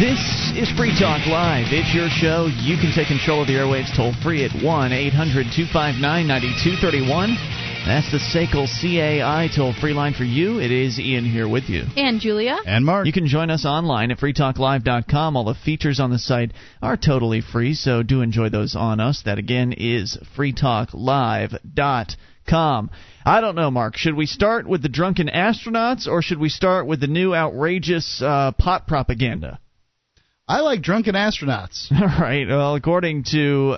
This is Free Talk Live. It's your show. You can take control of the airwaves toll free at 1 800 259 9231. That's the SACL CAI toll free line for you. It is Ian here with you. And Julia. And Mark. You can join us online at freetalklive.com. All the features on the site are totally free, so do enjoy those on us. That again is freetalklive.com. I don't know, Mark. Should we start with the drunken astronauts or should we start with the new outrageous uh, pot propaganda? I like drunken astronauts. All right. Well, according to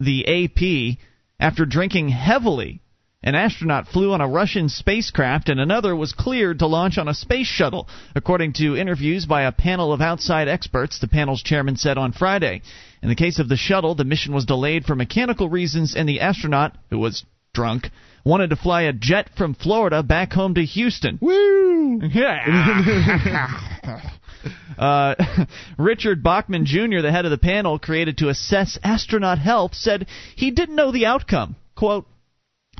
the AP, after drinking heavily, an astronaut flew on a Russian spacecraft and another was cleared to launch on a space shuttle, according to interviews by a panel of outside experts, the panel's chairman said on Friday. In the case of the shuttle, the mission was delayed for mechanical reasons, and the astronaut, who was drunk, wanted to fly a jet from Florida back home to Houston. Woo! Yeah. Uh, Richard Bachmann Jr., the head of the panel created to assess astronaut health, said he didn't know the outcome. Quote,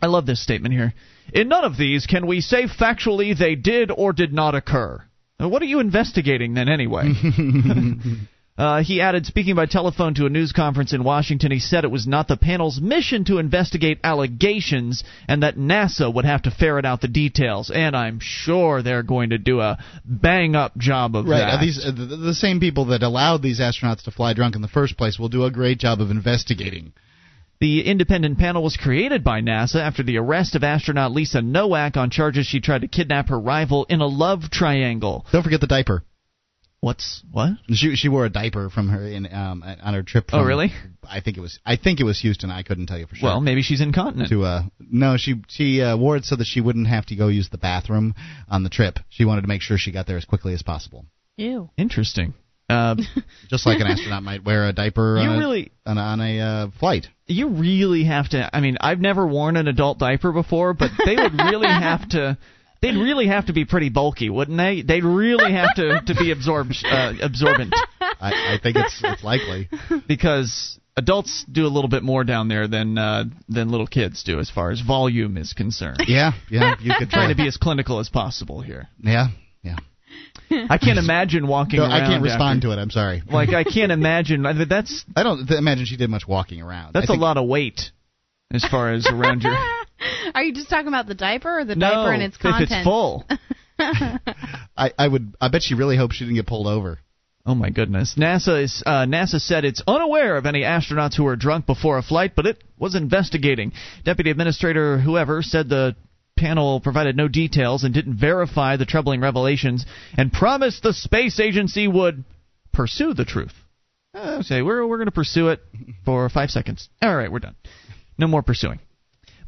I love this statement here. In none of these can we say factually they did or did not occur. Now, What are you investigating then, anyway? Uh, he added, speaking by telephone to a news conference in Washington, he said it was not the panel's mission to investigate allegations and that NASA would have to ferret out the details. And I'm sure they're going to do a bang up job of Right. that. Are these uh, the, the same people that allowed these astronauts to fly drunk in the first place will do a great job of investigating. The independent panel was created by NASA after the arrest of astronaut Lisa Nowak on charges she tried to kidnap her rival in a love triangle. Don't forget the diaper. What's what? She she wore a diaper from her in um on her trip. Oh, really? I think it was I think it was Houston. I couldn't tell you for sure. Well, maybe she's incontinent. to uh no she she uh, wore it so that she wouldn't have to go use the bathroom on the trip. She wanted to make sure she got there as quickly as possible. Ew. Interesting. Uh, Just like an astronaut might wear a diaper You on a, really- on a, on a uh, flight. you really have to. I mean, I've never worn an adult diaper before, but they would really have to. They'd really have to be pretty bulky, wouldn't they? They'd really have to to be absorbed uh, absorbent I, I think it's it's likely. because adults do a little bit more down there than uh, than little kids do as far as volume is concerned. Yeah, yeah. You could Trying try to be as clinical as possible here. Yeah, yeah. I can't imagine walking No, around. I can't respond after, to it. I'm sorry. Like I can't imagine. That's I don't imagine she did much walking around. that's I a think, lot of weight as far as around your. Are you just talking about the diaper or the no, diaper and its if it's full. I, I would. I bet she really hopes she didn't get pulled over. Oh my goodness! NASA is uh, NASA said it's unaware of any astronauts who were drunk before a flight, but it was investigating. Deputy Administrator whoever said the panel provided no details and didn't verify the troubling revelations, and promised the space agency would pursue the truth. Okay, we're we're going to pursue it for five seconds. All right, we're done. No more pursuing.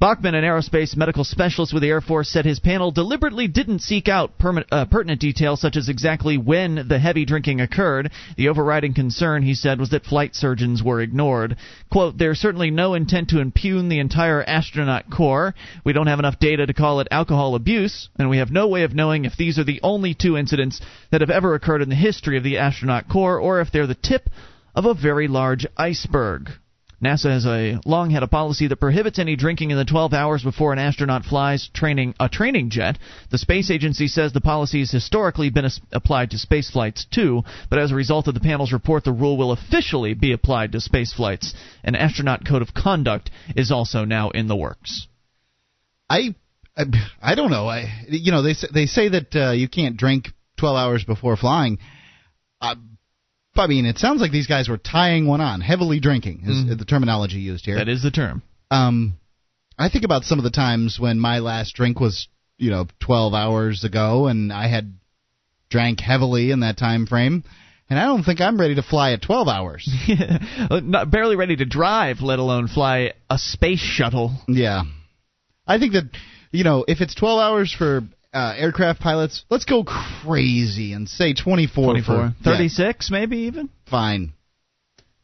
Bachmann, an aerospace medical specialist with the Air Force, said his panel deliberately didn't seek out uh, pertinent details such as exactly when the heavy drinking occurred. The overriding concern, he said, was that flight surgeons were ignored. Quote, There's certainly no intent to impugn the entire astronaut corps. We don't have enough data to call it alcohol abuse, and we have no way of knowing if these are the only two incidents that have ever occurred in the history of the astronaut corps or if they're the tip of a very large iceberg. NASA has a long had a policy that prohibits any drinking in the 12 hours before an astronaut flies training a training jet. The space agency says the policy has historically been as- applied to space flights too, but as a result of the panel's report, the rule will officially be applied to space flights. An astronaut code of conduct is also now in the works. I, I, I don't know. I, you know, they they say that uh, you can't drink 12 hours before flying. Uh, I mean, it sounds like these guys were tying one on, heavily drinking is the terminology used here. That is the term. Um, I think about some of the times when my last drink was, you know, 12 hours ago, and I had drank heavily in that time frame, and I don't think I'm ready to fly at 12 hours. Not barely ready to drive, let alone fly a space shuttle. yeah, I think that, you know, if it's 12 hours for uh, aircraft pilots, let's go crazy and say 24. 24, for, 36 maybe even. Fine.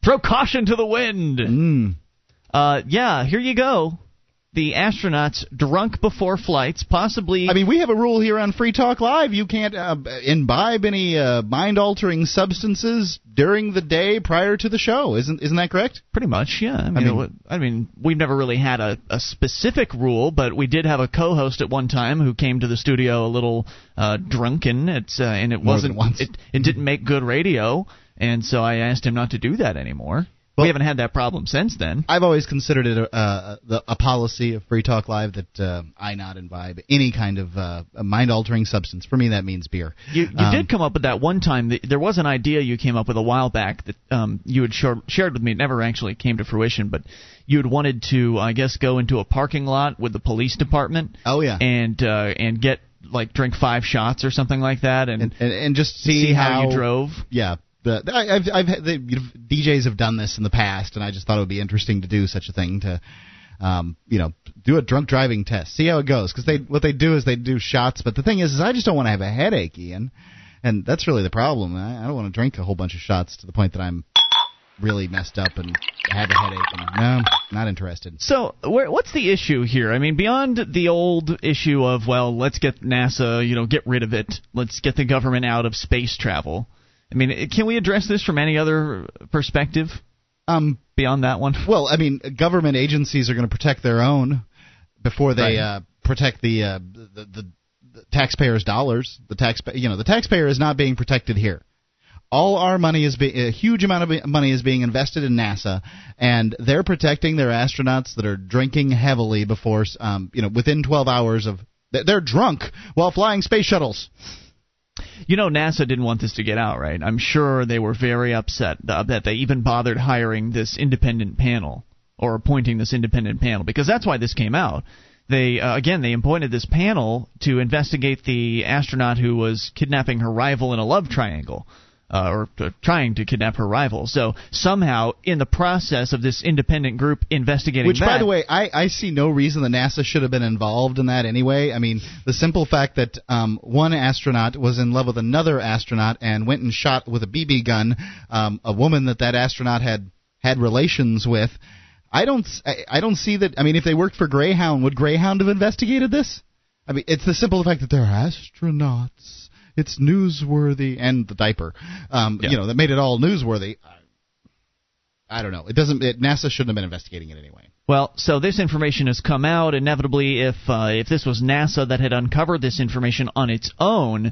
Throw caution to the wind. Mm. Uh, yeah, here you go. The astronauts drunk before flights, possibly. I mean, we have a rule here on Free Talk Live. You can't uh, imbibe any uh, mind-altering substances during the day prior to the show. Isn't isn't that correct? Pretty much, yeah. I mean, I mean- it- I mean, we've never really had a, a specific rule, but we did have a co-host at one time who came to the studio a little uh, drunken. It's uh, and it wasn't. once. It, it didn't make good radio, and so I asked him not to do that anymore. Well- we haven't had that problem since then. I've always considered it a, uh, the, a policy of Free Talk Live that uh, I not imbibe any kind of uh, mind-altering substance. For me, that means beer. You, you Um, did come up with that one time. That there was an idea you came up with a while back that um, you had shor- shared with me. It never actually came to fruition, but you had wanted to, I guess, go into a parking lot with the police department Oh yeah. and uh, and get like drink five shots or something like that, and, and, and, and just see, see how, you drove. Yeah, the, I, I've, I've had, the, you know, DJs have done this in the past, and I just thought it would be interesting to do such a thing to, um, you know, do a drunk driving test, see how it goes. Because they what they do is they do shots, but the thing is, is I just don't want to have a headache, Ian, and that's really the problem. I, I don't want to drink a whole bunch of shots to the point that I'm really messed up and have a headache. And no, not interested. So, where, what's the issue here? I mean, beyond the old issue of well, let's get NASA, you know, get rid of it. Let's get the government out of space travel. I mean, can we address this from any other perspective Um, beyond that one? Well, I mean, government agencies are going to protect their own before they Right. uh, protect the, uh, the, the the taxpayers' dollars. The tax, you know, the taxpayer is not being protected here. All our money is be- a huge amount of money is being invested in NASA, and they're protecting their astronauts that are drinking heavily before, um, you know, within 12 hours of. They're drunk while flying space shuttles. You know, NASA didn't want this to get out, right? I'm sure they were very upset that they even bothered hiring this independent panel or appointing this independent panel because that's why this came out. They uh, again they appointed this panel to investigate the astronaut who was kidnapping her rival in a love triangle. Uh, or uh, trying to kidnap her rival. So somehow, in the process of this independent group investigating Which, by the way, I, I see no reason that NASA should have been involved in that anyway. I mean, the simple fact that um, one astronaut was in love with another astronaut and went and shot with a BB gun um, a woman that that astronaut had had relations with. I don't I, I don't see that. I mean, if they worked for Greyhound, would Greyhound have investigated this? I mean, it's the simple fact that they're astronauts. It's newsworthy, and the diaper, um, Yeah. you know, that made it all newsworthy. I don't know. It doesn't. It, NASA shouldn't have been investigating it anyway. Well, so this information has come out. Inevitably, if uh, if this was NASA that had uncovered this information on its own,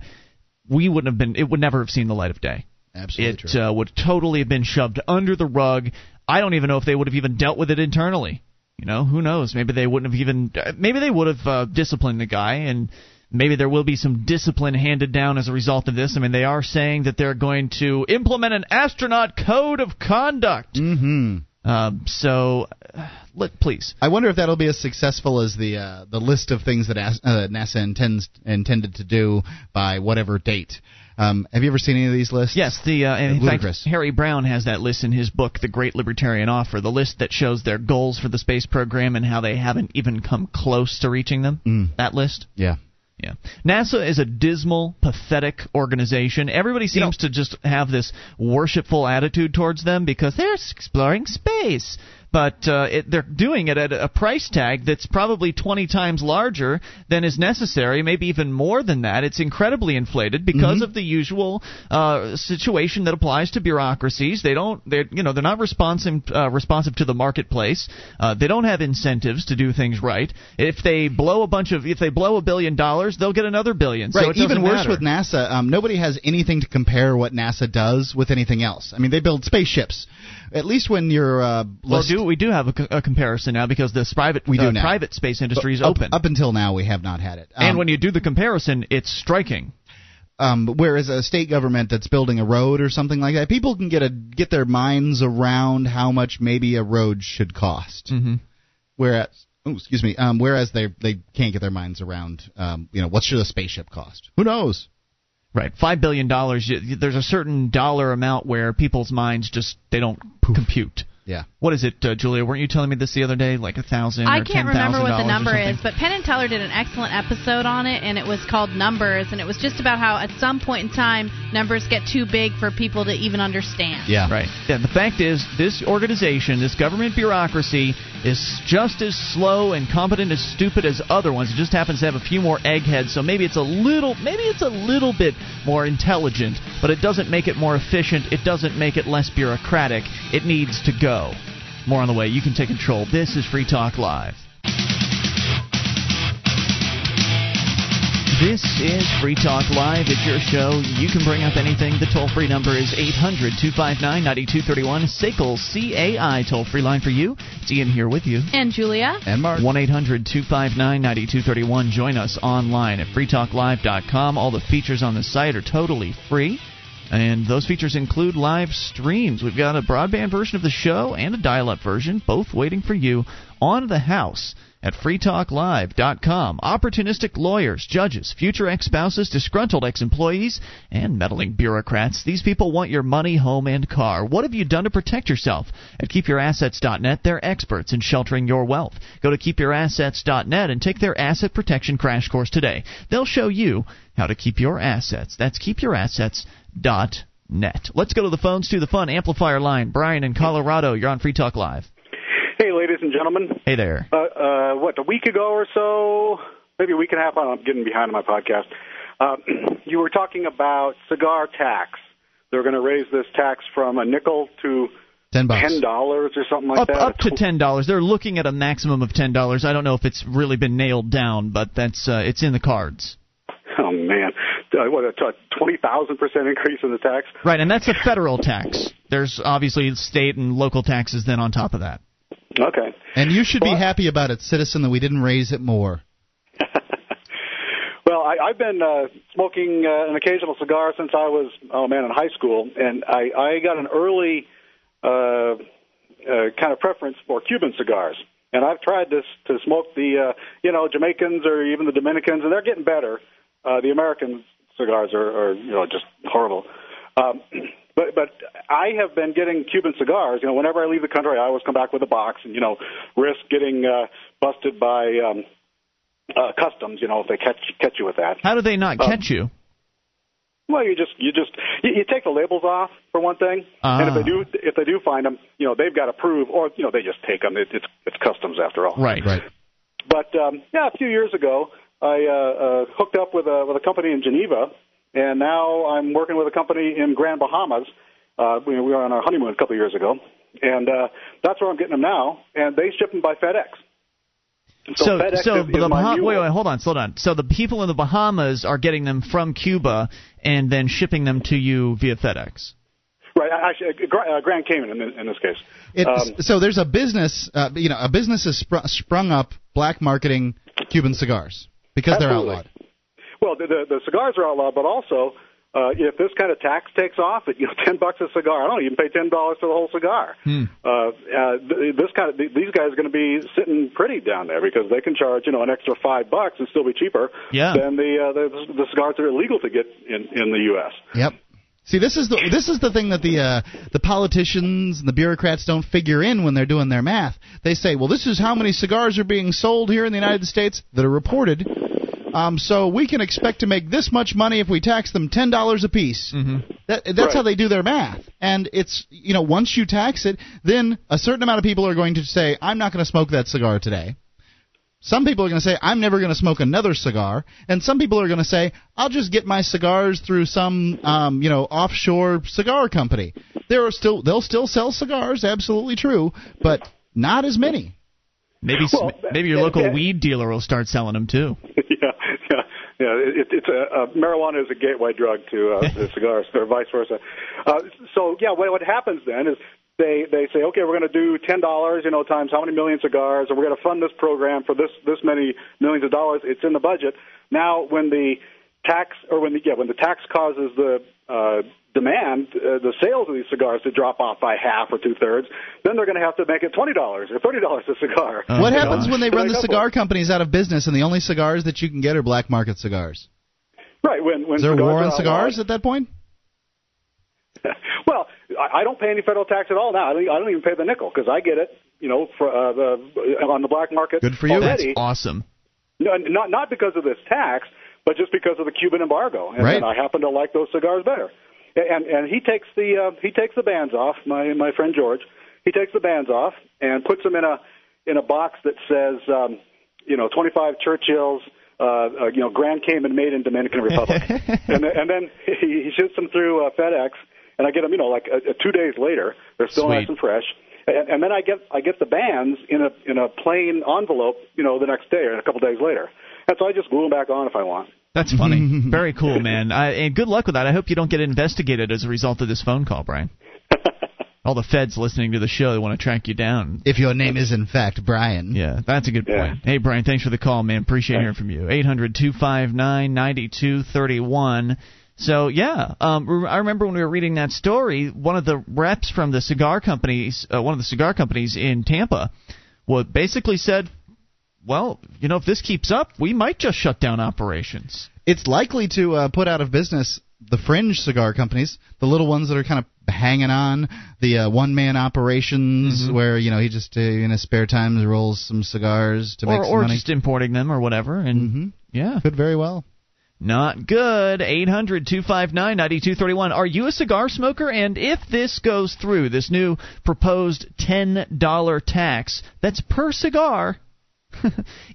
we wouldn't have been. It would never have seen the light of day. Absolutely it true. uh, would totally have been shoved under the rug. I don't even know if they would have even dealt with it internally. You know, who knows? Maybe they wouldn't have even. uh, Maybe they would have uh, disciplined the guy, and maybe there will be some discipline handed down as a result of this. I mean, they are saying that they're going to implement an astronaut code of conduct. mm-hmm. Um, so, uh, please. I wonder if that'll be as successful as the uh, the list of things that as- uh, NASA intends intended to do by whatever date. Um, have you ever seen any of these lists? Yes, the uh, in fact, Harry Browne has that list in his book, The Great Libertarian Offer, the list that shows their goals for the space program and how they haven't even come close to reaching them. Mm. That list. Yeah. Yeah. NASA is a dismal, pathetic organization. Everybody You know- seems to just have this worshipful attitude towards them because they're exploring space. But uh, it, they're doing it at a price tag that's probably 20 times larger than is necessary, maybe even more than that. It's incredibly inflated because Mhm. of the usual uh, situation that applies to bureaucracies. They don't, they're, you know, they're not responsive uh, responsive to the marketplace. Uh, they don't have incentives to do things right. If they blow a bunch of, if they blow a billion dollars, they'll get another billion. So Right. it Even worse matter. with NASA, um, nobody has anything to compare what NASA does with anything else. I mean, they build spaceships. At least when you're uh, Well, do we do have a, co- a comparison now because this private We do uh, now. private space industry is up, open, Up until now, we have not had it. Um, and when you do the comparison, it's striking. um, whereas a state government that's building a road or something like that, people can get a get their minds around how much maybe a road should cost. Mm-hmm. Whereas, oh, excuse me, um, whereas they they can't get their minds around, um, you know, what should a spaceship cost? Who knows? Right, five billion dollars. There's a certain dollar amount where people's minds just they don't compute. Yeah. What is it, uh, Julia? Weren't you telling me this the other day? Like a thousand? I or can't remember what the number is, but Penn and Teller did an excellent episode on it, and it was called Numbers, and it was just about how at some point in time numbers get too big for people to even understand. Yeah. Right. Yeah. The fact is, this organization, this government bureaucracy, is just as slow and competent as stupid as other ones. It just happens to have a few more eggheads, so maybe it's a little, maybe it's a little bit more intelligent, but it doesn't make it more efficient. It doesn't make it less bureaucratic. It needs to go. More on the way. You can take control. This is Free Talk Live. This is Free Talk Live. It's your show. You can bring up anything. The toll free number is 800 259 9231. SACL CAI toll free line for you. It's Ian here with you. And Julia? And Mark. 1 800 259 9231. Join us online at freetalklive.com. All the features on the site are totally free. And those features include live streams. We've got a broadband version of the show and a dial up version, both waiting for you on the house at freetalklive.com. Opportunistic lawyers, judges, future ex spouses, disgruntled ex employees, and meddling bureaucrats. These people want your money, home, and car. What have you done to protect yourself? At keepyourassets.net, they're experts in sheltering your wealth. Go to keepyourassets.net and take their asset protection crash course today. They'll show you how to keep your assets. That's keepyourassets.net. Let's go to the phones to the fun amplifier line. Brian in Colorado, you're on Free Talk Live. Hey, ladies and gentlemen. Hey there. Uh, uh, what, a week ago or so, maybe a week and a half, I'm getting behind on my podcast. Uh, you were talking about cigar tax. They're going to raise this tax from a nickel to Ten bucks. ten dollars or something like up that. up to ten dollars. They're looking at a maximum of ten dollars. I don't know if it's really been nailed down, but that's uh, it's in the cards. Oh man, uh, what a twenty thousand percent increase in the tax. Right, and that's a federal tax. There's obviously state and local taxes then on top of that. Okay. And you should be happy about it, citizen, that we didn't raise it more. Well, I, I've been uh, smoking uh, an occasional cigar since I was, oh man, in high school, and I, I got an early uh, uh, kind of preference for Cuban cigars. And I've tried this to smoke the, uh, you know, Jamaicans or even the Dominicans, and they're getting better. Uh, the American cigars are, are, you know, just horrible. Um, but but I have been getting Cuban cigars. You know, whenever I leave the country, I always come back with a box, and you know, risk getting uh, busted by um, uh, customs. You know, if they catch catch you with that. How do they not Um, catch you? Well, you just you just you, you take the labels off for one thing, and if Ah. they do if they do find them, you know, they've got to prove, or you know, they just take them. It, it's it's customs after all. Right. Right. But um, yeah, a few years ago, I uh, uh, hooked up with a with a company in Geneva, and now I'm working with a company in Grand Bahamas. Uh, we, we were on our honeymoon a couple of years ago, and uh, that's where I'm getting them now, and they ship them by FedEx. So, FedEx so is, is the my Baham- wait, wait, hold on, slow down. So the people in the Bahamas are getting them from Cuba and then shipping them to you via FedEx. right. Actually, uh, uh, Grand Cayman in, in this case. It's, Um, so there's a business, uh, you know, a business has spr- sprung up black marketing Cuban cigars because they're outlawed. Well, the, the, the cigars are outlawed, but also uh, if this kind of tax takes off, it, you know, ten bucks a cigar. I don't even pay ten dollars for the whole cigar. Hmm. Uh, uh, th- this kind of these guys are going to be sitting pretty down there because they can charge you know an extra five bucks and still be cheaper Yeah. than the, uh, the the cigars that are illegal to get in in the U.S. Yep. See, this is the this is the thing that the uh, the politicians and the bureaucrats don't figure in when they're doing their math. They say, well, this is how many cigars are being sold here in the United States that are reported. Um, so we can expect to make this much money if we tax them ten dollars a piece. Mm-hmm. That, that's Right. how they do their math. And it's you know once you tax it, then a certain amount of people are going to say, I'm not going to smoke that cigar today. Some people are going to say, I'm never going to smoke another cigar. And some people are going to say, I'll just get my cigars through some, um, you know, offshore cigar company. There are still, they'll still sell cigars, absolutely true, but not as many. Maybe Well, maybe your local weed dealer will start selling them too. yeah, yeah, yeah. It, it's a uh, marijuana is a gateway drug to uh, the cigars, or vice versa. Uh, so yeah, what, what happens then is they they say, okay, we're going to do ten dollars, you know, times how many million cigars, and we're going to fund this program for this this many millions of dollars. It's in the budget. Now, when the tax or when the yeah when the tax causes the uh, demand, uh, the sales of these cigars to drop off by half or two thirds, then they're going to have to make it twenty dollars or thirty dollars a cigar. Oh, what happens gosh. when they run the cigar companies out of business and the only cigars that you can get are black market cigars? Right when when Is there a war on cigars at that point? well, I, I don't pay any federal tax at all now. I don't, I don't even pay the nickel because I get it, you know, for, uh, the, on the black market. Good for you. Already. That's awesome. No, not not because of this tax, but just because of the Cuban embargo, and, Right. and I happen to like those cigars better. And and he takes the uh, he takes the bands off. My my friend George, he takes the bands off and puts them in a in a box that says, um, you know, 25 Churchills, uh, uh, you know, Grand Cayman made in Dominican Republic, and then, and then he, he shoots them through uh, FedEx, and I get them, you know, like uh, uh, two days later. They're still Sweet. nice and fresh. And, and then I get I get the bands in a in a plain envelope, you know, the next day or a couple days later. And so I just glue them back on if I want. That's funny. Very cool, man. I, and good luck with that. I hope you don't get investigated as a result of this phone call, Brian. All the feds listening to the show, they want to track you down. If your name is, in fact, Brian. Yeah, that's a good yeah. point. Hey, Brian, thanks for the call, man. Appreciate hearing from you. 800 259 9231. So yeah, um, I remember when we were reading that story, one of the reps from the cigar companies, uh, one of the cigar companies in Tampa, what basically said, "Well, you know, if this keeps up, we might just shut down operations." It's likely to uh, put out of business the fringe cigar companies, the little ones that are kind of hanging on, the uh, one-man operations Mm-hmm. where you know he just uh, in his spare time rolls some cigars to make or some or money. just importing them or whatever, and Mhm. yeah, Could very well. Not good. 800 259 9231. Are you a cigar smoker? And if this goes through, this new proposed $10 tax, that's per cigar.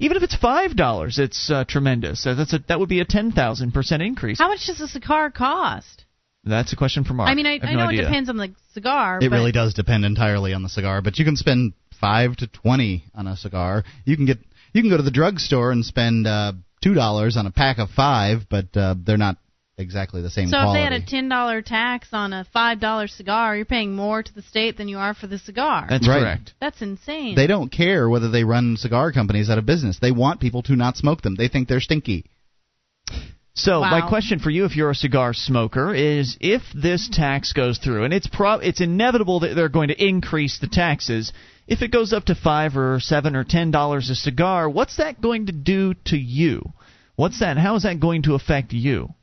Even if it's $5, it's uh, tremendous. Uh, That's a, that would be a 10,000% increase. How much does a cigar cost? That's a question for Mark. I mean, I, have I no know idea. it depends on the cigar. It but really does depend entirely on the cigar, but you can spend five to twenty on a cigar. You can get you can go to the drugstore and spend uh, two dollars on a pack of five, but uh, they're not exactly the same So quality. if they had a ten dollar tax on a five dollar cigar, you're paying more to the state than you are for the cigar. That's Right. correct. That's insane. they don't care whether they run cigar companies out of business. They want people to not smoke them. They think they're stinky. So my question for you, if you're a cigar smoker, is if this tax goes through, and it's pro- it's inevitable that they're going to increase the taxes. If it goes up to five or seven or ten dollars a cigar, what's that going to do to you? What's that? How is that going to affect you?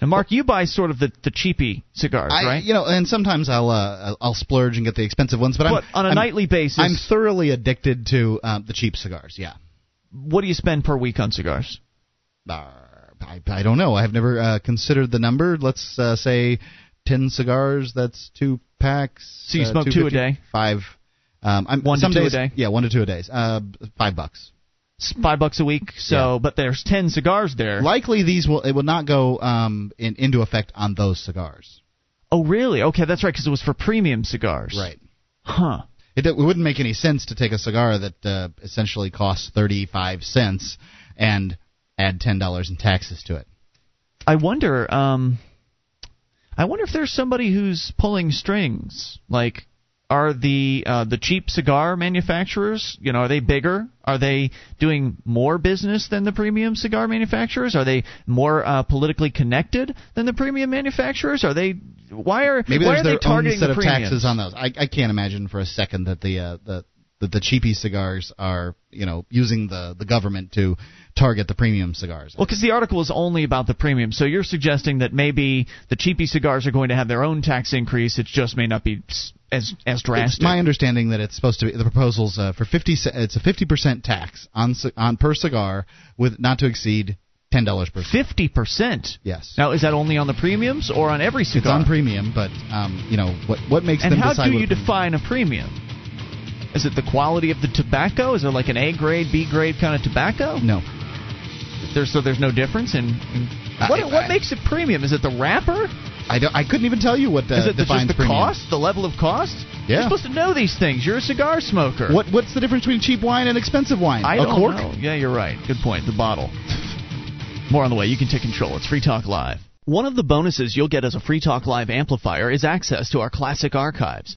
And Mark, you buy sort of the the cheapy cigars, I, right? You know, and sometimes I'll uh, I'll splurge and get the expensive ones, but, But I'm on a I'm- nightly basis, I'm thoroughly addicted to um, the cheap cigars. Yeah. what do you spend per week on cigars? Uh, I, I don't know. I've never uh, considered the number. Let's uh, say ten cigars. That's two packs. So you uh, smoke two a day? Five. Um, I'm, One to some two a days, day? Yeah, one to two a day. Uh, five bucks. It's five bucks a week. So, Yeah. but there's ten cigars there. Likely, these will it will not go um, in, into effect on those cigars. oh, really? Okay, that's right, because it was for premium cigars. Right. Huh. It, it wouldn't make any sense to take a cigar that uh, essentially costs thirty five cents and add ten dollars in taxes to it. I wonder. Um, I wonder if there's somebody who's pulling strings. Like, are the uh, the cheap cigar manufacturers? You know, are they bigger? Are they doing more business than the premium cigar manufacturers? Are they more uh, politically connected than the premium manufacturers? Are they? Why are Maybe why there's are their they targeting own set the of premiums? taxes on those. I, I can't imagine for a second that the uh, the that the cheapy cigars are you know using the the government to target the premium cigars. Well, because the article is only about the premium, so you're suggesting that maybe the cheapy cigars are going to have their own tax increase. It just may not be as as drastic. It's my understanding that it's supposed to be the proposals uh, for fifty. It's a fifty percent tax on on per cigar with not to exceed ten dollars per. cigar. Fifty percent. Yes. Now, is that only on the premiums or on every cigar? it's on premium, but um, you know what what makes and them how decide do you define a premium? Is it the quality of the tobacco? Is it like an A grade, B grade kind of tobacco? No. There's so there's no difference in. in I- what I- what makes it premium? Is it the wrapper? I, don't, I couldn't even tell you what uh, Is it the, defines just the premium. cost, the level of cost? Yeah. You're supposed to know these things. You're a cigar smoker. What what's the difference between cheap wine and expensive wine? I a don't cork? know. Yeah, you're right. Good point. The bottle. More on the way. You can take control. It's Free Talk Live. One of the bonuses you'll get as a Free Talk Live amplifier is access to our classic archives.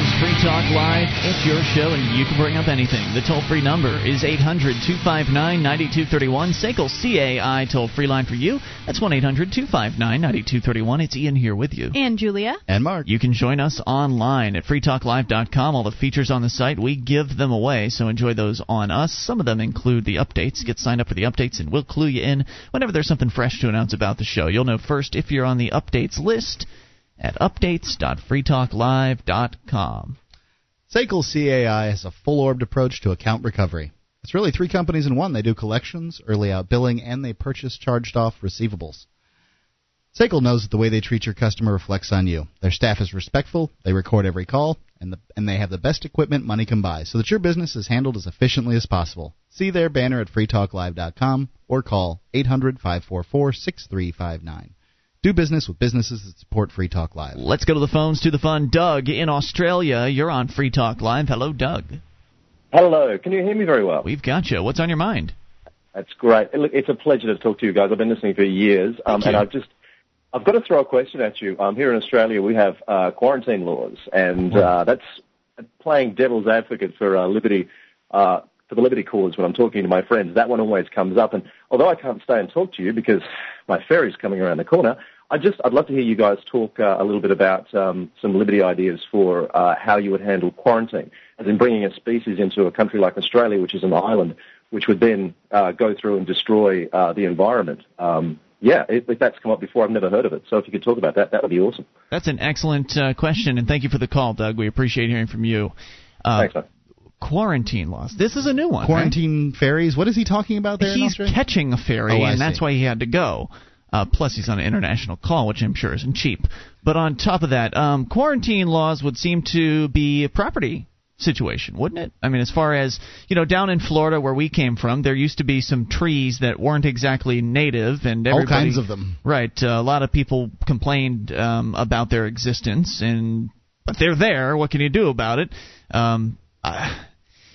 Free Talk Live. It's your show, and you can bring up anything. The toll free number is 800 259 9231. SACL CAI toll free line for you. That's 1 800 259 9231. It's Ian here with you. And Julia. And Mark. You can join us online at freetalklive.com. All the features on the site, we give them away, so enjoy those on us. Some of them include the updates. Get signed up for the updates, and we'll clue you in whenever there's something fresh to announce about the show. You'll know first if you're on the updates list at updates.freetalklive.com. SACL CAI has a full orbed approach to account recovery. It's really three companies in one. They do collections, early out billing, and they purchase charged off receivables. SACL knows that the way they treat your customer reflects on you. Their staff is respectful, they record every call, and, the, and they have the best equipment money can buy so that your business is handled as efficiently as possible. See their banner at freetalklive.com or call 800 544 6359. Do business with businesses that support Free Talk Live. Let's go to the phones to the fun. Doug in Australia, you're on Free Talk Live. Hello, Doug. Hello. Can you hear me very well? We've got you. What's on your mind? That's great. Look, it's a pleasure to talk to you guys. I've been listening for years, um, and I've just I've got to throw a question at you. Um, here in Australia, we have uh, quarantine laws, and uh, that's playing devil's advocate for uh, liberty. Uh, for the liberty cause, when I'm talking to my friends, that one always comes up. And although I can't stay and talk to you because my ferry's coming around the corner, I just I'd love to hear you guys talk uh, a little bit about um, some liberty ideas for uh, how you would handle quarantine, as in bringing a species into a country like Australia, which is an island, which would then uh, go through and destroy uh, the environment. Um, yeah, if, if that's come up before, I've never heard of it. So if you could talk about that, that would be awesome. That's an excellent uh, question, and thank you for the call, Doug. We appreciate hearing from you. Uh, Thanks, man. Quarantine laws. This is a new one. Quarantine right? ferries. What is he talking about there? He's catching a ferry, oh, and I that's why he had to go. Uh, plus, he's on an international call, which I'm sure isn't cheap. But on top of that, um, quarantine laws would seem to be a property situation, wouldn't it? I mean, as far as you know, down in Florida where we came from, there used to be some trees that weren't exactly native, and All kinds of them. Right, uh, a lot of people complained um, about their existence, and but they're there. What can you do about it? Um, I,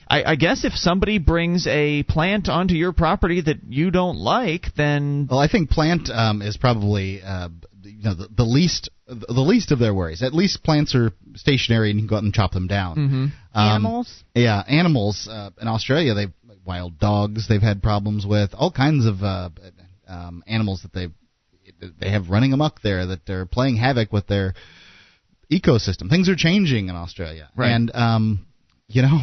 I, I guess if somebody brings a plant onto your property that you don't like, then Well, I think plant um, is probably uh, you know the, the least the least of their worries. At least plants are stationary and you can go out and chop them down. Mhm. Um, Animals. Yeah, animals uh, in Australia, they wild dogs. They've had problems with all kinds of uh, um, animals that they they have running amok there that they're playing havoc with their ecosystem. Things are changing in Australia, Right. and um, you know.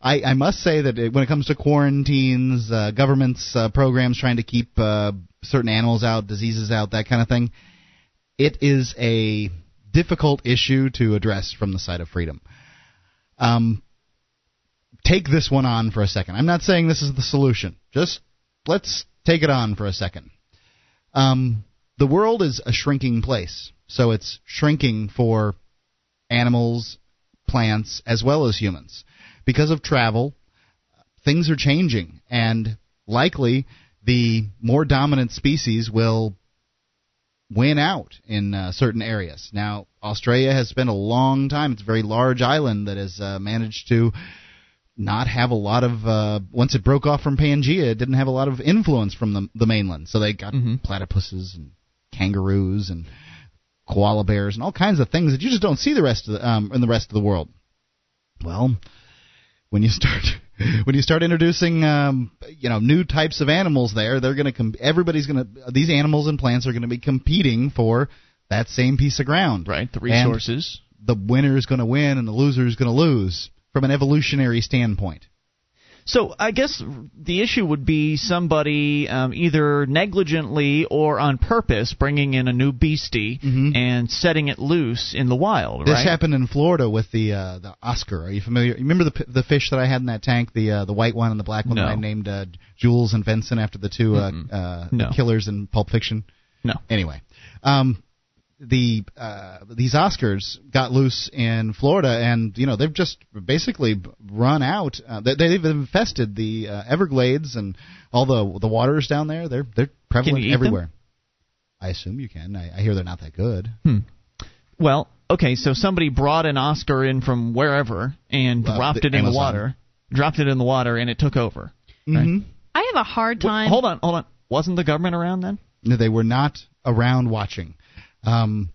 I, I must say that it, when it comes to quarantines, uh, governments uh, programs trying to keep uh, certain animals out, diseases out, that kind of thing, it is a difficult issue to address from the side of freedom. Um, take this one on for a second. I'm not saying this is the solution. Just let's take it on for a second. Um, the world is a shrinking place, so it's shrinking for animals, plants, as well as humans. Because of travel, things are changing, and likely the more dominant species will win out in uh, certain areas. Now, Australia has spent a long time. It's a very large island that has uh, managed to not have a lot of. Uh, once it broke off from Pangea, it didn't have a lot of influence from the, the mainland. So they got Mhm. platypuses and kangaroos and koala bears and all kinds of things that you just don't see the rest of the, um, in the rest of the world. Well, when you start when you start introducing um, you know new types of animals there, they're going to com- everybody's going to these animals and plants are going to be competing for that same piece of ground. right the And resources. the winner is going to win and the loser is going to lose from an evolutionary standpoint. So I guess the issue would be somebody um, either negligently or on purpose bringing in a new beastie Mhm. and setting it loose in the wild. This right? happened in Florida with the uh, the Oscar. Are you familiar? You remember the the fish that I had in that tank, the uh, the white one and the black one No. that I named uh, Jules and Vincent after the two uh, uh, No. killers in Pulp Fiction. No. Anyway, um, the uh, these Oscars got loose in Florida, and you know they've just basically run out. Uh, they, they've infested the uh, Everglades and all the the waters down there. They're they're prevalent you eat them? everywhere. I assume you can. I, I hear they're not that good. Well, okay, so somebody brought an Oscar in from wherever and Uh, dropped it in the water. Dropped it in the water and it took over. Mm-hmm. I have a hard Wait, time. hold on, hold on. Wasn't the government around then? No, they were not around watching. Um,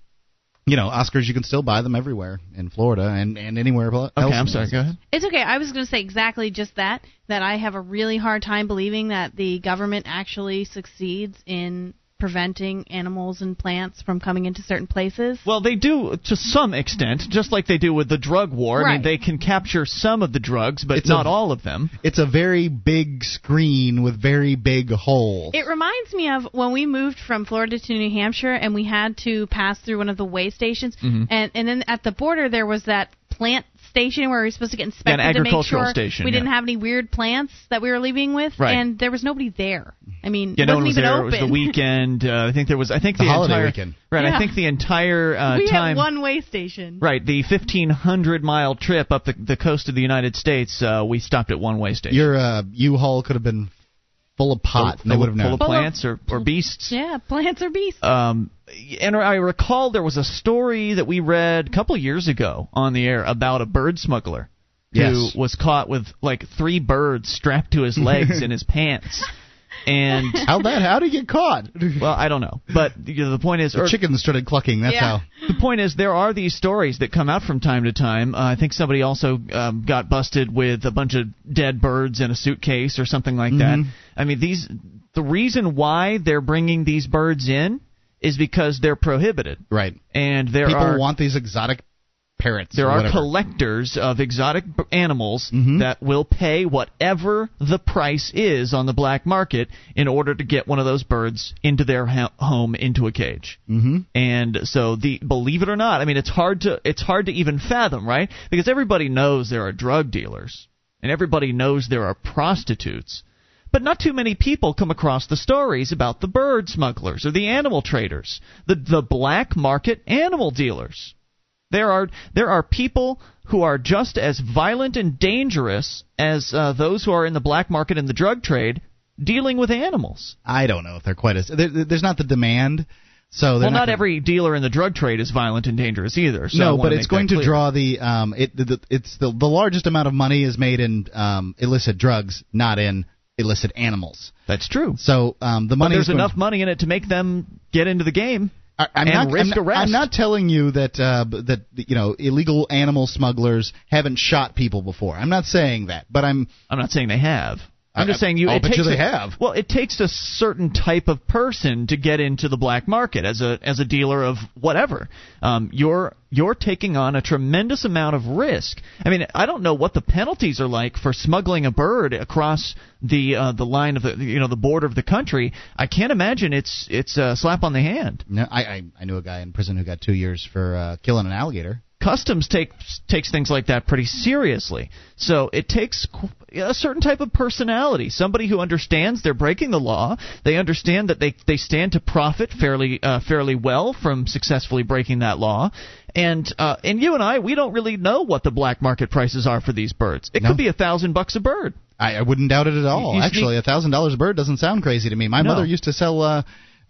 you know, Oscars you can still buy them everywhere in Florida and and anywhere else. Okay, I'm sorry. Go ahead. It's okay. I was going to say exactly just that. That I have a really hard time believing that the government actually succeeds in preventing animals and plants from coming into certain places. Well, they do to some extent, just like they do with the drug war. Right. I mean, they can capture some of the drugs, but It's not a- all of them. It's a very big screen with very big holes. It reminds me of when we moved from Florida to New Hampshire and we had to pass through one of the way stations, Mm-hmm. and and then at the border there was that plant station where we were supposed to get inspected to make sure station, we yeah. didn't have any weird plants that we were leaving with, Right. and there was nobody there. I mean, Yeah, it no wasn't one was even there. open. It was the weekend. Uh, I think there was. I think The the, holiday entire weekend. right. I think the entire uh, we time. had one way station. Right, the 1,500 mile trip up the, the coast of the United States, uh, we stopped at one way station. Your uh, U-Haul could have been full of pot, and they full, would have known. of Full of- plants or, or beasts. Yeah, plants or beasts. Um, and I recall there was a story that we read a couple years ago on the air about a bird smuggler who was caught with like three birds strapped to his legs in his pants. And How that? How did he get caught? well, I don't know, but you know, the point is, The or- chickens started clucking. That's Yeah. how. the point is there are these stories that come out from time to time. Uh, I think somebody also um, got busted with a bunch of dead birds in a suitcase or something like that. Mm-hmm. I mean, these the reason why they're bringing these birds in is because they're prohibited, Right. and there People are want these exotic parrots. there are collectors of exotic animals Mhm. that will pay whatever the price is on the black market in order to get one of those birds into their ha- home into a cage. Mm-hmm. And so the believe it or not, I mean it's hard to it's hard to even fathom, right? Because everybody knows there are drug dealers and everybody knows there are prostitutes. But not too many people come across the stories about the bird smugglers or the animal traders, the the black market animal dealers. There are there are people who are just as violent and dangerous as uh, those who are in the black market and the drug trade dealing with animals. I don't know if they're quite as. There, there's not the demand, so Well, not gonna- every dealer in the drug trade is violent and dangerous either. So no, but it's going to draw the um. It the, the, it's the the largest amount of money is made in um illicit drugs, not in illicit animals. That's true. So um the But money there's is going enough money in it to make them get into the game. I, I'm and not, risk I'm, arrest. I'm not telling you that uh, that you know illegal animal smugglers haven't shot people before. I'm not saying that, but I'm I'm not saying they have. I'm just saying you. I'll it you takes they a- have. Well, it takes a certain type of person to get into the black market as a as a dealer of whatever. Um, you're you're taking on a tremendous amount of risk. I mean, I don't know what the penalties are like for smuggling a bird across the uh, the line of the you know the border of the country. I can't imagine it's it's a slap on the hand. no, I, I I knew a guy in prison who got two years for uh, killing an alligator. Customs takes takes things like that pretty seriously. So it takes a certain type of personality, somebody who understands they're breaking the law. They understand that they they stand to profit fairly uh, fairly well from successfully breaking that law. And uh, and you and I, we don't really know what the black market prices are for these birds. It No. could be a thousand bucks a bird. I, I wouldn't doubt it at all. you sneak- Actually, a thousand dollars a bird doesn't sound crazy to me. My No. mother used to sell uh,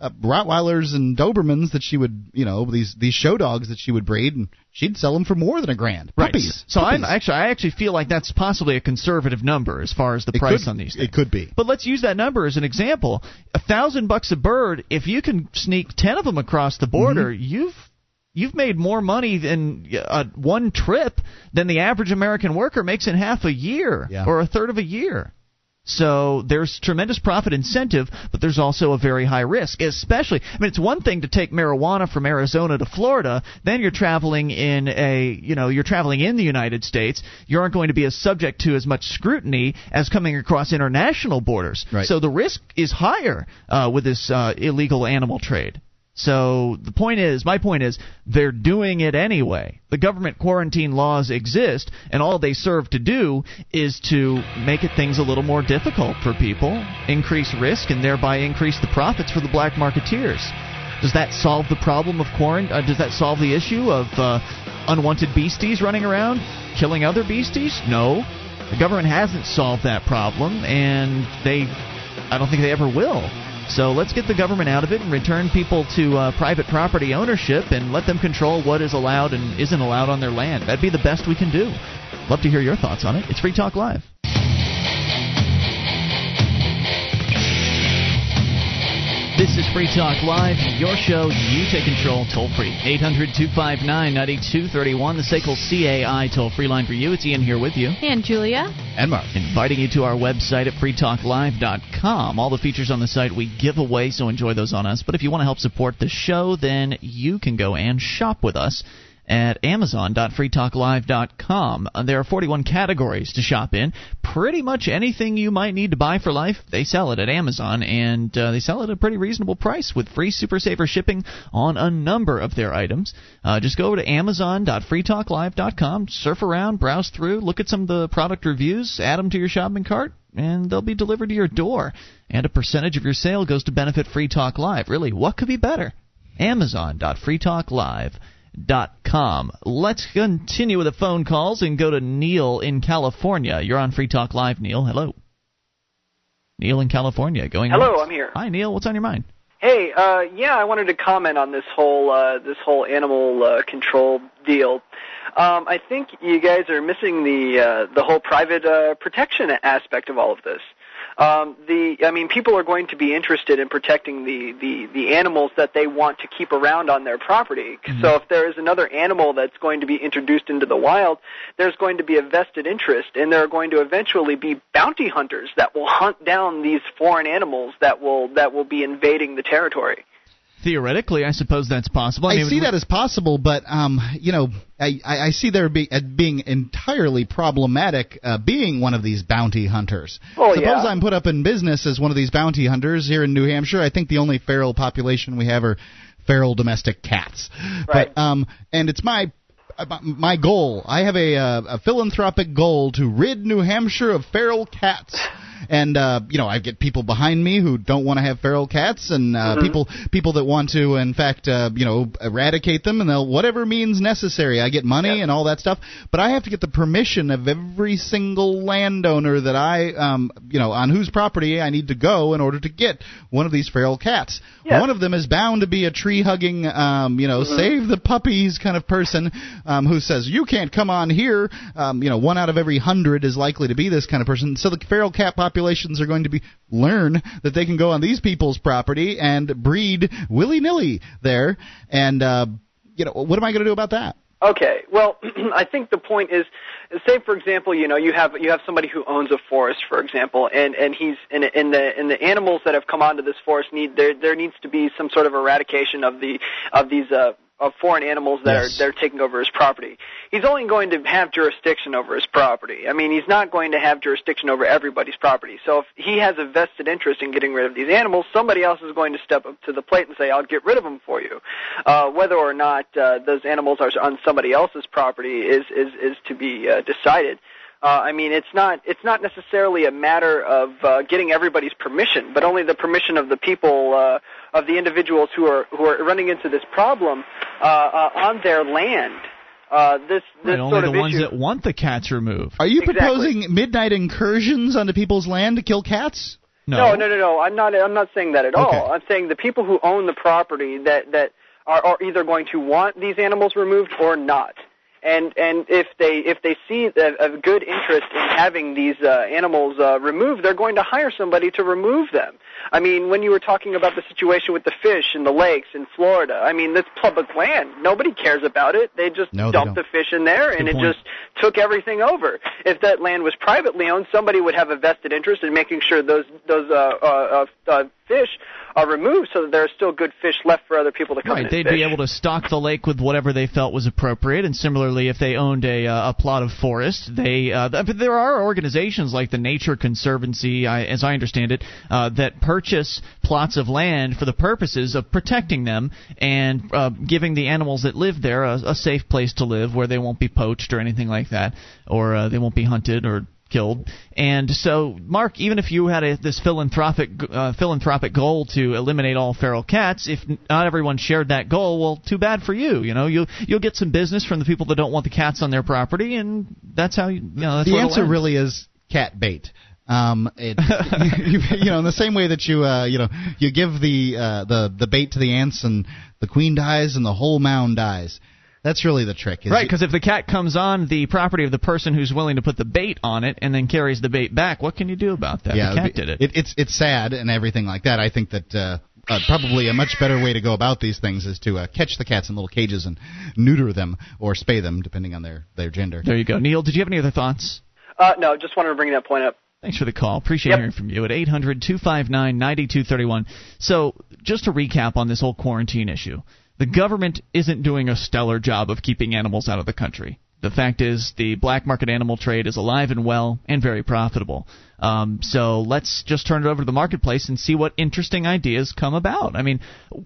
uh, Rottweilers and Dobermans that she would, you know, these these show dogs that she would breed, and she'd sell them for more than a grand. Puppies. So I'm actually I actually feel like that's possibly a conservative number as far as the It price could- on these things. It could be. But let's use that number as an example. A thousand bucks a bird. If you can sneak ten of them across the border, Mm-hmm. you've you've made more money than uh, one trip than the average American worker makes in half a year Yeah. or a third of a year. So there's tremendous profit incentive, but there's also a very high risk. Especially, I mean, it's one thing to take marijuana from Arizona to Florida. Then you're traveling in a, you know, you're traveling in the United States. You aren't going to be as subject to as much scrutiny as coming across international borders. Right. So the risk is higher uh, with this uh, illegal animal trade. So the point is, my point is, they're doing it anyway. The government quarantine laws exist, and all they serve to do is to make it things a little more difficult for people, increase risk, and thereby increase the profits for the black marketeers. Does that solve the problem of quarantine? Uh, does that solve the issue of uh, unwanted beasties running around killing other beasties? No, the government hasn't solved that problem, and they, I don't think they ever will. So let's get the government out of it and return people to uh, private property ownership and let them control what is allowed and isn't allowed on their land. That'd be the best we can do. Love to hear your thoughts on it. It's Free Talk Live. This is Free Talk Live, your show. You take control toll free. 800 259 9231, the SACL CAI toll free line for you. It's Ian here with you. And Julia. And Mark. Inviting you to our website at freetalklive.com. All the features on the site we give away, so enjoy those on us. But if you want to help support the show, then you can go and shop with us at amazon.freetalklive.com. Uh, there are 41 categories to shop in. Pretty much anything you might need to buy for life, they sell it at Amazon, and uh, they sell it at a pretty reasonable price with free Super Saver shipping on a number of their items. Uh, just go to amazon.freetalklive.com, surf around, browse through, look at some of the product reviews, add them to your shopping cart, and they'll be delivered to your door. And a percentage of your sale goes to benefit Free Talk Live. Really, what could be better? Amazon.freetalklive.com com. Let's continue with the phone calls and go to Neil in California. You're on Free Talk Live, Neil. Hello. Neil in California. Going. Hello, I'm here. Hi, Neil. What's on your mind? Hey, uh, yeah, I wanted to comment on this whole uh, this whole animal uh, control deal. Um, I think you guys are missing the uh, the whole private uh, protection aspect of all of this um, the I mean people are going to be interested in protecting the the the animals that they want to keep around on their property. Mm-hmm. So if there is another animal that's going to be introduced into the wild, there's going to be a vested interest, and there are going to eventually be bounty hunters that will hunt down these foreign animals that will that will be invading the territory. Theoretically, I suppose that's possible. I, I mean, see that as possible, but um, you know, I, I see there be, uh, being entirely problematic uh, being one of these bounty hunters. Oh, Suppose yeah. I'm put up in business as one of these bounty hunters here in New Hampshire. I think the only feral population we have are feral domestic cats. Right. But um, and it's my uh, my goal. I have a, uh, a philanthropic goal to rid New Hampshire of feral cats and uh, you know I get people behind me who don't want to have feral cats, and uh, mm-hmm. people people that want to, in fact, uh, you know, eradicate them, and they'll whatever means necessary. I get money and all that stuff, but I have to get the permission of every single landowner that I, um, you know, on whose property I need to go in order to get one of these feral cats. One of them is bound to be a tree hugging, um, you know, mm-hmm. save the puppies kind of person um, who says you can't come on here. Um, you know, one out of every hundred is likely to be this kind of person. So the feral cat population populations are going to be learn that they can go on these people's property and breed willy nilly there. And uh, you know, what am I going to do about that? Okay. Well, I think the point is, say for example, you know, you have you have somebody who owns a forest, for example, and and he's in in the in the animals that have come onto this forest need there there needs to be some sort of eradication of the of these uh of foreign animals that yes. are they're taking over his property. He's only going to have jurisdiction over his property. I mean, he's not going to have jurisdiction over everybody's property. So if he has a vested interest in getting rid of these animals, somebody else is going to step up to the plate and say, "I'll get rid of them for you." Uh, whether or not uh, those animals are on somebody else's property is is is to be uh, decided. Uh, I mean, it's not it's not necessarily a matter of uh, getting everybody's permission, but only the permission of the people uh, of the individuals who are who are running into this problem uh, uh, on their land. Uh, this this right, sort only of the ones issue. that want the cats removed. Are you Exactly. proposing midnight incursions onto people's land to kill cats? No, No, no, no, no. I'm not. I'm not saying that at Okay. all. I'm saying the people who own the property that that are, are either going to want these animals removed or not. And and if they if they see a, a good interest in having these uh, animals uh, removed, they're going to hire somebody to remove them. I mean, when you were talking about the situation with the fish in the lakes in Florida, I mean that's public land. Nobody cares about it. They just No, they dump the fish in there, and it point. just took everything over. If that land was privately owned, somebody would have a vested interest in making sure those those uh, uh, uh, uh, fish are removed, so that there are still good fish left for other people to come in Right, they'd fish. be able to stock the lake with whatever they felt was appropriate, and similarly, if they owned a uh, a plot of forest, they uh, th- but there are organizations like the Nature Conservancy, I, as I understand it, uh, that purchase plots of land for the purposes of protecting them and uh, giving the animals that live there a, a safe place to live, where they won't be poached or anything like that, or uh, they won't be hunted or killed. And so, Mark, even if you had a, this philanthropic uh, philanthropic goal to eliminate all feral cats, if not everyone shared that goal, well, too bad for you. You know, you you'll get some business from the people that don't want the cats on their property, and that's how you, you know. That's the answer really is cat bait. Um, it, you, you know, in the same way that you, uh, you know, you give the uh, the the bait to the ants and the queen dies and the whole mound dies. That's really the trick. Is Right, because if the cat comes on the property of the person who's willing to put the bait on it and then carries the bait back, what can you do about that? yeah, the cat it- did it. It's it's sad and everything like that. I think that uh, uh, probably a much better way to go about these things is to uh, catch the cats in little cages and neuter them or spay them, depending on their their gender. There you go, Neil. Did you have any other thoughts? Uh, no, just wanted to bring that point up. Thanks for the call. Appreciate Yep. hearing from you at 800 259 9231. So, just to recap on this whole quarantine issue, the government isn't doing a stellar job of keeping animals out of the country. The fact is, the black market animal trade is alive and well and very profitable. Um, so let's just turn it over to the marketplace and see what interesting ideas come about. I mean,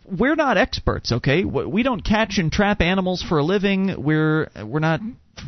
we're not experts, okay? We don't catch and trap animals for a living. We're we're not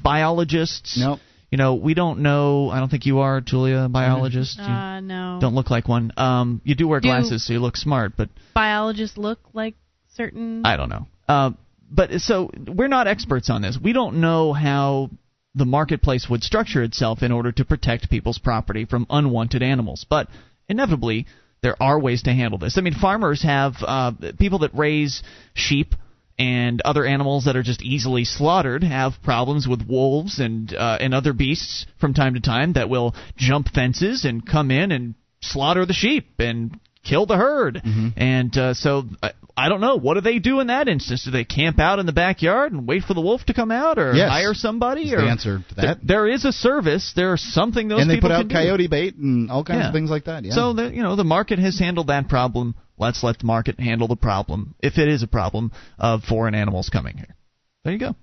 biologists. Nope. You know, we don't know. I don't think you are, Julia, a biologist. You Uh, no. don't look like one. Um, you do wear Do- glasses, so you look smart, but biologists look like certain. I don't know. Uh, but so we're not experts on this. We don't know how the marketplace would structure itself in order to protect people's property from unwanted animals. But inevitably, there are ways to handle this. I mean, farmers have uh, people that raise sheep and other animals that are just easily slaughtered have problems with wolves and uh, and other beasts from time to time that will jump fences and come in and slaughter the sheep and kill the herd. And uh, so I, I don't know. What do they do in that instance? Do they camp out in the backyard and wait for the wolf to come out, or Yes. hire somebody? Is or the answer to Th- that. there is a service. There's something those people do. and they people put out can do. coyote bait and all kinds Yeah. of things like that. Yeah. So the you know the market has handled that problem. Let's let the market handle the problem, if it is a problem of foreign animals coming here. There you go.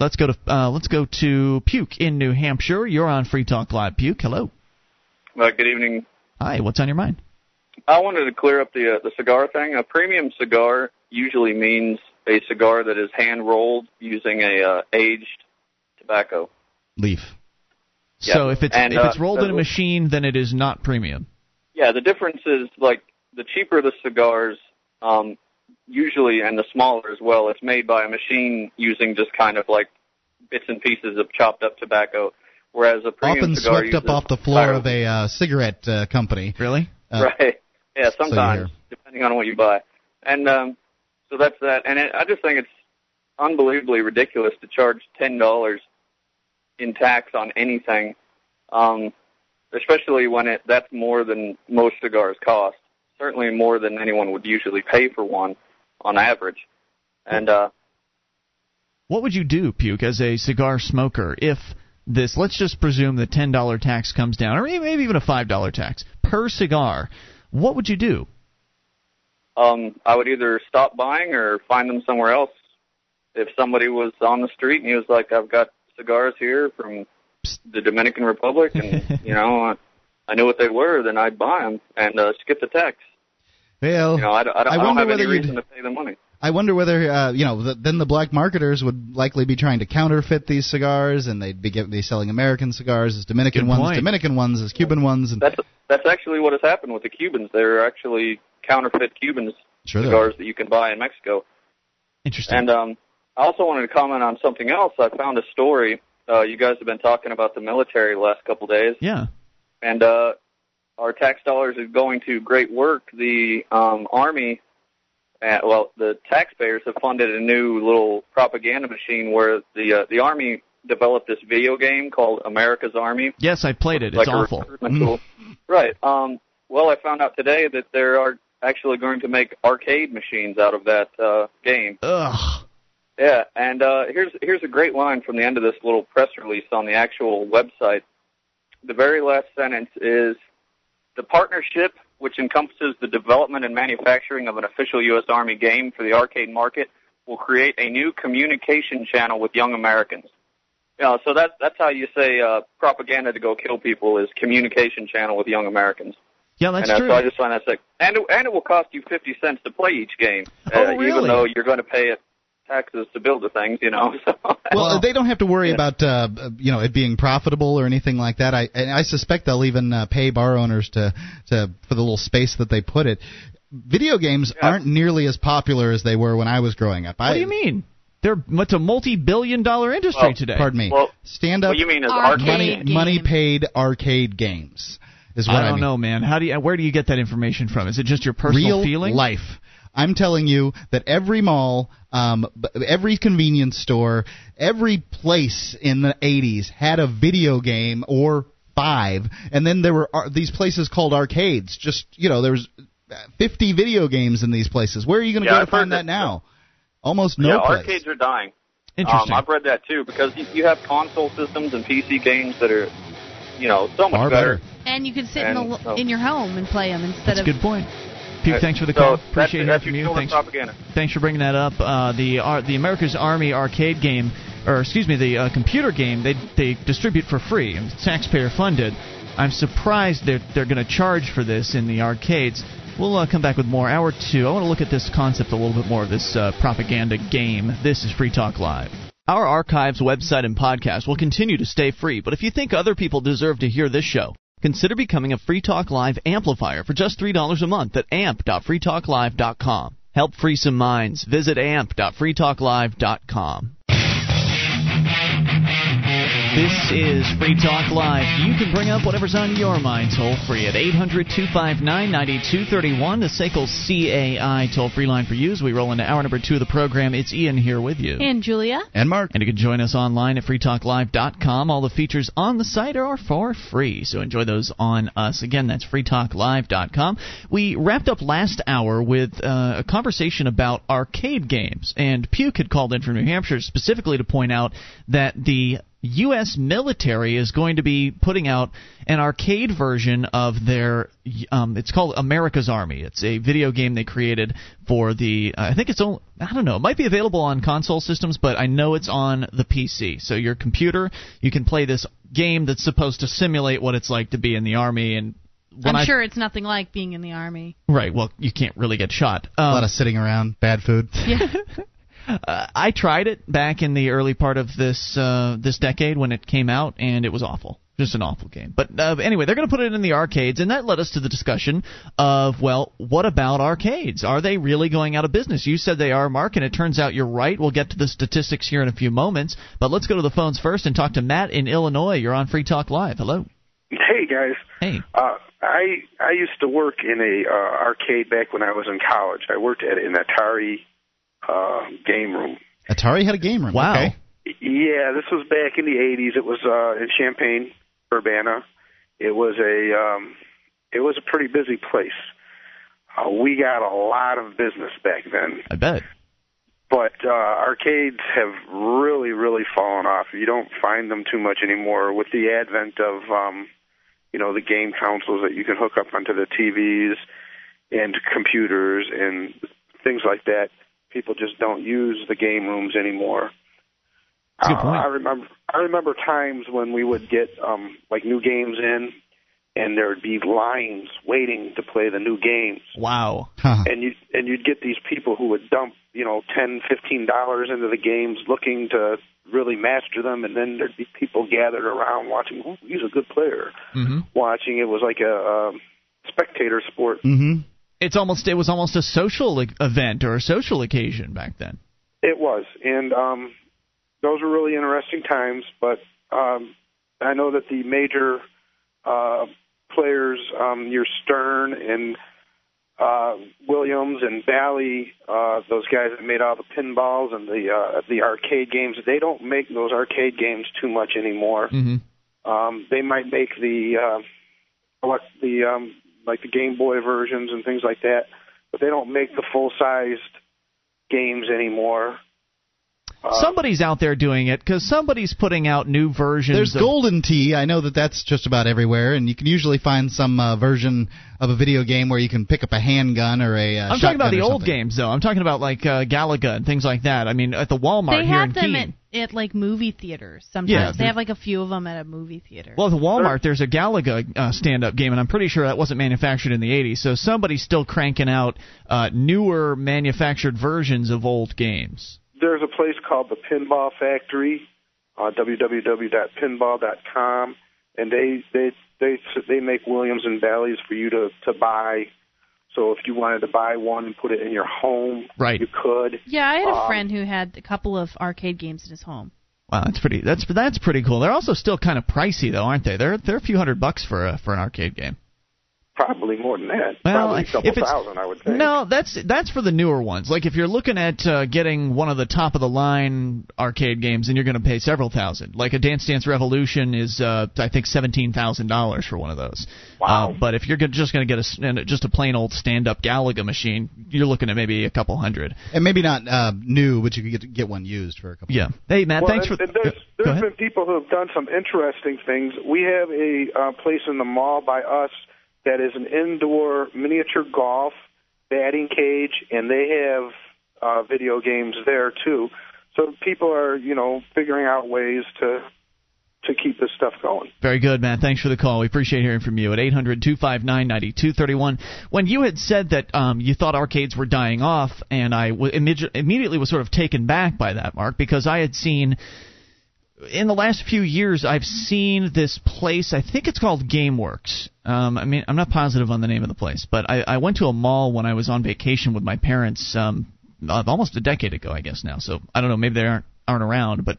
Let's go to uh, let's go to Puke in New Hampshire. You're on Free Talk Live. Puke, hello. Uh, good evening. Hi. What's on your mind? I wanted to clear up the uh, the cigar thing. A premium cigar usually means a cigar that is hand rolled using a uh, aged tobacco. leaf. Yeah. So if it's And, if uh, it's rolled in a machine, then it is not premium. Yeah, the difference is like the cheaper the cigars, um, usually, and the smaller as well. It's made by a machine using just kind of like bits and pieces of chopped up tobacco, whereas a premium Often cigar swept up off the floor entirely- of a uh, cigarette uh, company. Really? Uh, right. Yeah, sometimes, hear. depending on what you buy. And um, so that's that. And it, I just think it's unbelievably ridiculous to charge ten dollars in tax on anything, um, especially when it that's more than most cigars cost. Certainly more than anyone would usually pay for one on average. And uh, What would you do, Puke, as a cigar smoker, if this, let's just presume the $10 tax comes down, or maybe even a $5 tax per cigar? What would you do? um, I would either stop buying or find them somewhere else. If somebody was on the street and he was like, "I've got cigars here from the Dominican Republic," and you know, I, I knew what they were, then I'd buy them and uh, skip the tax. Well, You know, I, I I I don't have any reason to pay the money. I wonder whether uh, you know the, then the black marketers would likely be trying to counterfeit these cigars, and they'd be, get, be selling American cigars as Dominican Good ones, point. Dominican ones as Cuban ones, and That's that's actually what has happened with the Cubans. They're actually counterfeit Cubans sure cigars that you can buy in Mexico. Interesting. And um, I also wanted to comment on something else. I found a story. Uh, you guys have been talking about the military the last couple days. yeah. and uh, our tax dollars is going to great work. The um, Army, uh, well, the taxpayers have funded a new little propaganda machine where the uh, the Army developed this video game called America's Army. Yes, I played it. It's like awful. Tool. Right. Um, well, I found out today that they are actually going to make arcade machines out of that uh, game. Ugh. Yeah, and uh, here's here's a great line from the end of this little press release on the actual website. The very last sentence is the partnership, which encompasses the development and manufacturing of an official U.S. Army game for the arcade market, will create a new communication channel with young Americans. Know, so that's that's how you say uh, propaganda to go kill people is communication channel with young Americans. Yeah, that's and uh, true. so I just find that sick. And it, and it will cost you fifty cents to play each game, Oh, uh, really? even though you're going to pay it taxes to build the things. You know. So, Well, they don't have to worry Yeah. about uh, you know it being profitable or anything like that. I and I suspect they'll even uh, pay bar owners to to for the little space that they put it. Video games Yeah. aren't nearly as popular as they were when I was growing up. what I, do you mean? They're it's a multi-billion-dollar industry Well, today. Pardon me. Well, Stand up. what you mean is Arcade arcade? money game. money paid arcade games is what I don't mean. know, man. How do you? Where do you get that information from? Is it just your personal Real feeling? life. I'm telling you that every mall, um, every convenience store, every place in the 80s had a video game or five, and then there were ar- these places called arcades. Just you know, there was 50 video games in these places. Where are you going to Yeah, go I've to find that that- now? Almost no yeah, place. arcades are dying. Interesting. Um, I've read that too because you, you have console systems and PC games that are, you know, so much Far better. And you can sit in, the, so- in your home and play them instead That's a of good point. Puke, Uh, thanks for the so call. that's- Appreciate hearing that's from your you. Thanks. propaganda. Thanks for bringing that up. Uh, the ar- the America's Army arcade game, or excuse me, the uh, computer game, they they distribute for free it's taxpayer funded. I'm surprised they're they're going to charge for this in the arcades. We'll uh, come back with more. Hour two. I want to look at this concept a little bit more of this uh, propaganda game. This is Free Talk Live. Our archives, website, and podcast will continue to stay free, but if you think other people deserve to hear this show, consider becoming a Free Talk Live amplifier for just $3 a month at amp.freetalklive.com. Help free some minds. Visit amp.freetalklive.com. This is Free Talk Live. You can bring up whatever's on your mind toll free at 800 259 9231, the SACL CAI toll free line for you as we roll into hour number two of the program. It's Ian here with you. and Julia. And Mark. And you can join us online at freetalklive.com. All the features on the site are for free, so enjoy those on us. Again, that's freetalklive.com. We wrapped up last hour with uh, a conversation about arcade games, and Puke had called in from New Hampshire specifically to point out that the U.S. military is going to be putting out an arcade version of their. Um, it's called America's Army. It's a video game they created for the. I think it's only. I don't know. It might be available on console systems, but I know it's on the PC. So your computer, you can play this game that's supposed to simulate what it's like to be in the army. And when I'm I, sure it's nothing like being in the army. Right. Well, you can't really get shot. A Um, lot of sitting around, bad food. Yeah. uh, I tried it back in the early part of this uh, this decade when it came out, and it was awful. Just an awful game. But uh, anyway, they're going to put it in the arcades, and that led us to the discussion of well, what about arcades? Are they really going out of business? You said they are, Mark, and it turns out you're right. We'll get to the statistics here in a few moments, but let's go to the phones first and talk to Matt in Illinois. You're on Free Talk Live. Hello. Hey guys, Hey. uh, I I used to work in a uh, arcade back when I was in college. I worked at an Atari uh, game room. Atari had a game room. Wow. Okay. Yeah, this was back in the '80s. It was uh, in Champaign, Urbana. It was a um, it was a pretty busy place. Uh, we got a lot of business back then. I bet. but uh, arcades have really, really fallen off. You don't find them too much anymore with the advent of, um, you know, the game consoles that you can hook up onto the TVs and computers and things like that. People just don't use the game rooms anymore. That's a good Uh, point. I remember, I remember times when we would get um, like new games in, and there would be lines waiting to play the new games Wow. Huh. and you and you'd get these people who would dump you know ten fifteen dollars into the games looking to really master them and then there'd be people gathered around watching Ooh, he's a good player hmm watching it was like a, a spectator sport Mm-hmm. It's almost it was almost a social event or a social occasion back then. it was and um those were really interesting times but um i know that the major uh players um your stern and uh, Williams and Bally, uh, those guys that made all the pinballs and the uh, the arcade games, they don't make those arcade games too much anymore. Mm-hmm. Um, they might make the uh, elect the um, like the Game Boy versions and things like that, but they don't make the full sized games anymore. Uh, somebody's out there doing it because somebody's putting out new versions. There's of, Golden Tee. I know that that's just about everywhere, and you can usually find some uh, version of a video game where you can pick up a handgun or a. Uh, I'm talking about the old something. games though. I'm talking about like uh, Galaga and things like that. I mean, at the Walmart they here have in them Keene. at, at like movie theaters sometimes. Yeah, they have like a few of them at a movie theater. Well, at the Walmart, there's a Galaga uh, stand-up game, and I'm pretty sure that wasn't manufactured in the 80s. So somebody's still cranking out uh, newer manufactured versions of old games. There's a place called the Pinball Factory, uh, www.pinball.com, and they they they they make Williams and Bally's for you to to buy. So if you wanted to buy one and put it in your home, Right. you could. yeah, I had a um, friend who had a couple of arcade games in his home. Wow, that's pretty. That's that's pretty cool. They're also still kind of pricey though, aren't they? They're they're a few hundred bucks for a, for an arcade game. Probably more than that. Well, probably a couple if it's, thousand, I would think. No, that's that's for the newer ones. Like if you're looking at uh, getting one of the top of the line arcade games, and you're going to pay several thousand. Like a Dance Dance Revolution is, uh, I think, seventeen thousand dollars for one of those. Wow. Uh, but if you're gonna, just going to get a just a plain old stand-up Galaga machine, you're looking at maybe a couple hundred. And maybe not uh, new, but you could get get one used for a couple. Yeah. Hey, Matt, well, thanks and, for. and there's, go there's ahead. been people who have done some interesting things. We have a uh, place in the mall by us that is an indoor miniature golf batting cage, and they have uh, video games there too. So people are, you know, figuring out ways to to keep this stuff going. Very good, man. Thanks for the call. We appreciate hearing from you at 800 259 9231. When you had said that um, you thought arcades were dying off, and I w- imme- immediately was sort of taken back by that, Mark, because I had seen. In the last few years, I've seen this place. I think it's called GameWorks. Um, I mean, I'm not positive on the name of the place, but I, I went to a mall when I was on vacation with my parents um, uh, almost a decade ago, I guess now. So I don't know, maybe they aren't aren't around, but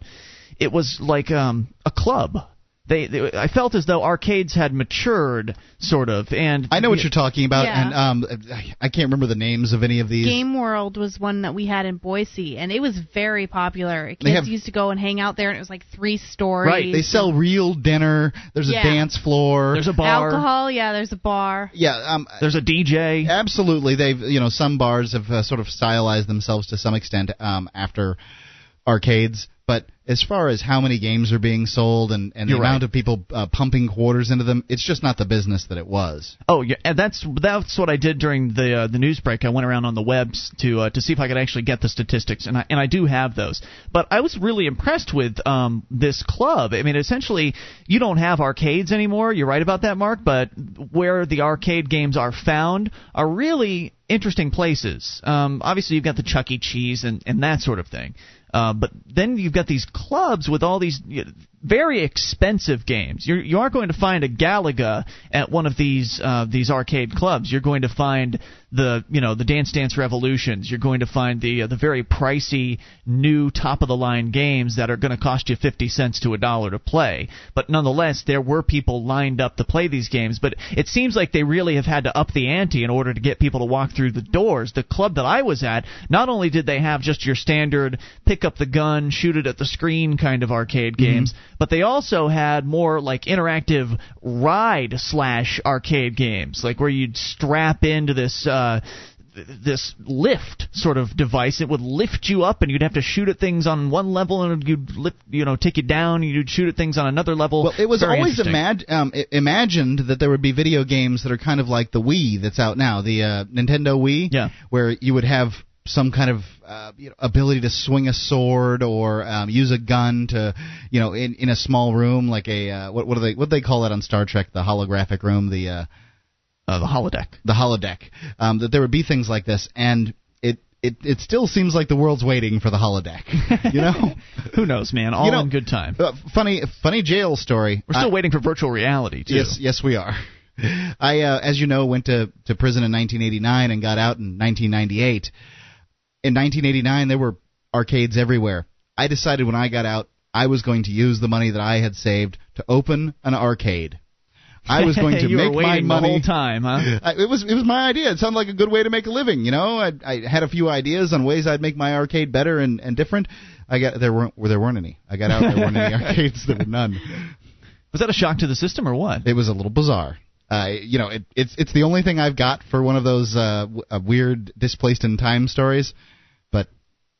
it was like um, a club. They, they, I felt as though arcades had matured, sort of, and I know what you're talking about, Yeah. and um, I can't remember the names of any of these. Game World was one that we had in Boise, and it was very popular. Kids They have- used to go and hang out there, and it was like three stories. Right, they sell real dinner. There's a dance floor. There's a bar. alcohol. Yeah, there's a bar. yeah, um, There's a DJ. absolutely. They've you know some bars have uh, sort of stylized themselves to some extent um, after arcades, but as far as how many games are being sold and, and the right. amount of people uh, pumping quarters into them, it's just not the business that it was. Oh yeah, and that's that's what I did during the uh, the news break. I went around on the webs to uh, to see if I could actually get the statistics, and I and I do have those. But I was really impressed with um, this club. I mean, essentially, you don't have arcades anymore. You're right about that, Mark. But where the arcade games are found are really interesting places. Um, obviously, you've got the Chuck E. Cheese and and that sort of thing. Uh, but then you've got these clubs with all these you know, very expensive games. You're, you aren't going to find a Galaga at one of these uh, these arcade clubs. You're going to find the you know the Dance Dance Revolutions. You're going to find the uh, the very pricey new top of the line games that are going to cost you fifty cents to a dollar to play. But nonetheless, there were people lined up to play these games. But it seems like they really have had to up the ante in order to get people to walk through the doors. The club that I was at, not only did they have just your standard pick up the gun, shoot it at the screen kind of arcade games, but they also had more like interactive ride slash arcade games, like where you'd strap into this. Uh, this lift sort of device it would lift you up and you'd have to shoot at things on one level and you'd lift you know take you down and you'd shoot at things on another level Well, it was Very always imag- um, imagined that there would be video games that are kind of like the Wii that's out now, the uh, Nintendo Wii, Yeah. where you would have some kind of uh, you know, ability to swing a sword or um, use a gun to, you know, in, in a small room like a uh, what what do they what do they call that on Star Trek? The holographic room, the uh, uh, the holodeck the holodeck. Um, that there would be things like this, and it it it still seems like the world's waiting for the holodeck. You know, who knows man all You know, in good time uh, funny funny jail story. we're still I- waiting for virtual reality too Yes, yes, we are. I, uh, as you know, went to, to prison in 1989 and got out in 1998. In 1989, there were arcades everywhere. I decided when I got out, I was going to use the money that I had saved to open an arcade. I was going to you make were my money. the whole time huh I, it was it was my idea. It sounded like a good way to make a living. You know, I, I had a few ideas on ways I'd make my arcade better and, and different. I got there weren't there weren't any. I got out there weren't any arcades. There were none. was that a shock to the system or what It was a little bizarre. Uh, you know, it, it's it's the only thing I've got for one of those uh, w- uh, weird displaced in time stories.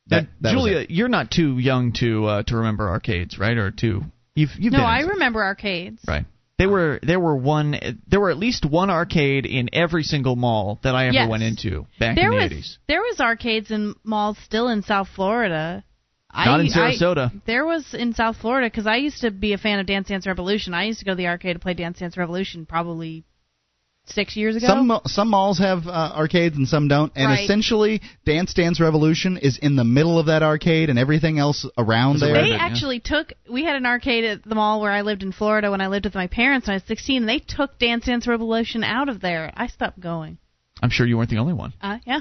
But that, that Julia, you're not too young to uh, to remember arcades, right? Or too you've you've No, been I in- remember arcades. right. They were there were one there were at least one arcade in every single mall that I ever Yes. went into back There in the was 80s. there was arcades in malls still in South Florida. Not I, in Sarasota. I, there was in South Florida because I used to be a fan of Dance Dance Revolution. I used to go to the arcade to play Dance Dance Revolution probably six years ago. Some some malls have uh, arcades and some don't, and Right. essentially, Dance Dance Revolution is in the middle of that arcade, and everything else around Is there. they it, yeah. actually took. We had an arcade at the mall where I lived in Florida when I lived with my parents when I was 16. And they took Dance Dance Revolution out of there. I stopped going. I'm sure you weren't the only one. Uh, yeah.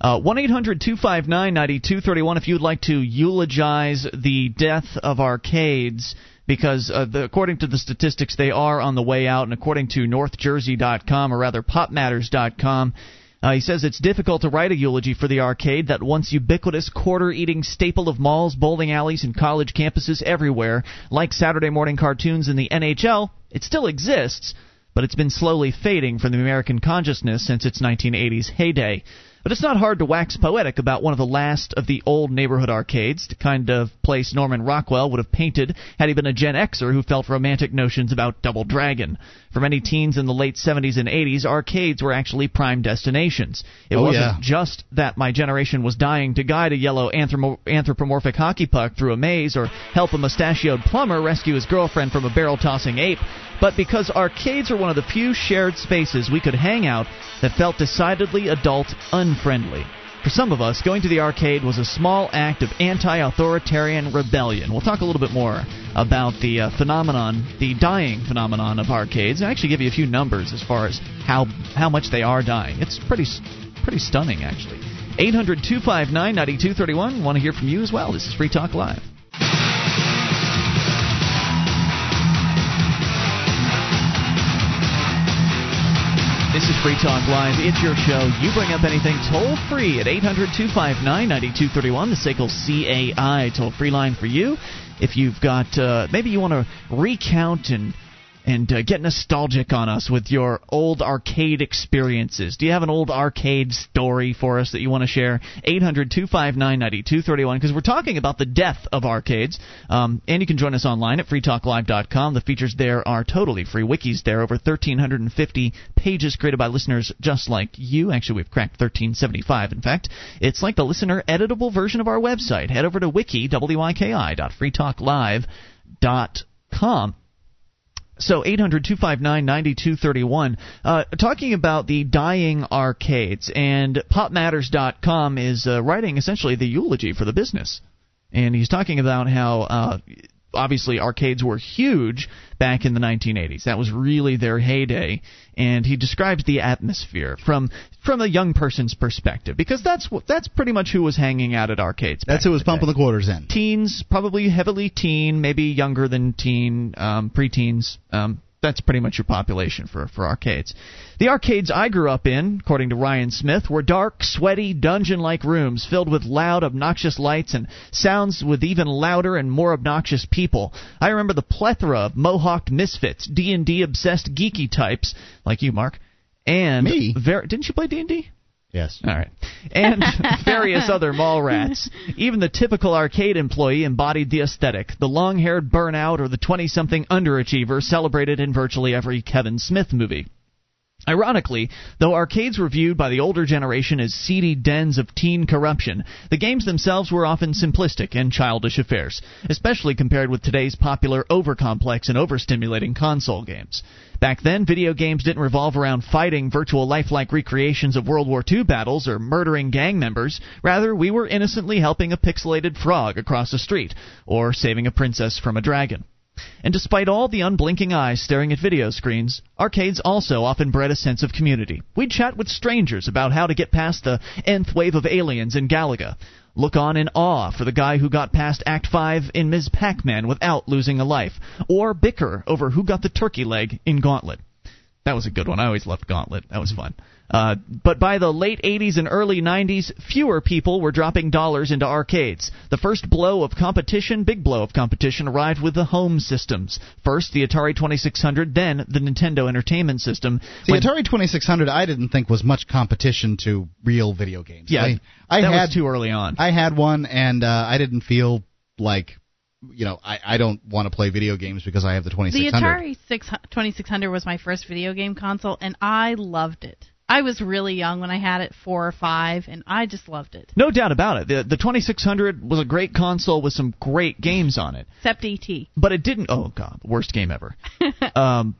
Uh, 1 eight hundred two five nine ninety two thirty one. if you'd like to eulogize the death of arcades. Because uh, the, according to the statistics, they are on the way out. And according to NorthJersey.com, or rather PopMatters.com, uh, he says it's difficult to write a eulogy for the arcade, that once ubiquitous, quarter eating staple of malls, bowling alleys, and college campuses everywhere. Like Saturday morning cartoons in the NHL, it still exists, but it's been slowly fading from the American consciousness since its 1980s heyday. But it's not hard to wax poetic about one of the last of the old neighborhood arcades, the kind of place Norman Rockwell would have painted had he been a Gen Xer who felt romantic notions about Double Dragon. For many teens in the late 70s and 80s, arcades were actually prime destinations. It Oh, wasn't yeah. just that my generation was dying to guide a yellow anthromo- anthropomorphic hockey puck through a maze or help a mustachioed plumber rescue his girlfriend from a barrel tossing ape, but because arcades are one of the few shared spaces we could hang out that felt decidedly adult unfriendly. For some of us, going to the arcade was a small act of anti authoritarian rebellion. We'll talk a little bit more about the uh, phenomenon, the dying phenomenon of arcades, and actually give you a few numbers as far as how, how much they are dying. It's pretty, pretty stunning, actually. 800 259 9231. Want to hear from you as well. This is Free Talk Live. This is Free Talk Live. It's your show. You bring up anything toll free at 800 259 9231, the SACL CAI toll free line for you. If you've got, uh, maybe you want to recount and and uh, get nostalgic on us with your old arcade experiences. Do you have an old arcade story for us that you want to share? 800 259 9231, because we're talking about the death of arcades. Um, and you can join us online at freetalklive.com. The features there are totally free. Wikis there, over 1,350 pages created by listeners just like you. Actually, we've cracked 1,375, in fact. It's like the listener editable version of our website. Head over to wiki, W-I-K-I, dot freetalklive.com. So 800-259-9231, uh, talking about the dying arcades, and PopMatters.com is uh, writing essentially the eulogy for the business, and he's talking about how uh, obviously arcades were huge back in the 1980s. That was really their heyday, and he describes the atmosphere from from a young person's perspective because that's that's pretty much who was hanging out at arcades. That's who was the pumping day the quarters in. teens, probably heavily teen, maybe younger than teen, um, preteens. Um, that's pretty much your population for, for arcades. The arcades I grew up in, according to Ryan Smith, were dark, sweaty, dungeon-like rooms filled with loud, obnoxious lights and sounds with even louder and more obnoxious people. I remember the plethora of mohawked misfits, D&D obsessed geeky types like you, Mark, and Me? ver- didn't you play D&D? Yes. All right. And various other mall rats. Even the typical arcade employee embodied the aesthetic. The long haired burnout or the 20 something underachiever celebrated in virtually every Kevin Smith movie. Ironically, though arcades were viewed by the older generation as seedy dens of teen corruption, the games themselves were often simplistic and childish affairs, especially compared with today's popular overcomplex and overstimulating console games. Back then, video games didn't revolve around fighting virtual lifelike recreations of World War II battles or murdering gang members. Rather, we were innocently helping a pixelated frog across the street, or saving a princess from a dragon. And despite all the unblinking eyes staring at video screens, arcades also often bred a sense of community. We'd chat with strangers about how to get past the nth wave of aliens in Galaga. Look on in awe for the guy who got past Act 5 in Ms. Pac Man without losing a life. Or bicker over who got the turkey leg in Gauntlet. That was a good one. I always loved Gauntlet. That was fun. Uh, but by the late 80s and early 90s, fewer people were dropping dollars into arcades. The first blow of competition, big blow of competition, arrived with the home systems. First, the Atari 2600, then the Nintendo Entertainment System. The Atari 2600, I didn't think was much competition to real video games. yeah, I, I that had was too early on. I had one, and uh, I didn't feel like, you know, I, I don't want to play video games because I have the 2600. The 2600. Atari 6, 2600 was my first video game console, and I loved it. I was really young when I had it, four or five, and I just loved it. no doubt about it. The, the 2600 was a great console with some great games on it. Except ET. but it didn't. Oh god, worst game ever. um,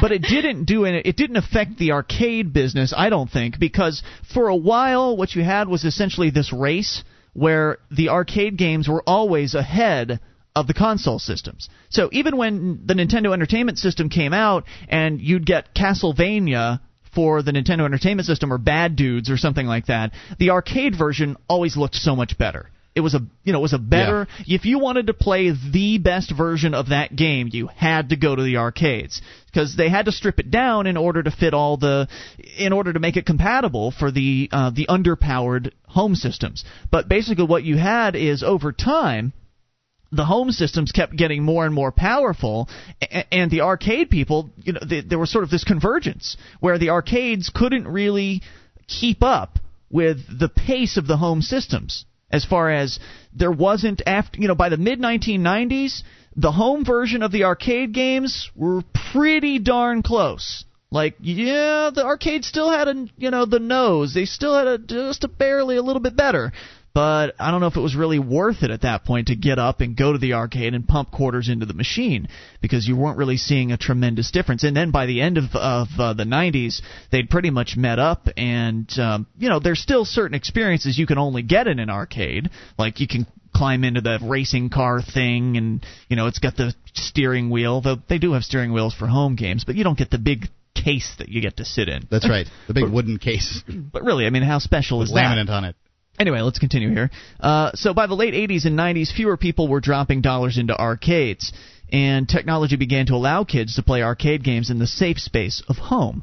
but it didn't do any. It didn't affect the arcade business, I don't think, because for a while what you had was essentially this race where the arcade games were always ahead of the console systems. So even when the Nintendo Entertainment System came out and you'd get Castlevania for the Nintendo Entertainment System or Bad Dudes or something like that, the arcade version always looked so much better. It was a you know it was a better if you wanted to play the best version of that game, you had to go to the arcades because they had to strip it down in order to fit all the in order to make it compatible for the uh, the underpowered home systems. But basically, what you had is over time the home systems kept getting more and more powerful, and the arcade people, you know, there was sort of this convergence where the arcades couldn't really keep up with the pace of the home systems. As far as there wasn't after, you know, by the mid 1990s, the home version of the arcade games were pretty darn close. Like, yeah, the arcade still had a, you know, the nose. They still had a just a barely a little bit better but I don't know if it was really worth it at that point to get up and go to the arcade and pump quarters into the machine because you weren't really seeing a tremendous difference. And then by the end of, of uh, the 90s, they'd pretty much met up, and um, you know there's still certain experiences you can only get in an arcade, like you can climb into the racing car thing and you know it's got the steering wheel. Though they do have steering wheels for home games but you don't get the big case that you get to sit in. That's right. The big wooden case. But really i mean how special With is laminate that? on it Anyway, let's continue here. Uh, so by the late 80s and 90s, fewer people were dropping dollars into arcades, and technology began to allow kids to play arcade games in the safe space of home.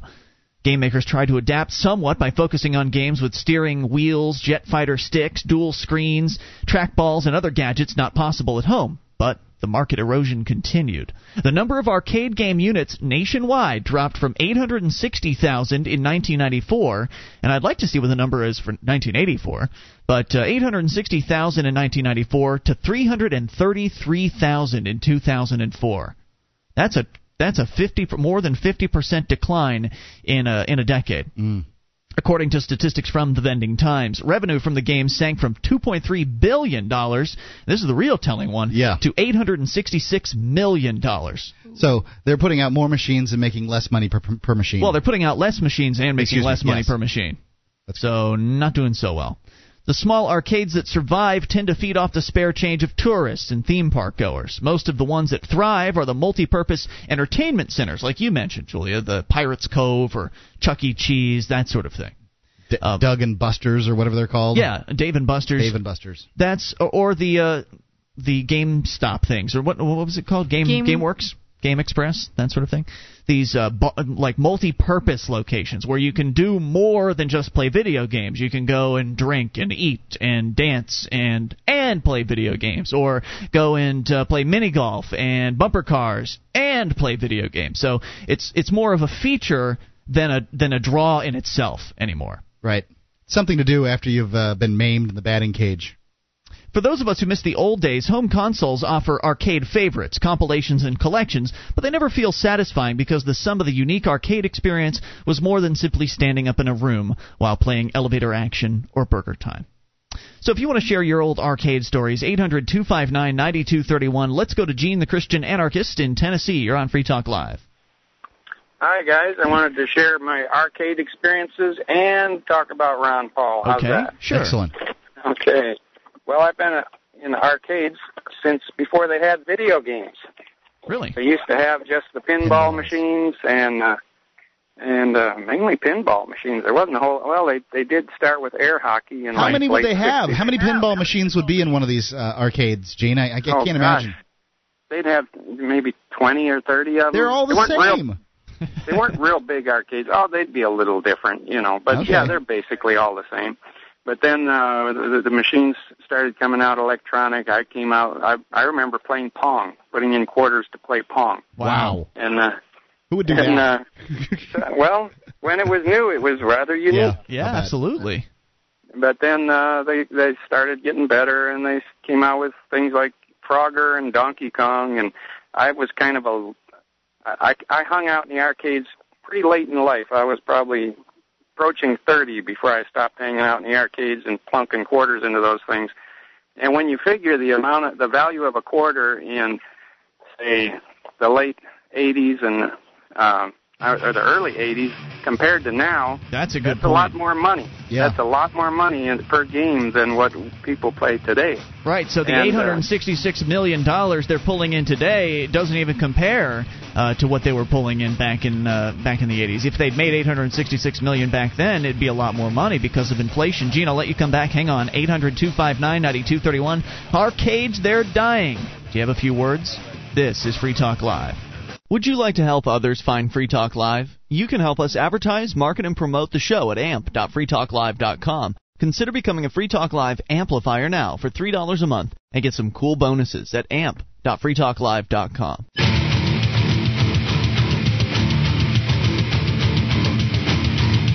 Game makers tried to adapt somewhat by focusing on games with steering wheels, jet fighter sticks, dual screens, trackballs, and other gadgets not possible at home. But the market erosion continued. The number of arcade game units nationwide dropped from 860,000 in 1994, and I'd like to see what the number is for 1984, but uh, 860,000 in 1994 to 333,000 in 2004. That's a that's a 50 more than 50% decline in a in a decade. Mm. According to statistics from the Vending Times, revenue from the game sank from 2.3 billion dollars. This is the real telling one. Yeah. To 866 million dollars. So they're putting out more machines and making less money per, per machine. Well, they're putting out less machines and making Excuse less me, money yes. per machine. so not doing so well. The small arcades that survive tend to feed off the spare change of tourists and theme park goers. Most of the ones that thrive are the multi-purpose entertainment centers, like you mentioned, Julia, the Pirates Cove or Chuck E. Cheese, that sort of thing. D- Doug and Buster's or whatever they're called. Yeah, Dave and Buster's. Dave and Buster's. That's or, or the uh, the GameStop things or what what was it called? Game Game- GameWorks, Game Express, that sort of thing. These uh, bu- like multi-purpose locations where you can do more than just play video games. You can go and drink and eat and dance and and play video games, or go and uh, play mini golf and bumper cars and play video games. So it's it's more of a feature than a than a draw in itself anymore. Right. Something to do after you've uh, been maimed in the batting cage. For those of us who miss the old days, home consoles offer arcade favorites, compilations, and collections, but they never feel satisfying because the sum of the unique arcade experience was more than simply standing up in a room while playing elevator action or BurgerTime. So if you want to share your old arcade stories, 800 259 9231. Let's go to Gene the Christian Anarchist in Tennessee. You're on Free Talk Live. Hi guys, I wanted to share my arcade experiences and talk about Ron Paul. How's okay, that? sure. Excellent. Okay. Well, I've been uh, in arcades since before they had video games. Really? They used to have just the pinball machines and uh, and uh, mainly pinball machines. There wasn't a whole. Well, they they did start with air hockey and How like many would they have? 60s. How many pinball machines would be in one of these uh, arcades, Gene? I, I can't Oh, gosh. imagine. They'd have maybe twenty or thirty of them. They're all the They weren't real- same. they weren't real big arcades. Oh, they'd be a little different, you know. But Okay. yeah, they're basically all the same. But then uh, the, the machines started coming out electronic. I came out. I I remember playing Pong, putting in quarters to play Pong. Wow. And uh, Who would do and that? uh, well, when it was new, it was rather unique. Yeah, I'll absolutely. But then uh, they they started getting better, and they came out with things like Frogger and Donkey Kong, and I was kind of a I I hung out in the arcades pretty late in life. I was probably approaching 30 before I stopped hanging out in the arcades and plunking quarters into those things. And when you figure the amount of the value of a quarter in say the late 80s and um, or, or the early 80s compared to now. That's a good That's point. a lot more money. Yeah. That's a lot more money in, per game than what people play today. Right. So the And, uh, eight hundred and sixty-six million dollars they're pulling in today doesn't even compare uh, to what they were pulling in back in uh, back in the eighties. If they'd made eight hundred and sixty-six million back then, it'd be a lot more money because of inflation. Gene, I'll let you come back. Hang on. 800-259-9231. Arcades, they're dying. Do you have a few words? This is Free Talk Live. Would you like to help others find Free Talk Live? You can help us advertise, market, and promote the show at amp.freetalklive.com. Consider becoming a Free Talk Live amplifier now for $3 a month and get some cool bonuses at amp.freetalklive.com.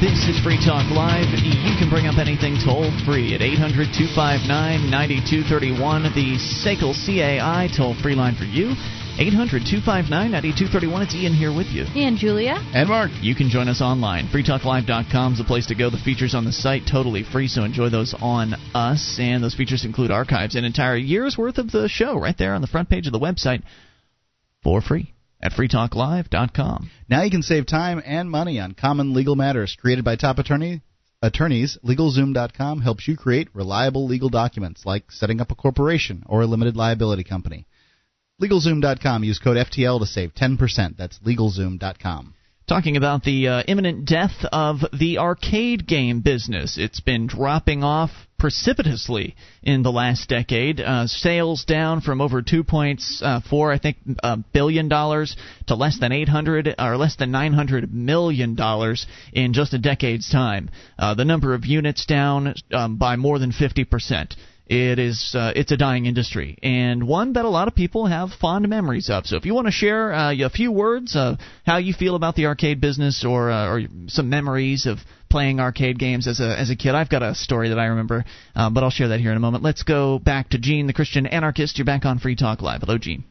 This is Free Talk Live. You can bring up anything toll free at 800 259 9231, the SACL CAI toll free line for you. 800 259 9231. It's Ian here with you. And Julia? And Mark. You can join us online. FreeTalkLive.com is the place to go. The features on the site totally free, so enjoy those on us. And those features include archives, an entire year's worth of the show right there on the front page of the website for free at FreeTalkLive.com. Now you can save time and money on common legal matters created by top attorney attorneys. LegalZoom.com helps you create reliable legal documents like setting up a corporation or a limited liability company. LegalZoom.com. Use code FTL to save 10%. That's LegalZoom.com. Talking about the uh, imminent death of the arcade game business. It's been dropping off precipitously in the last decade. Uh, sales down from over 2.4, I think, uh, billion dollars to less than 800 or less than 900 million dollars in just a decade's time. Uh, the number of units down um, by more than 50 percent. It is uh, it's a dying industry and one that a lot of people have fond memories of. So if you want to share uh, a few words of how you feel about the arcade business or uh, or some memories of playing arcade games as a as a kid, I've got a story that I remember, uh, but I'll share that here in a moment. Let's go back to Gene, the Christian anarchist. You're back on Free Talk Live. Hello, Gene.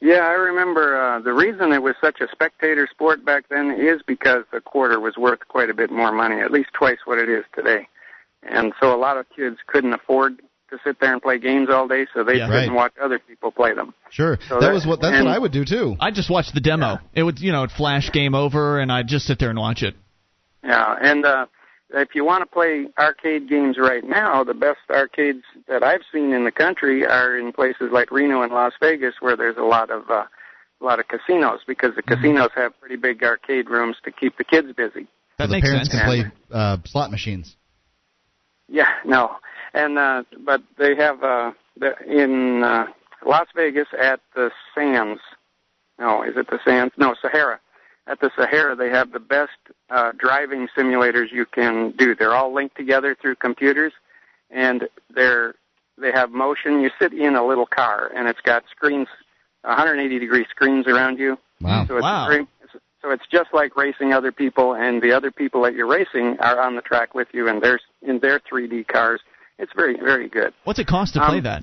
Yeah, I remember uh, the reason it was such a spectator sport back then is because the quarter was worth quite a bit more money, at least twice what it is today. And so a lot of kids couldn't afford to sit there and play games all day, so they Yeah. sit Right. watch other people play them. Sure. So that that- was what that's what I would do too. I just watched the demo. It would you know it flash game over, and I'd just sit there and watch it. Yeah, and uh, if you want to play arcade games right now, the best arcades that I've seen in the country are in places like Reno and Las Vegas, where there's a lot of uh, a lot of casinos because the casinos have pretty big arcade rooms to keep the kids busy. That so the makes parents sense. can play uh, slot machines. Yeah, no, and uh, but they have uh, in uh, Las Vegas at the Sands. No, is it the Sands? No, Sahara. At the Sahara, they have the best uh, driving simulators you can do. They're all linked together through computers, and they're they have motion. You sit in a little car, and it's got screens, 180 degree screens around you. Wow. So it's Wow. very, so it's just like racing other people, and the other people that you're racing are on the track with you, and they're in their 3D cars. It's very, very good. What's it cost to play Um, that?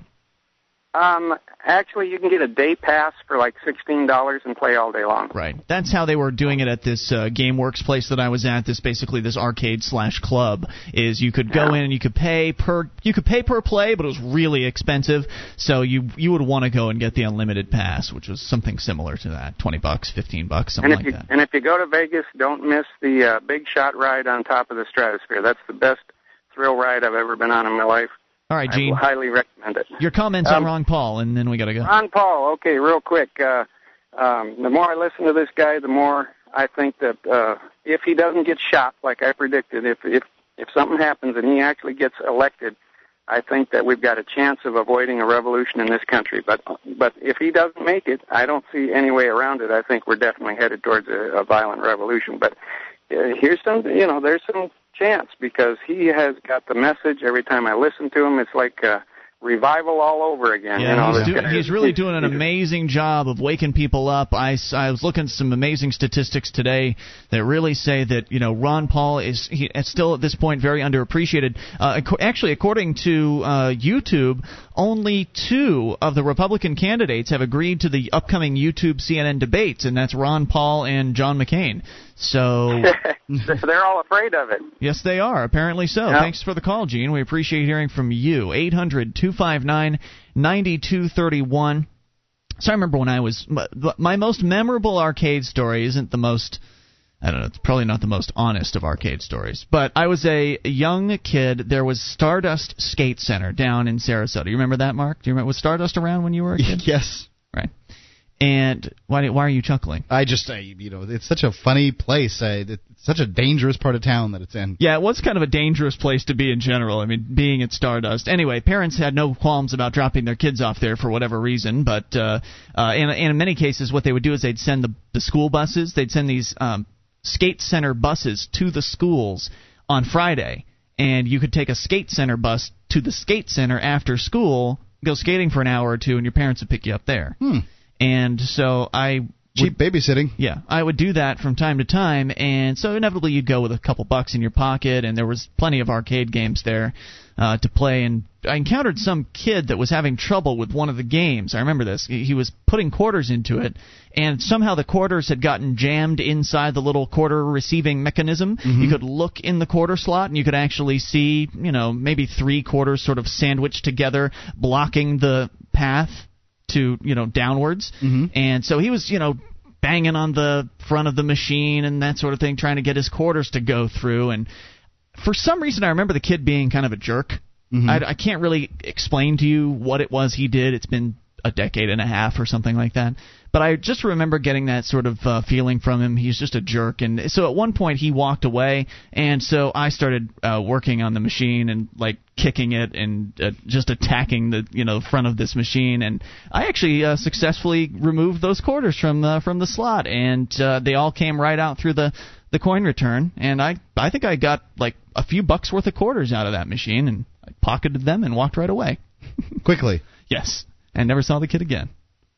Um, actually, you can get a day pass for like sixteen dollars and play all day long. Right. That's how they were doing it at this uh, GameWorks place that I was at. This basically this arcade slash club is you could go Yeah. in and you could pay per you could pay per play, but it was really expensive. So you you would want to go and get the unlimited pass, which was something similar to that, twenty bucks, fifteen bucks, something And if like you that. and if you go to Vegas, don't miss the uh, Big Shot ride on top of the Stratosphere. That's the best thrill ride I've ever been on in my life. All right, I Gene. will highly recommend it. Your comments on Um, Ron Paul, and then we got to go. Ron Paul, okay, real quick. Uh, um, the more I listen to this guy, the more I think that uh, if he doesn't get shot like I predicted, if if if something happens and he actually gets elected, I think that we've got a chance of avoiding a revolution in this country. But but if he doesn't make it, I don't see any way around it. I think we're definitely headed towards a, a violent revolution. But uh, here's some, you know, there's some chance because he has got the message. Every time I listen to him, it's like. Uh, Revival all over again. Yeah, you know, he's, do, guy- he's really doing an amazing job of waking people up. I, I was looking at some amazing statistics today that really say that you know Ron Paul is he, still at this point very underappreciated. Uh, actually, according to uh, YouTube, only two of the Republican candidates have agreed to the upcoming YouTube CNN debates, and that's Ron Paul and John McCain. So They're all afraid of it. Yes, they are. Apparently so. Yeah. Thanks for the call, Gene. We appreciate hearing from you. 800 259 9231. So I remember when I was. My most memorable arcade story isn't the most I don't know. It's probably not the most honest of arcade stories. But I was a young kid. There was Stardust Skate Center down in Sarasota. You remember that, Mark? Do you remember was Stardust around when you were a kid? yes. Right. And why why are you chuckling? I just I, you know it's such a funny place. I, it's such a dangerous part of town that it's in. Yeah, it was kind of a dangerous place to be in general. I mean, being at Stardust. Anyway, parents had no qualms about dropping their kids off there for whatever reason, but uh, uh, and, and in many cases, what they would do is they'd send the the school buses. They'd send these um, skate center buses to the schools on Friday, and you could take a skate center bus to the skate center after school, go skating for an hour or two, and your parents would pick you up there. Hmm. And so I cheap babysitting. Yeah, I would do that from time to time, and so inevitably you'd go with a couple bucks in your pocket, and there was plenty of arcade games there uh, to play. And I encountered some kid that was having trouble with one of the games. I remember this. He was putting quarters into it, and somehow the quarters had gotten jammed inside the little quarter receiving mechanism. Mm-hmm. You could look in the quarter slot, and you could actually see, you know, maybe three quarters sort of sandwiched together, blocking the path to you know downwards. Mm-hmm. and so he was you know banging on the front of the machine and that sort of thing trying to get his quarters to go through. And for some reason i remember the kid being kind of a jerk. Mm-hmm. I, I can't really explain to you what it was he did. It's been a decade and a half or something like that but I just remember getting that sort of uh, feeling from him. He's just a jerk, and so at one point he walked away, and so I started uh, working on the machine and like kicking it and uh, just attacking the you know front of this machine, and I actually uh, successfully removed those quarters from the from the slot, and uh, they all came right out through the the coin return, and I I think I got like a few bucks worth of quarters out of that machine, and I pocketed them and walked right away. Quickly. Yes, and never saw the kid again.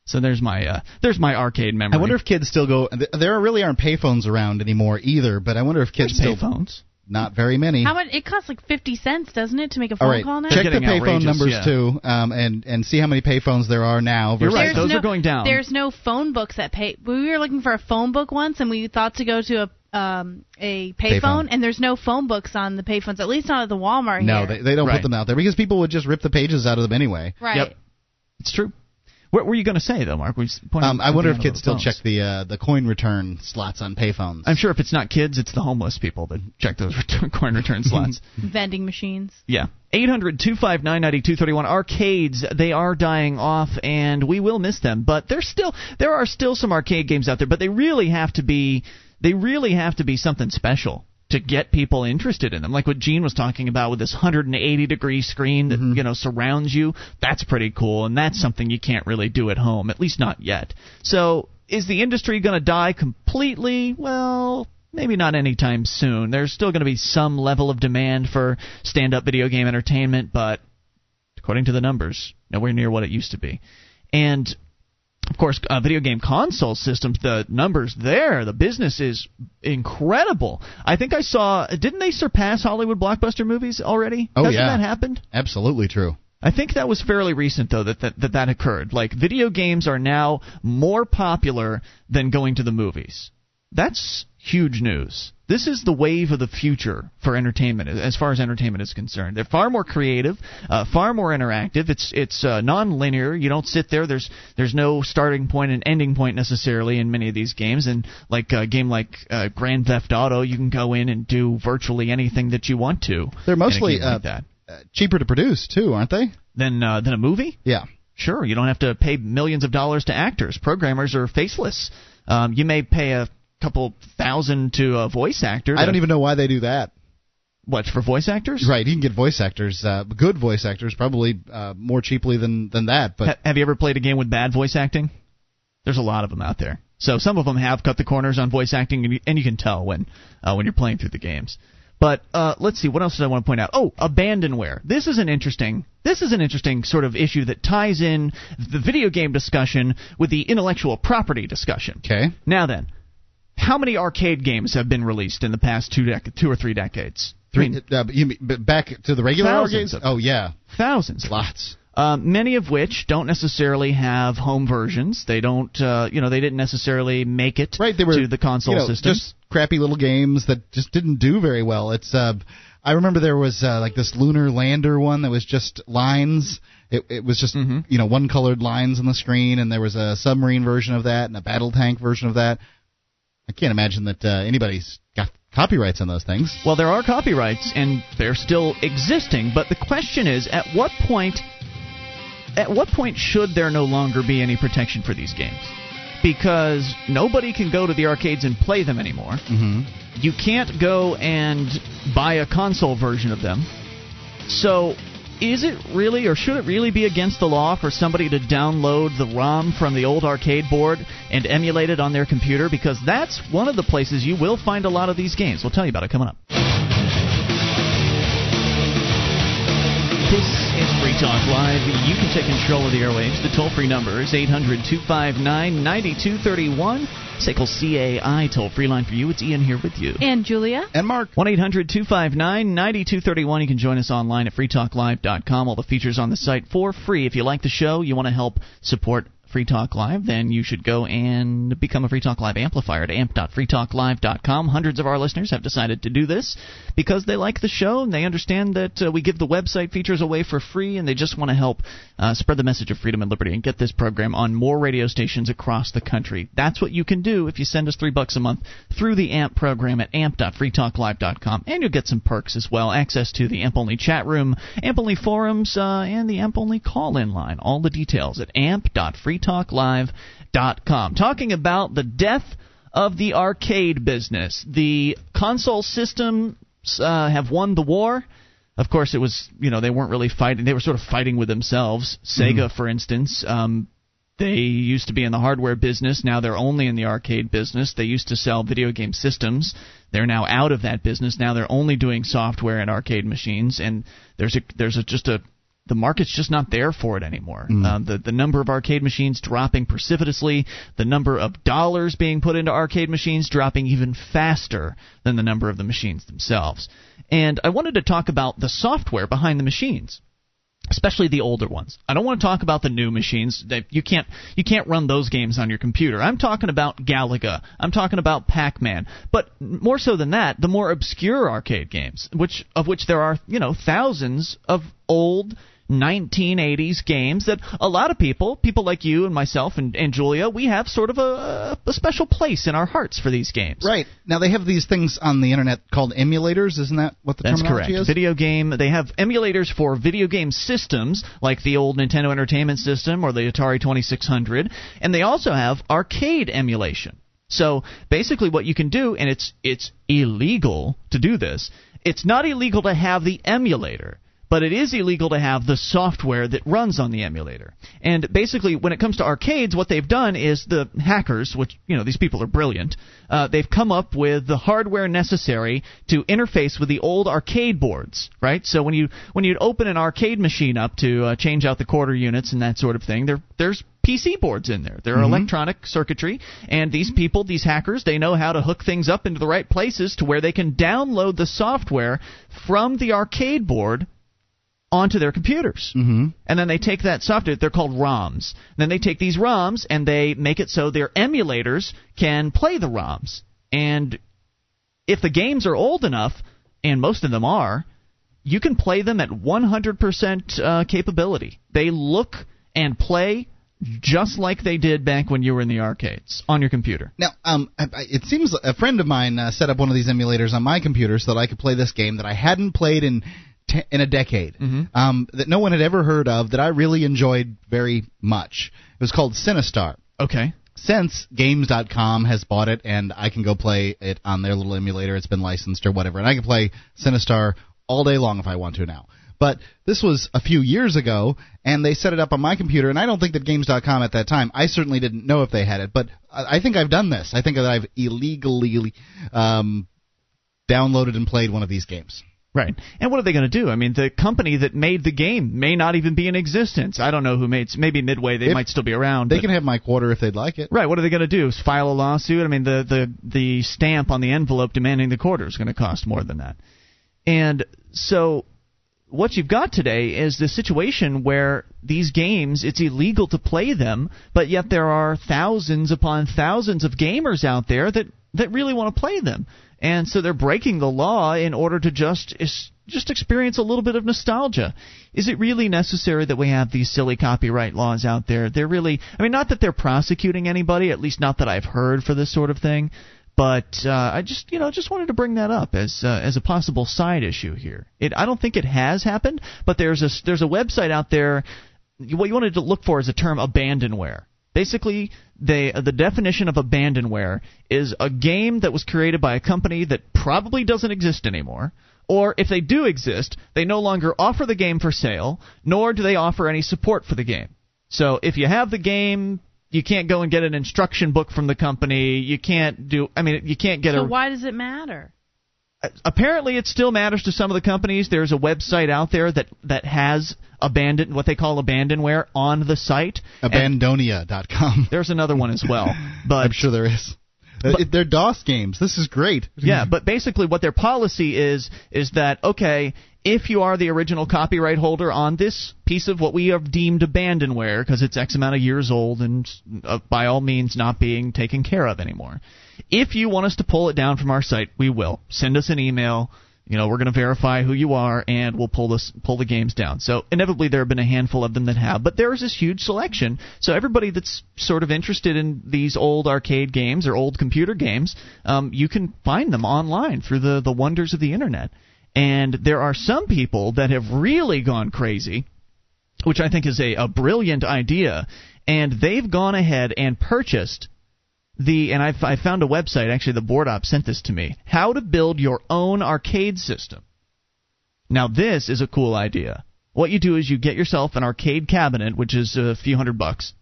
So there's my uh, there's my arcade memory. I wonder if kids still go. There really aren't payphones around anymore either. But I wonder if kids there's still payphones. Not very many. How much? It costs like fifty cents, doesn't it, to make a phone All right, call now? check the payphone numbers yeah. too, um, and and see how many payphones there are now. You're right; There's those no, are going down. There's no phone books that pay. We were looking for a phone book once, and we thought to go to a um a payphone, Payphone. and there's no phone books on the payphones. At least not at the Walmart No, here. they, they don't Right. put them out there because people would just rip the pages out of them anyway. right. Yep. It's true. What were you going to say though, Mark? We s- Um, I wonder if kids still phones. check the uh, the coin return slots on payphones. I'm sure if it's not kids, it's the homeless people that check those return, coin return slots. Vending machines. Yeah. 800 259 9231 arcades they are dying off and we will miss them but there's still there are still some arcade games out there but they really have to be they really have to be something special to get people interested in them like what Gene was talking about with this 180 degree screen that mm-hmm. you know surrounds you that's pretty cool and that's something you can't really do at home at least not yet so is the industry going to die completely well maybe not anytime soon. There's still going to be some level of demand for stand up video game entertainment, but according to the numbers, nowhere near what it used to be. And of course, uh, video game console systems, the numbers there, the business is incredible. I think I saw, didn't they surpass Hollywood blockbuster movies already? Oh, Hasn't yeah. that happened? Absolutely true. I think that was fairly recent, though, that that, that that occurred. Like, video games are now more popular than going to the movies. That's huge news. This is the wave of the future for entertainment, as far as entertainment is concerned. They're far more creative, uh, far more interactive. It's it's uh, non-linear. You don't sit there. There's there's no starting point and ending point necessarily in many of these games. And like a game like uh, Grand Theft Auto, you can go in and do virtually anything that you want to. They're mostly like uh, that. uh, cheaper to produce too, aren't they? Than uh, than a movie. Yeah. Sure, you don't have to pay millions of dollars to actors. Programmers are faceless. Um, you may pay a couple thousand to a voice actor. I don't even know why they do that. what for voice actors. Right, you can get voice actors, uh, good voice actors, probably uh, more cheaply than than that. But Ha- have you ever played a game with bad voice acting? There's a lot of them out there. So some of them have cut the corners on voice acting, and you, and you can tell when uh, when you're playing through the games. But uh, let's see, what else did I want to point out? Oh, abandonware. This is an interesting. This is an interesting sort of issue that ties in the video game discussion with the intellectual property discussion. okay, Now then, how many arcade games have been released in the past two dec- two or three decades? Three. uh, you mean, back to the regular Thousands arcades? Oh yeah, thousands. lots. Um, many of which don't necessarily have home versions. They don't, uh, you know, they didn't necessarily make it Right, they were to the console you know, system. Just crappy little games that just didn't do very well. It's uh, I remember there was uh, like this lunar lander one that was just lines. It, it was just Mm-hmm. you know one colored lines on the screen, and there was a submarine version of that and a battle tank version of that. I can't imagine that uh, anybody's got copyrights on those things. Well, there are copyrights, and they're still existing. But the question is, at what point, at what point should there no longer be any protection for these games? Because nobody can go to the arcades and play them anymore. Mm-hmm. You can't go and buy a console version of them. So is it really or should it really be against the law for somebody to download the ROM from the old arcade board and emulate it on their computer? Because that's one of the places you will find a lot of these games. We'll tell you about it coming up. This is Free Talk Live. You can take control of the airwaves. The toll free number is 800 259 9231. SACL CAI toll free line for you. It's Ian here with you. And Julia. And Mark. 1 800 259 9231. You can join us online at freetalklive.com. All the features on the site for free. If you like the show, you want to help support Free Talk Live, then you should go and become a Free Talk Live amplifier at amp.freetalklive.com. Hundreds of our listeners have decided to do this because they like the show and they understand that uh, we give the website features away for free and they just want to help uh, spread the message of freedom and liberty and get this program on more radio stations across the country. That's what you can do if you send us three bucks a month through the AMP program at amp.freetalklive.com. And you'll get some perks as well access to the AMP only chat room, AMP only forums, uh, and the AMP only call in line. All the details at amp.freetalklive.com freetalklive.com. Talking about the death of the arcade business. The console systems uh, have won the war. Of course, it was, you know, they weren't really fighting. They were sort of fighting with themselves. Sega, mm. for instance, um, they used to be in the hardware business. Now they're only in the arcade business. They used to sell video game systems. They're now out of that business. Now they're only doing software and arcade machines. And there's a there's a, just a the market's just not there for it anymore. Mm. Uh, the the number of arcade machines dropping precipitously, the number of dollars being put into arcade machines dropping even faster than the number of the machines themselves. And I wanted to talk about the software behind the machines especially the older ones. I don't want to talk about the new machines. You can't you can't run those games on your computer. I'm talking about Galaga. I'm talking about Pac-Man. But more so than that, the more obscure arcade games, which of which there are, you know, thousands of old 1980s games that a lot of people, people like you and myself and, and Julia, we have sort of a, a special place in our hearts for these games. Right. Now they have these things on the internet called emulators, isn't that what the term is? That's terminology correct. is? Video game, they have emulators for video game systems like the old Nintendo Entertainment System or the Atari 2600, and they also have arcade emulation. So basically what you can do and it's it's illegal to do this. It's not illegal to have the emulator but it is illegal to have the software that runs on the emulator. And basically, when it comes to arcades, what they've done is the hackers, which you know these people are brilliant, uh, they've come up with the hardware necessary to interface with the old arcade boards, right? So when you when you'd open an arcade machine up to uh, change out the quarter units and that sort of thing, there there's PC boards in there. There are mm-hmm. electronic circuitry, and these people, these hackers, they know how to hook things up into the right places to where they can download the software from the arcade board onto their computers. Mm-hmm. And then they take that software, they're called ROMs. then they take these ROMs and they make it so their emulators can play the ROMs. And if the games are old enough, and most of them are, you can play them at 100% uh, capability. They look and play just like they did back when you were in the arcades on your computer. Now, um, it seems a friend of mine uh, set up one of these emulators on my computer so that I could play this game that I hadn't played in te- in a decade mm-hmm. um, that no one had ever heard of that I really enjoyed very much. It was called Sinistar. Okay. Since Games.com has bought it and I can go play it on their little emulator, it's been licensed or whatever, and I can play Sinistar all day long if I want to now. But this was a few years ago, and they set it up on my computer, and I don't think that Games.com at that time, I certainly didn't know if they had it, but I think I've done this. I think that I've illegally um, downloaded and played one of these games. Right. And what are they going to do? I mean, the company that made the game may not even be in existence. I don't know who made. Maybe Midway. They if might still be around. They but, can have my quarter if they'd like it. Right. What are they going to do? Is file a lawsuit? I mean, the the the stamp on the envelope demanding the quarter is going to cost more than that. And so what you've got today is the situation where these games, it's illegal to play them, but yet there are thousands upon thousands of gamers out there that, that really want to play them and so they're breaking the law in order to just just experience a little bit of nostalgia. Is it really necessary that we have these silly copyright laws out there? They're really I mean not that they're prosecuting anybody, at least not that I've heard for this sort of thing, But uh, I just you know just wanted to bring that up as uh, as a possible side issue here. It I don't think it has happened, but there's a there's a website out there. What you wanted to look for is the term abandonware. Basically, they uh, the definition of abandonware is a game that was created by a company that probably doesn't exist anymore. Or if they do exist, they no longer offer the game for sale, nor do they offer any support for the game. So if you have the game, you can't go and get an instruction book from the company. You can't do. I mean, you can't get a so a. why does it matter? Apparently, it still matters to some of the companies. There's a website out there that that has abandoned what they call abandonware on the site. Abandonia.com. There's another one as well, but I'm sure there is. But, They're DOS games. This is great. Yeah, but basically what their policy is is that okay, if you are the original copyright holder on this piece of what we have deemed abandonware because it's X amount of years old and uh, by all means not being taken care of anymore, if you want us to pull it down from our site, we will. Send us an email. You know, we're going to verify who you are, and we'll pull this pull the games down. So inevitably, there have been a handful of them that have, but there is this huge selection. So everybody that's sort of interested in these old arcade games or old computer games, um, you can find them online through the the wonders of the internet. And there are some people that have really gone crazy, which I think is a, a brilliant idea, and they've gone ahead and purchased the and I've, I found a website actually the board op sent this to me how to build your own arcade system. Now this is a cool idea. What you do is you get yourself an arcade cabinet, which is a few hundred bucks,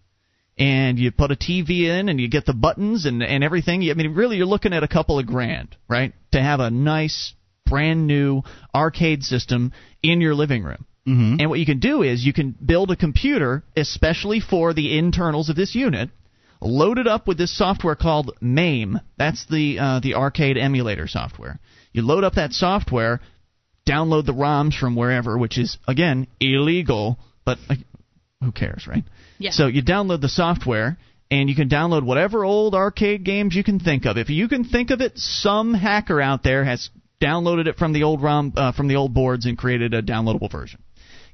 and you put a TV in and you get the buttons and and everything. I mean, really, you're looking at a couple of grand, right, to have a nice brand new arcade system in your living room. Mm-hmm. And what you can do is you can build a computer especially for the internals of this unit load it up with this software called MAME. That's the uh, the arcade emulator software. You load up that software, download the ROMs from wherever, which is again illegal, but uh, who cares, right? Yeah. So you download the software. And you can download whatever old arcade games you can think of. If you can think of it, some hacker out there has downloaded it from the old ROM uh, from the old boards and created a downloadable version.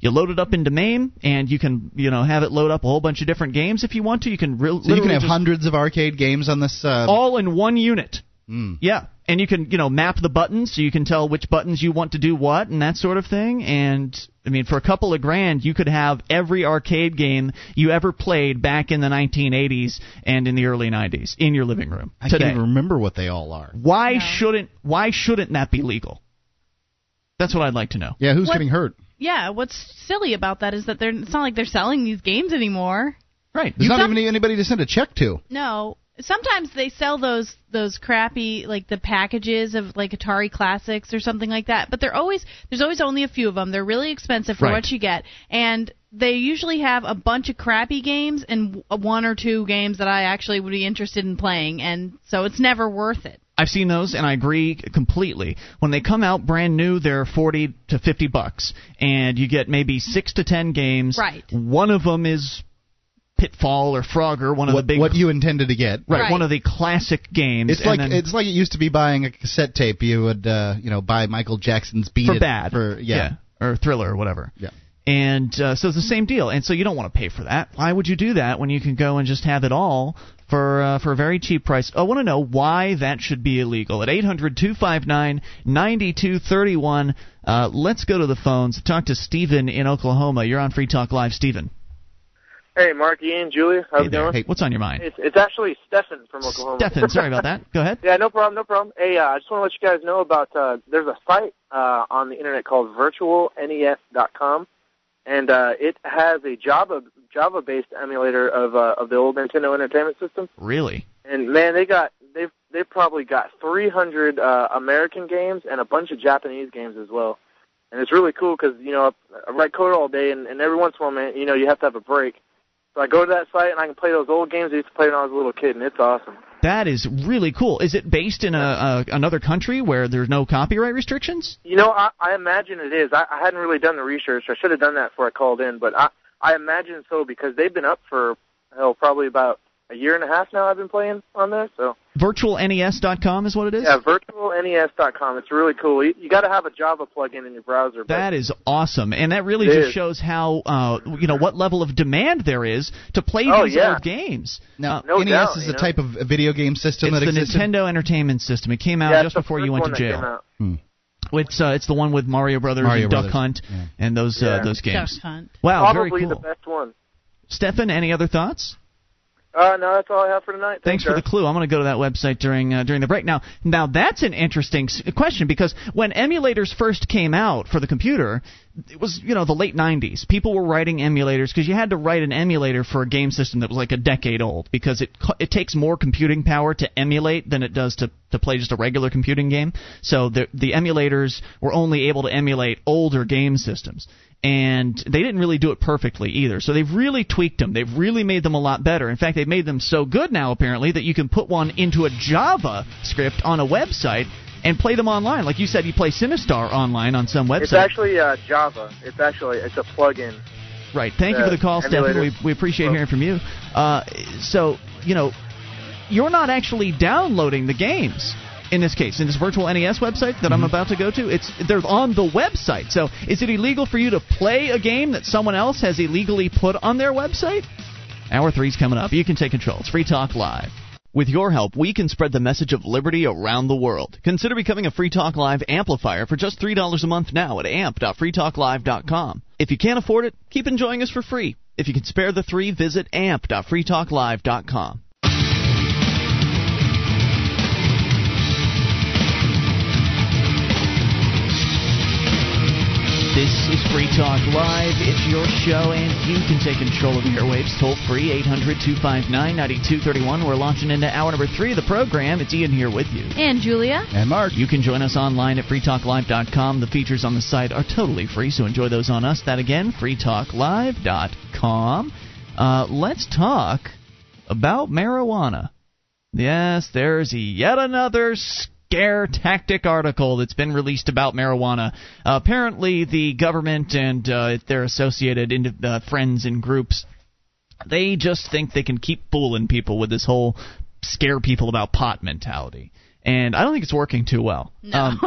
You load it up into MAME, and you can you know have it load up a whole bunch of different games if you want to. You can re- So you can have hundreds of arcade games on this. Uh, all in one unit. mm. Yeah, and you can you know map the buttons so you can tell which buttons you want to do what and that sort of thing. And I mean, for a couple of grand, you could have every arcade game you ever played back in the 1980s and in the early 90s in your living room I today. can't even remember what they all are. Why No. shouldn't Why shouldn't that be legal? That's what I'd like to know. Yeah, who's What- getting hurt? Yeah, what's silly about that is that they're it's not like they're selling these games anymore. Right. There's not some- even anybody to send a check to. No. Sometimes they sell those those crappy like the packages of like Atari Classics or something like that, but they're always there's always only a few of them. They're really expensive for Right. what you get, and they usually have a bunch of crappy games and one or two games that I actually would be interested in playing, and so it's never worth it. I've seen those, and I agree completely. When they come out brand new, they're forty to fifty bucks, and you get maybe six to ten games. Right. One of them is Pitfall or Frogger, one of What, the big what you intended to get. right, Right. one of the classic games. It's and like then it's like it used to be buying a cassette tape. You would uh, you know buy Michael Jackson's "Beat for It" bad, for yeah. or Thriller or whatever. Yeah. And uh, so it's the same deal, and so you don't want to pay for that. Why would you do that when you can go and just have it all for uh, for a very cheap price? I want to know why that should be illegal. At 800-259-9231, uh, let's go to the phones. Talk to Stephen in Oklahoma. You're on Free Talk Live, Stephen. Hey, Mark, Ian, Julia, how's Hey it going? Hey, what's on your mind? It's, it's actually Stefan from Oklahoma. Stefan, sorry about that. Go ahead. yeah, no problem, no problem. Hey, uh, I just want to let you guys know about uh, there's a site uh, on the internet called virtualnes.com, and uh, it has a Java Java based emulator of uh, of the old Nintendo Entertainment System. Really? And man, they got they've they've probably got 300 uh, American games and a bunch of Japanese games as well. And it's really cool because you know I write code all day, and, and every once in a while, man, you know you have to have a break. So I go to that site and I can play those old games I used to play when I was a little kid, and it's awesome. That is really cool. Is it based in a, a another country where there's no copyright restrictions? You know, I, I imagine it is. I, I hadn't really done the research. I should have done that before I called in, but I I imagine so because they've been up for hell probably about a year and a half now. I've been playing on there, so VirtualNES.com is what it is. yeah, virtualnes.com. It's really cool. You, you got to have a Java plugin in your browser. That is awesome, and that really just is. shows how uh, you know what level of demand there is to play Oh, these yeah. old games. Now, Uh, No NES doubt, is a know. type of video game system it's that the existed. Nintendo Entertainment System. It came out yeah, just before you went one to that came jail. out. It's uh, it's the one with Mario Brothers Mario and Brothers, Duck Hunt yeah. and those uh, those games. Duck Hunt. Wow, Probably very the cool. best one. Stefan, any other thoughts? Uh, no, that's all I have for tonight. Thanks for the clue. I'm going to go to that website during uh, during the break. Now, now that's an interesting s- question because when emulators first came out for the computer, it was you know the late 90s. People were writing emulators because you had to write an emulator for a game system that was like a decade old because it it takes more computing power to emulate than it does to to play just a regular computing game. So the the emulators were only able to emulate older game systems and they didn't really do it perfectly either. So they've really tweaked them. They've really made them a lot better. In fact, they've made them so good now apparently that you can put one into a Java script on a website and play them online. Like you said, you play Sinistar online on some website. It's actually uh, Java. It's actually it's a plugin. Right. Thank you for the call, Stephen. We, we appreciate hearing from you. Uh, so, you know, you're not actually downloading the games. In this case, in this virtual NES website that I'm mm-hmm. about to go to, it's they're on the website. So, is it illegal for you to play a game that someone else has illegally put on their website? Hour three's coming up. You can take control. It's Free Talk Live. With your help, we can spread the message of liberty around the world. Consider becoming a Free Talk Live amplifier for just $3 a month now at amp.freetalklive.com. If you can't afford it, keep enjoying us for free. If you can spare the three, visit amp.freetalklive.com. This is Free Talk Live. It's your show, and you can take control of the airwaves toll free 800 259 9231. We're launching into hour number three of the program. It's Ian here with you. And Julia. And Mark. You can join us online at freetalklive.com. The features on the site are totally free, so enjoy those on us. That again, freetalklive.com. Uh, let's talk about marijuana. Yes, there's yet another scare tactic article that's been released about marijuana. Uh, apparently, the government and uh, their associated uh, friends and groups they just think they can keep fooling people with this whole scare people about pot mentality. And I don't think it's working too well. Um,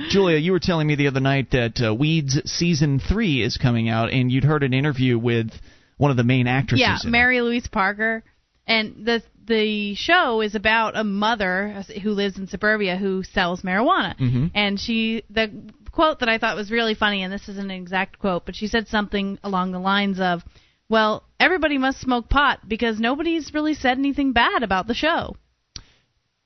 Julia, you were telling me the other night that uh, Weeds season three is coming out, and you'd heard an interview with one of the main actresses. Yeah. Mary Louise Parker, and the the show is about a mother who lives in suburbia who sells marijuana, Mhm. and she the quote that I thought was really funny, and this isn't an exact quote, but she said something along the lines of, "Well, everybody must smoke pot because nobody's really said anything bad about the show."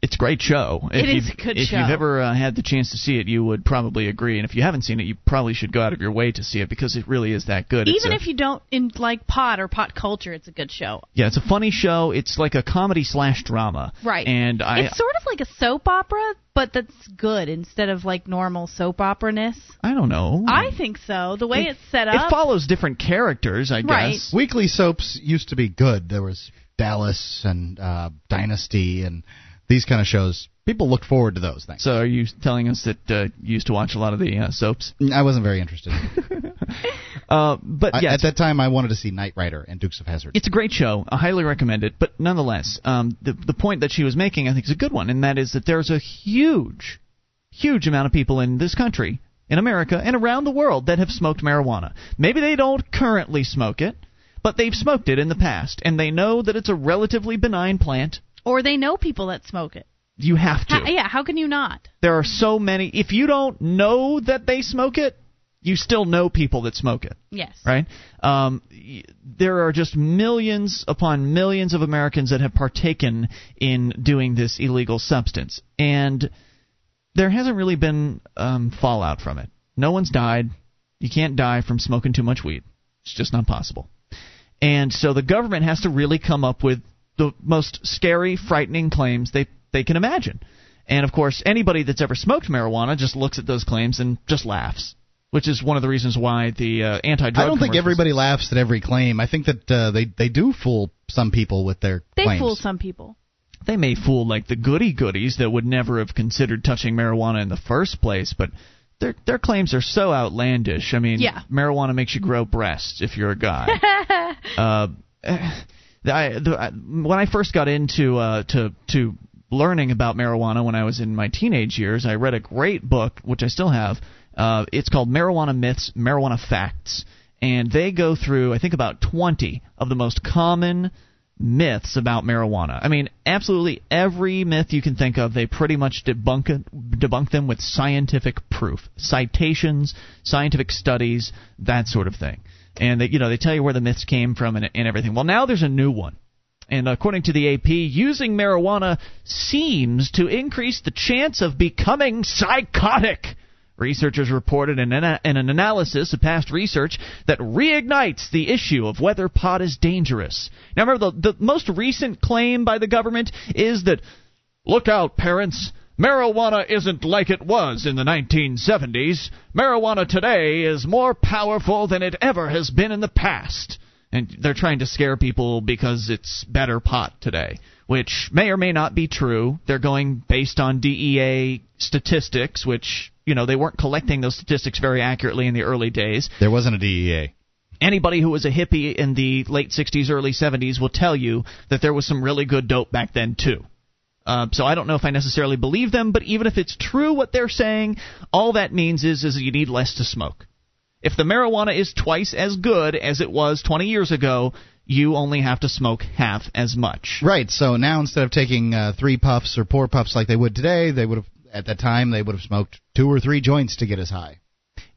It's a great show. It if is you've- a good if show. you've ever uh, had the chance to see it, you would probably agree. And if you haven't seen it, you probably should go out of your way to see it because it really is that good. It's Even a- if you don't in like pot or pot culture, it's a good show. yeah, it's a funny show. It's like a comedy slash drama. Right. And I it's sort of like a soap opera, but that's good instead of like normal soap opera ness. I don't know. I think so. The way It- it's set up, It follows different characters, I Right. guess. Weekly soaps used to be good. There was Dallas and uh, Dynasty and these kind of shows. People looked forward to those things. So are you telling us that uh, you used to watch a lot of the uh, soaps? I wasn't very interested. Uh, but I- at that time, I wanted to see Knight Rider and Dukes of Hazzard. It's a great show. I highly recommend it. But nonetheless, um, the the point that she was making, I think, is a good one, and that is that there's a huge, huge amount of people in this country, in America, and around the world that have smoked marijuana. Maybe they don't currently smoke it, but they've smoked it in the past, and they know that it's a relatively benign plant. Or they know people that smoke it. You have to. How, yeah, how can you not? There are so many. If you don't know that they smoke it, you still know people that smoke it. Yes. right? Um, there are just millions upon millions of Americans that have partaken in doing this illegal substance, and there hasn't really been um, fallout from it. No one's died. You can't die from smoking too much weed. It's just not possible. And so the government has to really come up with the most scary, frightening claims they they can imagine. And of course, anybody that's ever smoked marijuana just looks at those claims and just laughs, which is one of the reasons why the uh, anti-drug. I don't think everybody laughs at every claim. I think that uh, they they do fool some people with their They claims. fool some people. they may fool like the goody goodies that would never have considered touching marijuana in the first place, but their their claims are so outlandish. I mean, Yeah. marijuana makes you grow breasts if you're a guy. uh, The, I, when I first got into uh, to to learning about marijuana when I was in my teenage years, I read a great book, which I still have. Uh, it's called Marijuana Myths, Marijuana Facts, and they go through I think about 20 of the most common myths about marijuana. I mean, absolutely every myth you can think of, they pretty much debunk it, debunk them with scientific proof, citations, scientific studies, that sort of thing. And they, you know, they tell you where the myths came from and, and everything. Well, now there's a new one. And according to the AP, using marijuana seems to increase the chance of becoming psychotic. Researchers reported in an, in an, analysis of past research that reignites the issue of whether pot is dangerous. Now, remember, the, the most recent claim by the government is that, look out, parents, marijuana isn't like it was in the 1970s. Marijuana today is more powerful than it ever has been in the past. And they're trying to scare people because it's better pot today which may or may not be true. They're going based on DEA statistics, which you know they weren't collecting those statistics very accurately in the early days. There wasn't a DEA. Anybody who was a hippie in the late 60s, early 70s will tell you that there was some really good dope back then too. Uh, so I don't know if I necessarily believe them, but even if it's true what they're saying, all that means is is you need less to smoke. If the marijuana is twice as good as it was 20 years ago, you only have to smoke half as much. Right. So now instead of taking uh, three puffs or four puffs like they would today, they would have at that time they would have smoked two or three joints to get as high.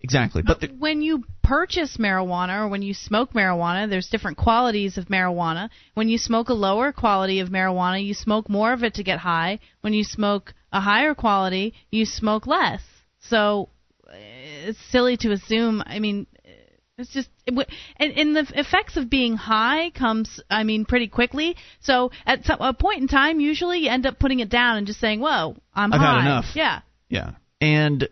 Exactly. But the, when you purchase marijuana or when you smoke marijuana, there's different qualities of marijuana. When you smoke a lower quality of marijuana, you smoke more of it to get high. When you smoke a higher quality, you smoke less. So eh, it's silly to assume. I mean, eh, it's just and, and the effects of being high comes, I mean, pretty quickly. So at some, a point in time, usually you end up putting it down and just saying, "Whoa, I'm I've high." had enough. Yeah. Yeah. And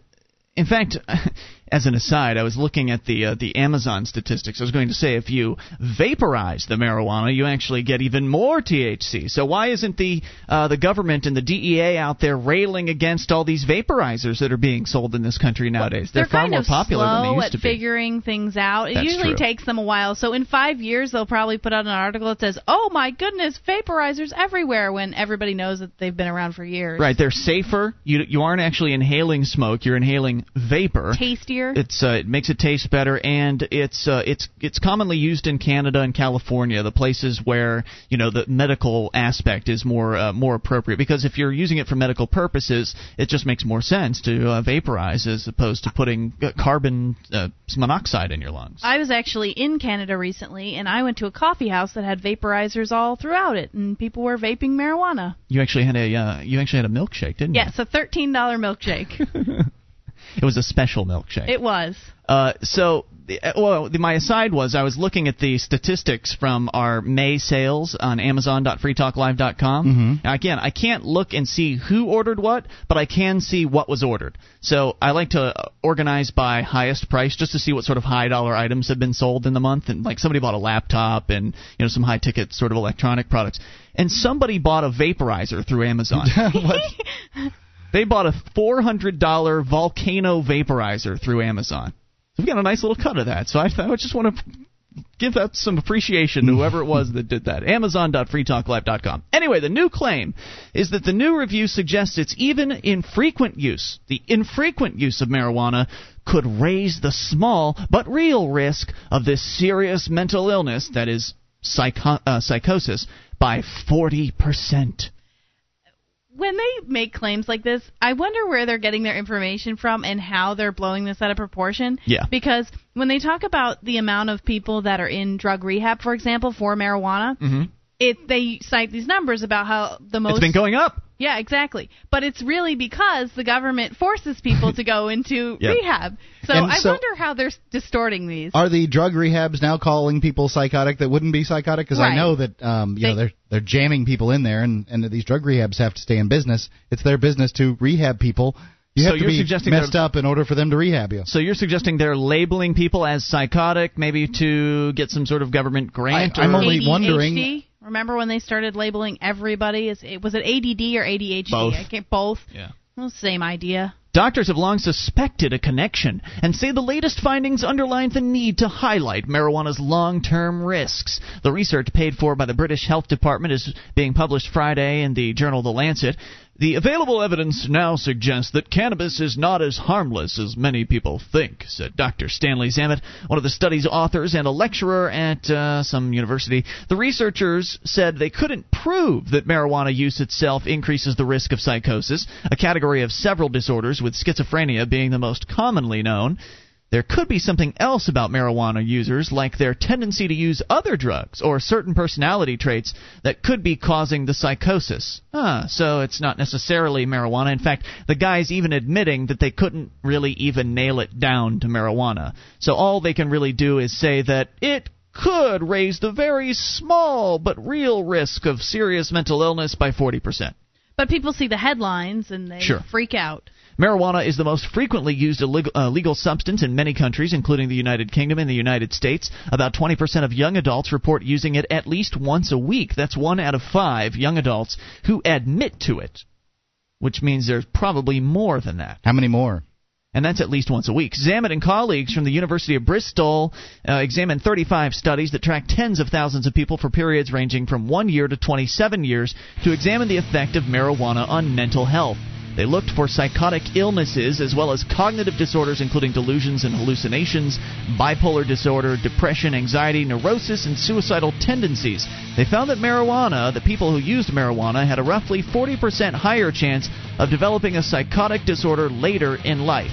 in fact, as an aside, I was looking at the uh, the Amazon statistics. I was going to say if you vaporize the marijuana, you actually get even more THC. So why isn't the uh, the government and the DEA out there railing against all these vaporizers that are being sold in this country nowadays? They're, far kind more popular than they used at to be. figuring things out. It That's usually true. takes them a while. So in five years, they'll probably put out an article that says, "Oh my goodness, vaporizers everywhere," when everybody knows that they've been around for years. Right, they're safer. You you aren't actually inhaling smoke; you're inhaling vapor. Tastier. It's uh, it makes it taste better, and it's uh, it's it's commonly used in Canada and California, the places where you know the medical aspect is more uh, more appropriate. Because if you're using it for medical purposes, it just makes more sense to uh, vaporize as opposed to putting uh, carbon uh, monoxide in your lungs. I was actually in Canada recently, and I went to a coffee house that had vaporizers all throughout it, and people were vaping marijuana. You actually had a uh, you actually had a milkshake, didn't you? Yes, a thirteen dollar milkshake. you? It was a special milkshake. it was. Uh, so, uh, well, the, my aside was I was looking at the statistics from our May sales on Amazon.freetalklive.com. Mhm. Now, again, I can't look and see who ordered what, but I can see what was ordered. So I like to uh, organize by highest price just to see what sort of high dollar items have been sold in the month. And like somebody bought a laptop and you know some high ticket sort of electronic products, and somebody bought a vaporizer through Amazon. They bought a four hundred dollar volcano vaporizer through Amazon. So we got a nice little cut of that. So I, I just want to give that some appreciation to whoever it was that did that. Amazon.freetalklive.com. Anyway, the new claim is that the new review suggests it's even infrequent use. The infrequent use of marijuana could raise the small but real risk of this serious mental illness that is psycho- uh, psychosis by forty percent. When they make claims like this, I wonder where they're getting their information from and how they're blowing this out of proportion. Yeah. Because when they talk about the amount of people that are in drug rehab, for example, for marijuana, Mm-hmm. It they cite these numbers about how the most It's been going up. Yeah, exactly. But it's really because the government forces people to go into Yep. rehab. So And I so- wonder how they're distorting these. Are the drug rehabs now calling people psychotic that wouldn't be psychotic? Because I know that um, you know They- they're they're jamming people in there, and and these drug rehabs have to stay in business. It's their business to rehab people. You So have to you're be suggesting messed up in order for them to rehab you. So you're suggesting they're labeling people as psychotic, maybe to get some sort of government grant? I- I'm only ADHD. wondering- Remember when they started labeling everybody as it was it ADD or ADHD? Both. I can't both. Yeah. Well, same idea. Doctors have long suspected a connection and say the latest findings underline the need to highlight marijuana's long term risks. The research paid for by the British Health Department is being published Friday in the journal The Lancet. The available evidence now suggests that cannabis is not as harmless as many people think, said Dr. Stanley Zammit, one of the study's authors and a lecturer at uh, some university. The researchers said they couldn't prove that marijuana use itself increases the risk of psychosis, a category of several disorders, with schizophrenia being the most commonly known. There could be something else about marijuana users, like their tendency to use other drugs or certain personality traits that could be causing the psychosis. Ah, so it's not necessarily marijuana. In fact, the guy's even admitting that they couldn't really even nail it down to marijuana. So all they can really do is say that it could raise the very small but real risk of serious mental illness by 40%. But people see the headlines and they Sure. freak out. Marijuana is the most frequently used illegal, uh, legal substance in many countries, including the United Kingdom and the United States. About 20% of young adults report using it at least once a week. That's one out of five young adults who admit to it, which means there's probably more than that. How many more? And that's at least once a week. Zammit and colleagues from the University of Bristol uh, examined 35 studies that tracked tens of thousands of people for periods ranging from one year to 27 years to examine the effect of marijuana on mental health. They looked for psychotic illnesses as well as cognitive disorders, including delusions and hallucinations, bipolar disorder, depression, anxiety, neurosis, and suicidal tendencies. They found that marijuana, the people who used marijuana, had a roughly 40% higher chance of developing a psychotic disorder later in life.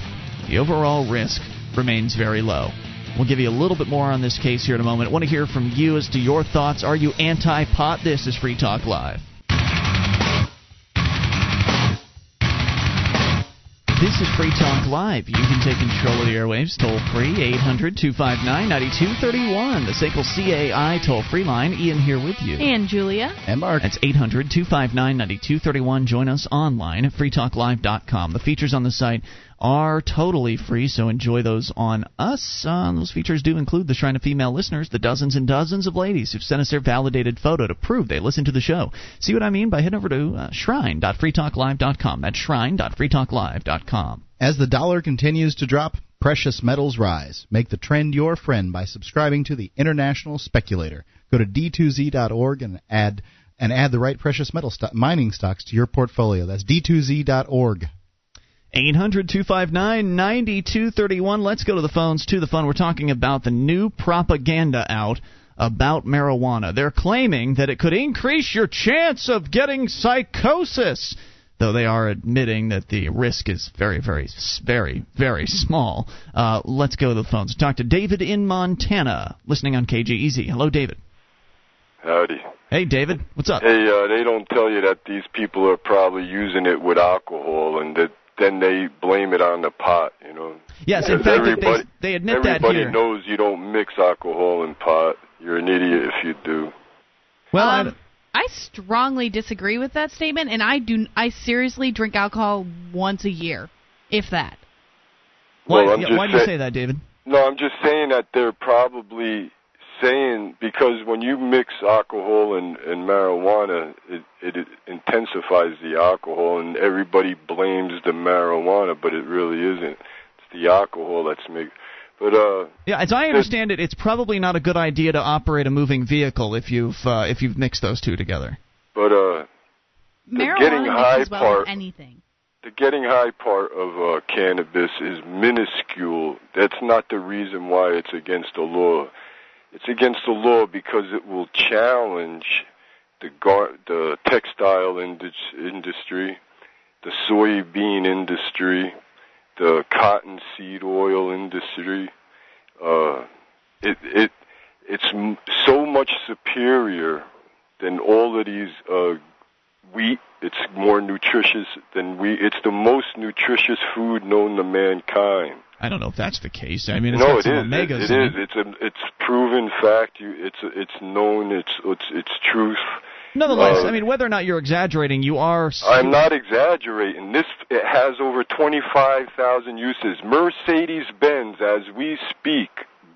The overall risk remains very low. We'll give you a little bit more on this case here in a moment. I want to hear from you as to your thoughts. Are you anti pot? This is Free Talk Live. This is Free Talk Live. You can take control of the airwaves toll free, 800 259 9231. The SACL CAI toll free line. Ian here with you. And Julia. And Mark. That's 800 259 9231. Join us online at freetalklive.com. The features on the site are totally free, so enjoy those on us. Uh, those features do include the Shrine of Female listeners, the dozens and dozens of ladies who've sent us their validated photo to prove they listen to the show. See what I mean by heading over to uh, shrine.freetalklive.com. That's shrine.freetalklive.com. As the dollar continues to drop, precious metals rise. Make the trend your friend by subscribing to the International Speculator. Go to d2z.org and add and add the right precious metal sto- mining stocks to your portfolio. That's d2z.org. 800 259 9231. Let's go to the phones. To the phone. We're talking about the new propaganda out about marijuana. They're claiming that it could increase your chance of getting psychosis. Though they are admitting that the risk is very, very, very, very small. Uh, let's go to the phones. Talk to David in Montana, listening on KGEZ. Hello, David. Howdy. Hey, David. What's up? Hey, uh, they don't tell you that these people are probably using it with alcohol, and that then they blame it on the pot. You know. Yes, in fact, they, everybody, they admit that everybody knows you don't mix alcohol and pot. You're an idiot if you do. Well, I- Um, I strongly disagree with that statement, and I do. I seriously drink alcohol once a year, if that. why, Well, I'm yeah, just why do you say- say that, David? No, I'm just saying that they're probably saying because when you mix alcohol and, and marijuana, it, it intensifies the alcohol, and everybody blames the marijuana, but it really isn't. It's the alcohol that's make. But uh, Yeah, as I understand it, it's probably not a good idea to operate a moving vehicle if you've uh, if you've mixed those two together. but uh, the Marijuana getting high mixes well part, anything. the getting high part of uh, cannabis is minuscule. That's not the reason why it's against the law. It's against the law because it will challenge the gar- the textile indus- industry, the soybean industry, the cottonseed oil industry. Uh, it it it's m- so much superior than all of these uh, wheat. It's more nutritious than wheat. It's the most nutritious food known to mankind. I don't know if that's the case. I mean, it's no, got it some is. omegas It, it is. It's a it's proven fact. You, it's it's known. It's it's it's truth. Nonetheless, Uh, I mean, whether or not you're exaggerating, you are. I'm not exaggerating. This it has over 25,000 uses. Mercedes-Benz, as we speak,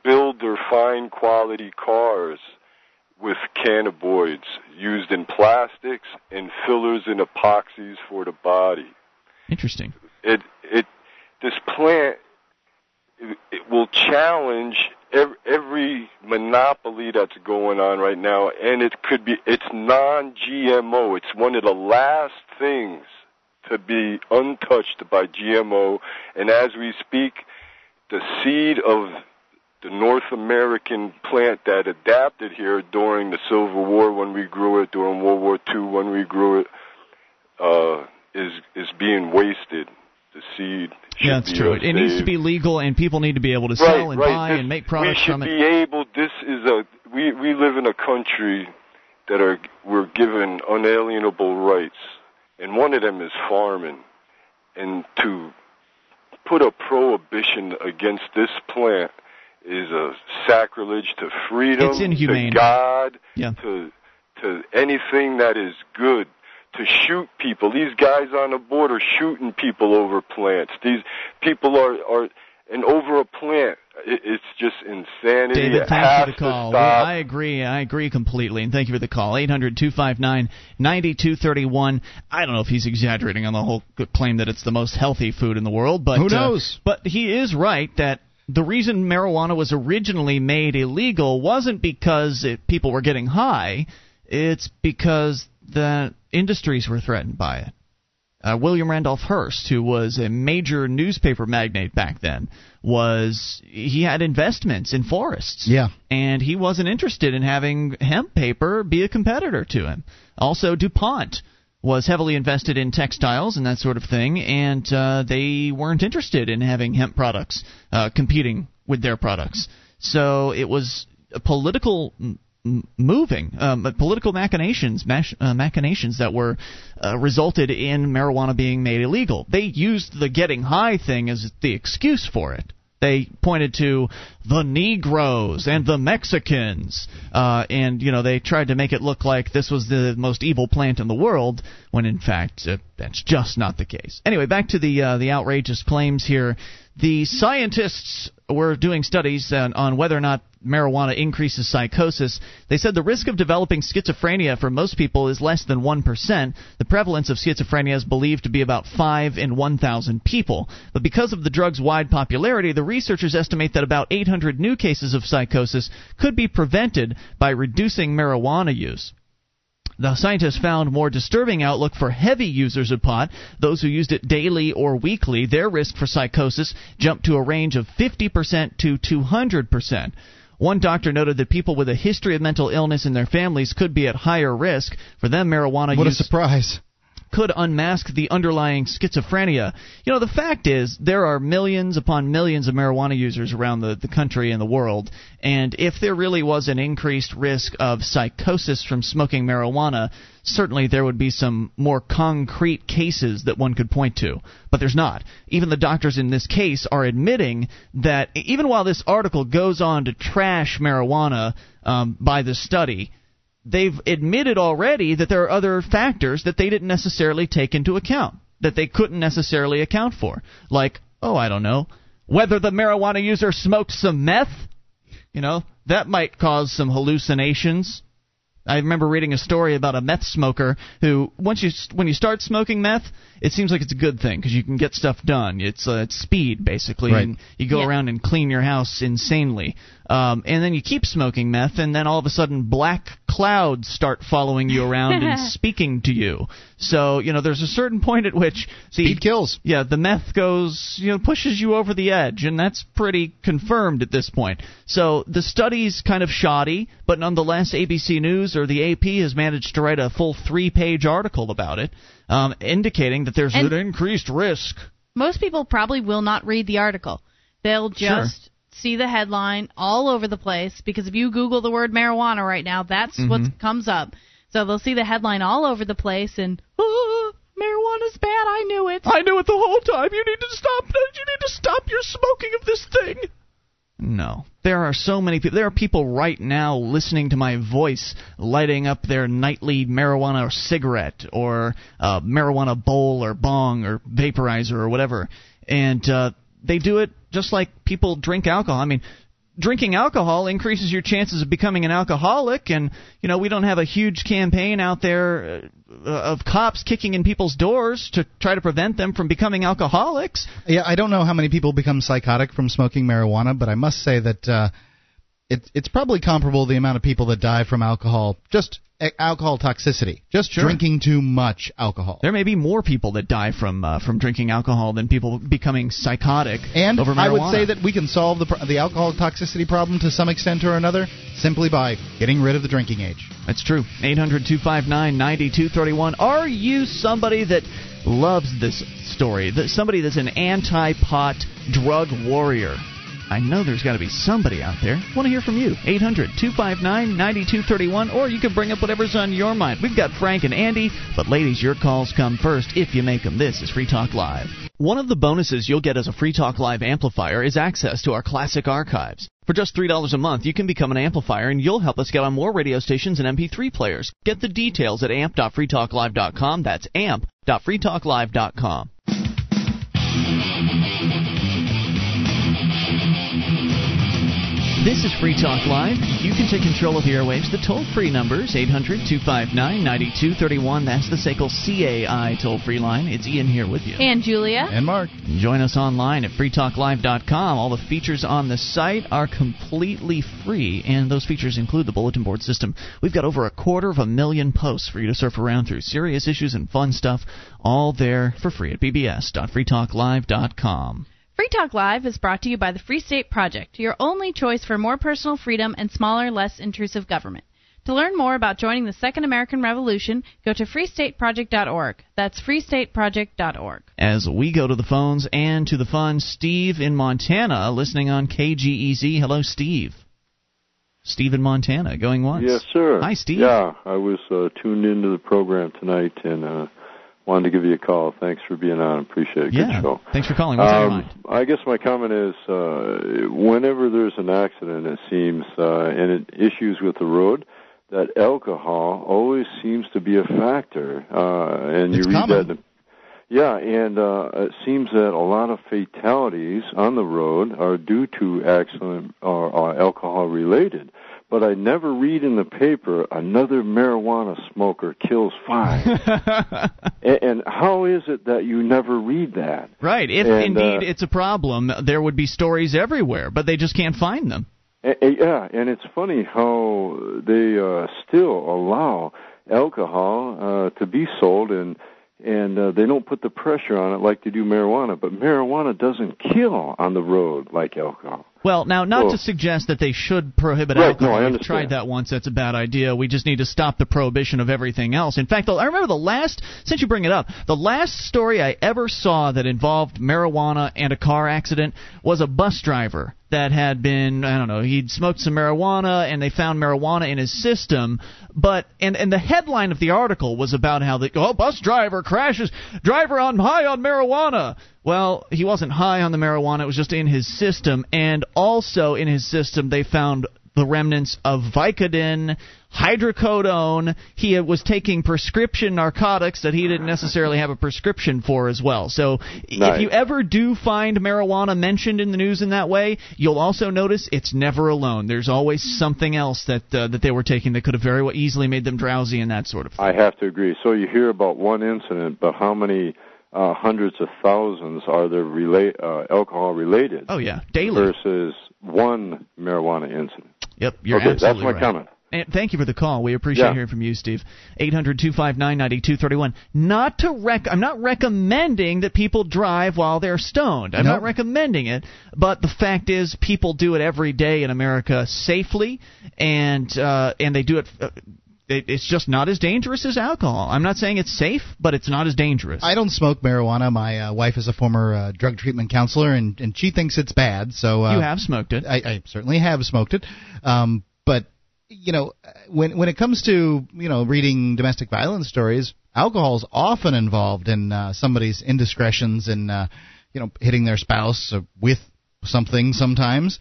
build their fine quality cars with cannabinoids used in plastics and fillers and epoxies for the body. Interesting. It it this plant it, will challenge every, every monopoly that's going on right now, and it could be it's non-GMO. It's one of the last things to be untouched by GMO, and as we speak, the seed of the North American plant that adapted here during the Civil War when we grew it, during World War II when we grew it, uh, is is being wasted. The seed. Yeah, that's true. It, it needs to be legal, and people need to be able to right, sell and right. buy this, and make products we should be able. This is a we we live in a country that are we're given unalienable rights, and one of them is farming, and to put a prohibition against this plant is a sacrilege to freedom, It's inhumane. to God, Yeah. to to anything that is good. To shoot people, these guys on the border shooting people over plants. These people are are and over a plant. It, it's just insanity. David, It thank you for the call. stop. I agree. I agree completely, and thank you for the call. Eight hundred two five nine ninety two thirty one. I don't know if he's exaggerating on the whole claim that it's the most healthy food in the world, but Who uh, knows? but he is right that the reason marijuana was originally made illegal wasn't because it, people were getting high. It's because the industries were threatened by it. Uh, William Randolph Hearst, who was a major newspaper magnate back then, was he had investments in forests. Yeah. And he wasn't interested in having hemp paper be a competitor to him. Also, DuPont was heavily invested in textiles and that sort of thing, and uh, they weren't interested in having hemp products uh, competing with their products. So it was a political moving, um, political machinations, mach- uh, machinations that were uh, resulted in marijuana being made illegal. They used the getting high thing as the excuse for it. They pointed to the Negroes and the Mexicans, uh, and you know they tried to make it look like this was the most evil plant in the world, when in fact uh, that's just not the case. Anyway, back to the uh, the outrageous claims here. The scientists were doing studies on, on whether or not marijuana increases psychosis. They said the risk of developing schizophrenia for most people is less than 1%. The prevalence of schizophrenia is believed to be about 5 in 1,000 people. But because of the drug's wide popularity, the researchers estimate that about 800 new cases of psychosis could be prevented by reducing marijuana use. The scientists found more disturbing outlook for heavy users of pot, those who used it daily or weekly. Their risk for psychosis jumped to a range of 50% to 200%. One doctor noted that people with a history of mental illness in their families could be at higher risk. For them, marijuana use. What a surprise. Could unmask the underlying schizophrenia. You know, the fact is, there are millions upon millions of marijuana users around the, the country and the world, and if there really was an increased risk of psychosis from smoking marijuana, certainly there would be some more concrete cases that one could point to. But there's not. Even the doctors in this case are admitting that even while this article goes on to trash marijuana um, by the study, they've admitted already that there are other factors that they didn't necessarily take into account, that they couldn't necessarily account for. Like, oh, I don't know, whether the marijuana user smoked some meth, you know, that might cause some hallucinations. I remember reading a story about a meth smoker who, once you when you start smoking meth, it seems like it's a good thing because you can get stuff done. It's uh, it's speed basically, Right. and you go Yeah. around and clean your house insanely. Um, and then you keep smoking meth, and then all of a sudden black clouds start following you around and speaking to you. So you know there's a certain point at which see, Speed kills. yeah, the meth goes, you know, pushes you over the edge, and that's pretty confirmed at this point. So the study's kind of shoddy, but nonetheless, ABC News or the AP has managed to write a full three-page article about it, um, indicating that there's And- an increased risk. Most people probably will not read the article. They'll Sure. See the headline all over the place because if you Google the word marijuana right now, that's Mm-hmm. what comes up. So they'll see the headline all over the place and oh, marijuana's bad. I knew it. I knew it the whole time. You need to stop. You need to stop your smoking of this thing. No. There are so many people. There are people right now listening to my voice, lighting up their nightly marijuana or cigarette or uh, marijuana bowl or bong or vaporizer or whatever. And uh, they do it just like people drink alcohol. I mean, drinking alcohol increases your chances of becoming an alcoholic and you know we don't have a huge campaign out there uh, of cops kicking in people's doors to try to prevent them from becoming alcoholics Yeah, I don't know how many people become psychotic from smoking marijuana, but I must say that uh, it, it's probably comparable to the amount of people that die from alcohol, just uh, alcohol toxicity, just Sure. drinking too much alcohol. there may be more people that die from uh, from drinking alcohol than people becoming psychotic And over marijuana. I would say that we can solve the the alcohol toxicity problem to some extent or another simply by getting rid of the drinking age. That's true. 800 259 9231. Are you somebody that loves this story? That somebody that's an anti pot drug warrior? I know there's got to be somebody out there. want to hear from you. 800 259 9231, or you can bring up whatever's on your mind. We've got Frank and Andy, but ladies, your calls come first if you make them. This is Free Talk Live. One of the bonuses you'll get as a Free Talk Live amplifier is access to our classic archives. For just $3 a month, you can become an amplifier and you'll help us get on more radio stations and MP3 players. Get the details at amp.freetalklive.com. That's amp.freetalklive.com. This is Free Talk Live. You can take control of the airwaves. The toll free numbers 800 259 9231. That's the SACL CAI toll free line. It's Ian here with you. And Julia. And Mark. Join us online at freetalklive.com. All the features on the site are completely free, and those features include the bulletin board system. We've got over a quarter of a million posts for you to surf around through. Serious issues and fun stuff, all there for free at bbs.freetalklive.com. Free Talk Live is brought to you by the Free State Project, your only choice for more personal freedom and smaller, less intrusive government. To learn more about joining the Second American Revolution, go to freestateproject.org. That's freestateproject.org. As we go to the phones and to the fun, Steve in Montana, listening on KGEZ. Hello, Steve. Steve in Montana, going once. Yes, sir. Hi, Steve. Yeah, I was uh, tuned into the program tonight and uh, wanted to give you a call. Thanks for being on. Appreciate it. Good Yeah. show. Thanks for calling. What's on your Um, mind? I guess my comment is, uh, whenever there's an accident, it seems, uh, and it, issues with the road, that alcohol always seems to be a factor. Uh, and It's you read common. that. in- Yeah, and uh, it seems that a lot of fatalities on the road are due to accident or, or alcohol related. But I never read in the paper another marijuana smoker kills five. and, and how is it that you never read that? Right. If And, indeed uh, it's a problem, there would be stories everywhere, but they just can't find them. A- a- Yeah, and it's funny how they uh, still allow alcohol uh, to be sold, and and uh, they don't put the pressure on it like they do marijuana. But marijuana doesn't kill on the road like alcohol. Well, now, not Well- to suggest that they should prohibit Right, alcohol. no, I We've tried that once. That's a bad idea. We just need to stop the prohibition of everything else. In fact, I remember the last, since you bring it up, the last story I ever saw that involved marijuana and a car accident was a bus driver that had been, I don't know, he'd smoked some marijuana and they found marijuana in his system. But, and, and the headline of the article was about how the, oh, bus driver crashes, driver on high on marijuana. Well, he wasn't high on the marijuana, it was just in his system. And also in his system, they found the remnants of Vicodin, hydrocodone. He was taking prescription narcotics that he didn't necessarily have a prescription for as well. So if you ever do find marijuana mentioned in the news in that way, you'll also notice it's never alone. There's always something else that uh, that they were taking that could have very easily made them drowsy and that sort of thing. I have to agree. So you hear about one incident, but how many uh, hundreds of thousands are there relate uh, alcohol related? Oh yeah, daily. versus one marijuana incident. Yep, you're okay, absolutely that's my right. comment. And thank you for the call. We appreciate Yeah. hearing from you, Steve. 800-259-9231. Not to rec- I'm not recommending that people drive while they're stoned. I'm No. not recommending it, but the fact is people do it every day in America safely and uh and they do it uh, it, it's just not as dangerous as alcohol. I'm not saying it's safe, but it's not as dangerous. I don't smoke marijuana. My uh, wife is a former uh, drug treatment counselor, and, and she thinks it's bad. So uh, you have smoked it. I, I certainly have smoked it. Um, but you know, when when it comes to you know reading domestic violence stories, alcohol is often involved in uh, somebody's indiscretions and uh, you know hitting their spouse with something sometimes.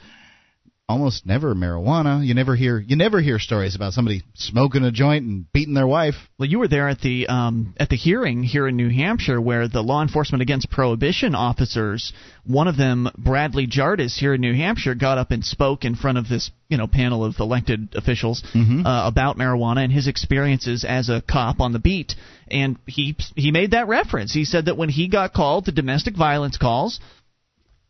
Almost never marijuana. You never hear you never hear stories about somebody smoking a joint and beating their wife. Well, you were there at the um, at the hearing here in New Hampshire where the law enforcement against prohibition officers, one of them, Bradley Jardis, here in New Hampshire, got up and spoke in front of this you know panel of elected officials Mm-hmm. uh, about marijuana and his experiences as a cop on the beat. And he he made that reference. He said that when he got called to domestic violence calls,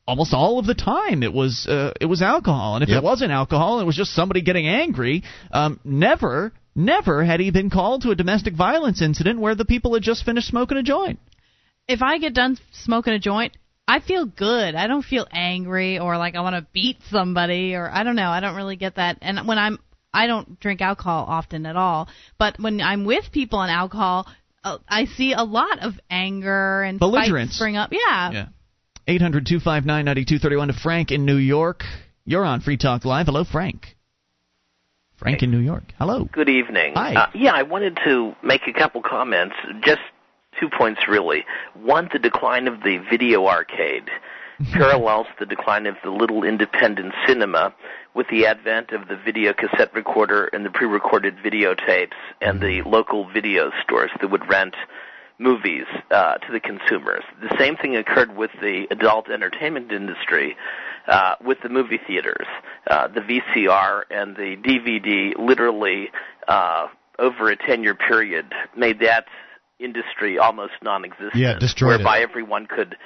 almost all of the time it was uh, it was alcohol, and if Yep. it wasn't alcohol, it was just somebody getting angry. Um, never, never had he been called to a domestic violence incident where the people had just finished smoking a joint. If I get done smoking a joint, I feel good. I don't feel angry or like I want to beat somebody or I don't know. I don't really get that. And when I'm I don't drink alcohol often at all, but when I'm with people on alcohol, uh, I see a lot of anger and Belligerence. fights spring up. Yeah. Yeah. 800 259 9231 to Frank in New York. You're on Free Talk Live. Hello, Frank. Frank in New York. Hello. Good evening. Hi. Uh, yeah, I wanted to make a couple comments. Just two points, really. One, the decline of the video arcade parallels the decline of the little independent cinema with the advent of the video cassette recorder and the pre-recorded videotapes and the local video stores that would rent movies uh, to the consumers. The same thing occurred with the adult entertainment industry uh, with the movie theaters. Uh, the VCR and the DVD literally uh, over a 10-year period made that industry almost non-existent. Yeah, destroyed it. whereby everyone could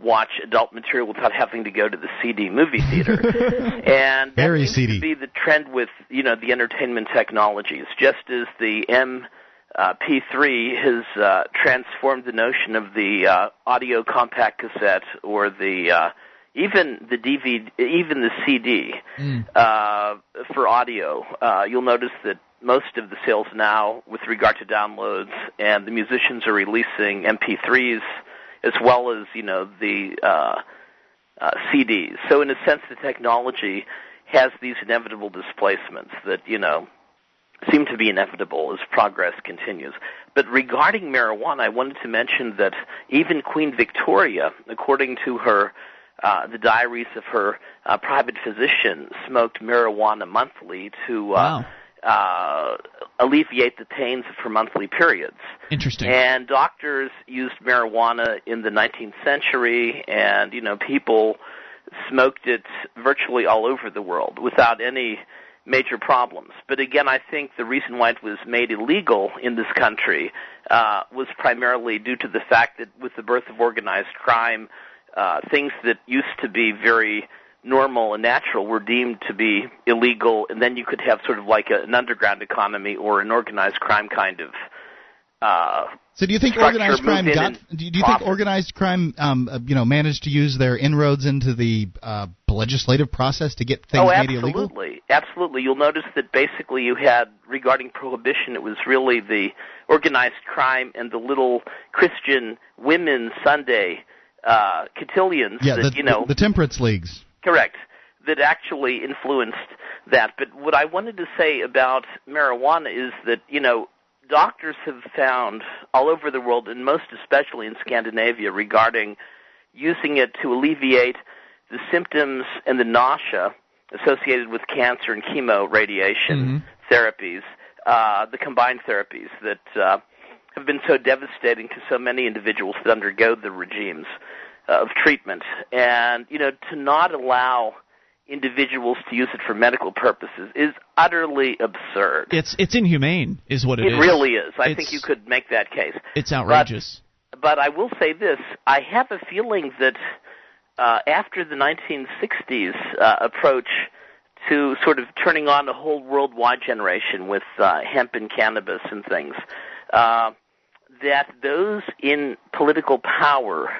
watch adult material without having to go to the CD movie theater. and that Very seems seedy. to be the trend with you know the entertainment technologies. Just as the M uh, P3 has uh, transformed the notion of the uh, audio compact cassette or the uh, even the DVD, even the CD uh, for audio. Uh, you'll notice that most of the sales now, with regard to downloads, and the musicians are releasing MP3s as well as you know the uh, uh, CDs. So in a sense, the technology has these inevitable displacements that you know seem to be inevitable as progress continues. But regarding marijuana, I wanted to mention that even Queen Victoria, according to her uh, the diaries of her uh, private physician, smoked marijuana monthly to uh, uh, alleviate the pains of her monthly periods. Interesting. And doctors used marijuana in the 19th century, and you know people smoked it virtually all over the world without any major problems. But again, I think the reason why it was made illegal in this country uh, was primarily due to the fact that with the birth of organized crime, uh, things that used to be very normal and natural were deemed to be illegal, and then you could have sort of like a, an underground economy or an organized crime kind of. Uh, So do you think organized crime got? Do you, do you think organized crime, um, uh, you know, managed to use their inroads into the uh, legislative process to get things oh, made illegal? absolutely, absolutely. You'll notice that basically you had regarding prohibition, it was really the organized crime and the little Christian women Sunday uh, cotillions Yeah, that the, you know the temperance leagues. Correct. That actually influenced that. But what I wanted to say about marijuana is that, you know, doctors have found all over the world, and most especially in Scandinavia, regarding using it to alleviate the symptoms and the nausea associated with cancer and chemo radiation therapies, uh, the combined therapies that uh, have been so devastating to so many individuals that undergo the regimes uh, of treatment. And, you know, to not allow individuals to use it for medical purposes is utterly absurd. It's it's inhumane, is what it it is. It really is. I It's- think you could make that case. It's outrageous. But I will say this: I have a feeling that uh, after the 1960s uh, approach to sort of turning on a whole worldwide generation with uh, hemp and cannabis and things, uh, that those in political power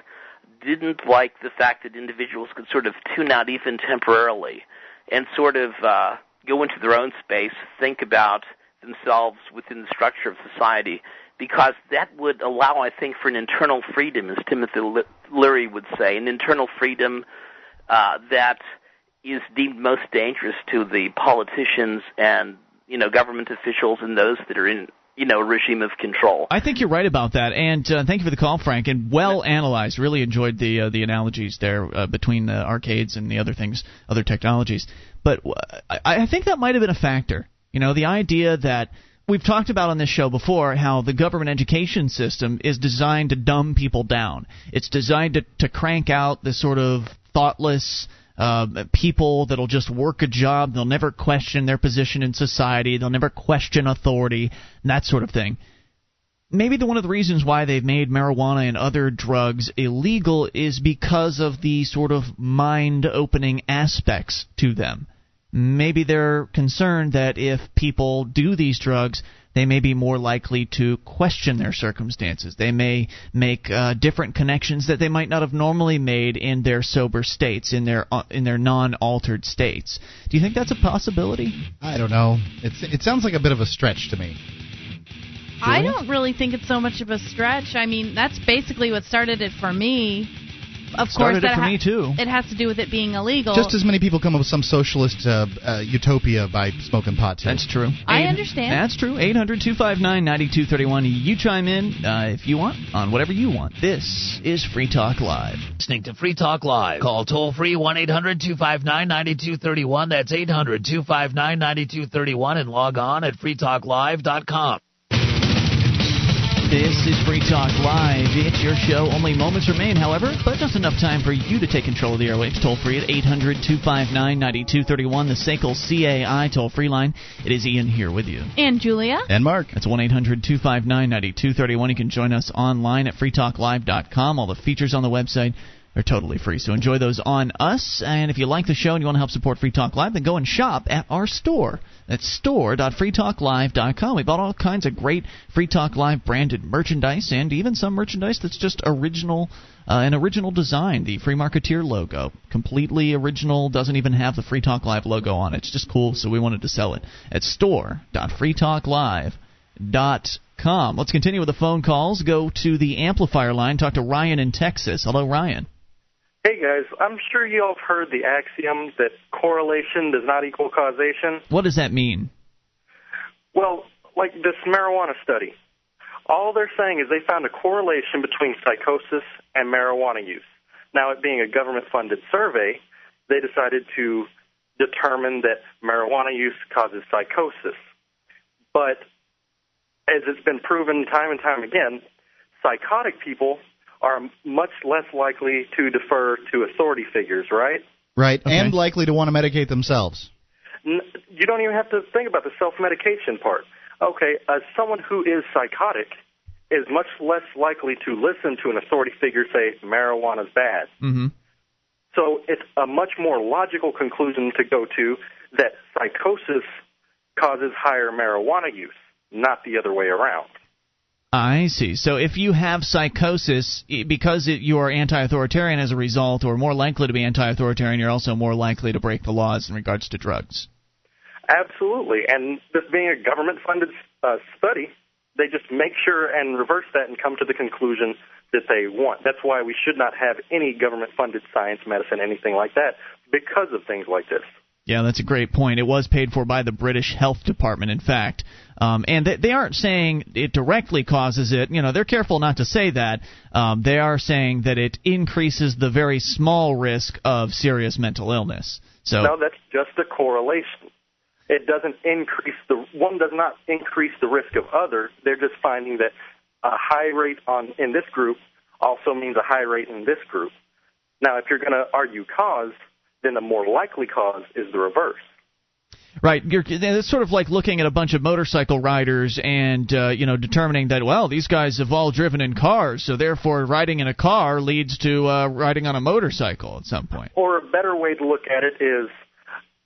didn't like the fact that individuals could sort of tune out even temporarily and sort of uh, go into their own space, think about themselves within the structure of society, because that would allow, I think, for an internal freedom, as Timothy Leary would say, an internal freedom uh, that is deemed most dangerous to the politicians and you know government officials and those that are in you know regime of control. I think you're right about that, and uh, thank you for the call, Frank. And well analyzed. Really enjoyed the uh, the analogies there uh, between the arcades and the other things, other technologies. But uh, I, I think that might have been a factor. You know, the idea that we've talked about on this show before how the government education system is designed to dumb people down. It's designed to, to crank out this sort of thoughtless uh, people that'll just work a job. They'll never question their position in society. They'll never question authority, and that sort of thing. Maybe the, one of the reasons why they've made marijuana and other drugs illegal is because of the sort of mind opening aspects to them. Maybe they're concerned that if people do these drugs, they may be more likely to question their circumstances. They may make uh, different connections that they might not have normally made in their sober states, in their uh, in their non-altered states. Do you think that's a possibility? I don't know. It's it sounds like a bit of a stretch to me. I don't really think it's so much of a stretch. I mean, that's basically what started it for me of Started course, it for ha- me too. It has to do with it being illegal. Just as many people come up with some socialist uh, uh, utopia by smoking pot too. That's true. I Eight- understand. That's true. 800 259 9231. You chime in uh, if you want on whatever you want. This is Free Talk Live. Listening to Free Talk Live. Call toll free 1 800 259 9231. That's 800 259 9231 and log on at freetalklive.com. This is Free Talk Live. It's your show. Only moments remain, however, but just enough time for you to take control of the airwaves. Toll free at 800 259 9231, the SACL CAI toll free line. It is Ian here with you. and Julia. And Mark. That's 1 800 259 9231. You can join us online at freetalklive.com. All the features on the website are totally free. So enjoy those on us. And if you like the show and you want to help support Free Talk Live, then go and shop at our store. That's store.freetalklive.com. We bought all kinds of great Free Talk Live branded merchandise and even some merchandise that's just original, uh, an original design. The Free Marketeer logo, completely original, doesn't even have the Free Talk Live logo on it. It's just cool, so we wanted to sell it at store.freetalklive.com. Let's continue with the phone calls. Go to the amplifier line. Talk to Ryan in Texas. Hello, Ryan. Hey guys, I'm sure you all have heard the axiom that correlation does not equal causation. What does that mean? Well, like this marijuana study, all they're saying is they found a correlation between psychosis and marijuana use. Now, it being a government funded survey, they decided to determine that marijuana use causes psychosis. But as it's been proven time and time again, psychotic people are much less likely to defer to authority figures, right? Right, and likely to want to medicate themselves. N- You don't even have to think about the self medication part. Okay, uh, someone who is psychotic is much less likely to listen to an authority figure say marijuana's bad. Mm-hmm. So it's a much more logical conclusion to go to that psychosis causes higher marijuana use, not the other way around. I see. So if you have psychosis, because it, you are anti-authoritarian as a result, or more likely to be anti-authoritarian, you're also more likely to break the laws in regards to drugs. Absolutely. And this being a government funded uh, study, they just make sure and reverse that and come to the conclusion that they want. That's why we should not have any government funded science, medicine, anything like that, because of things like this. Yeah, that's a great point. It was paid for by the British Health Department, in fact. Um, and they, they aren't saying it directly causes it. You know, they're careful not to say that. Um, they are saying that it increases the very small risk of serious mental illness. So No, that's just a correlation. It doesn't increase the one does not increase the risk of others. They're just finding that a high rate on in this group also means a high rate in this group. Now, if you're going to argue cause, then the more likely cause is the reverse. Right, you're, it's sort of like looking at a bunch of motorcycle riders and uh, you know determining that well these guys have all driven in cars, so therefore riding in a car leads to uh, riding on a motorcycle at some point. Or a better way to look at it is,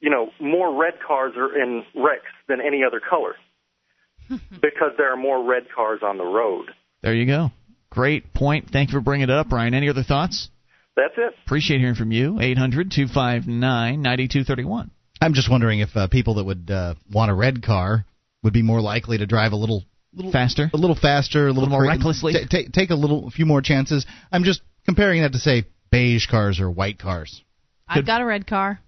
you know, more red cars are in wrecks than any other color because there are more red cars on the road. There you go. Great point. Thank you for bringing it up, Ryan. Any other thoughts? That's it. Appreciate hearing from you. 800 259 9231. I'm just wondering if uh, people that would uh, want a red car would be more likely to drive a little, little faster, a little faster, a little, more cra- recklessly? ta- ta- take a little, a few more chances. I'm just comparing that to say beige cars or white cars. I've got a red car.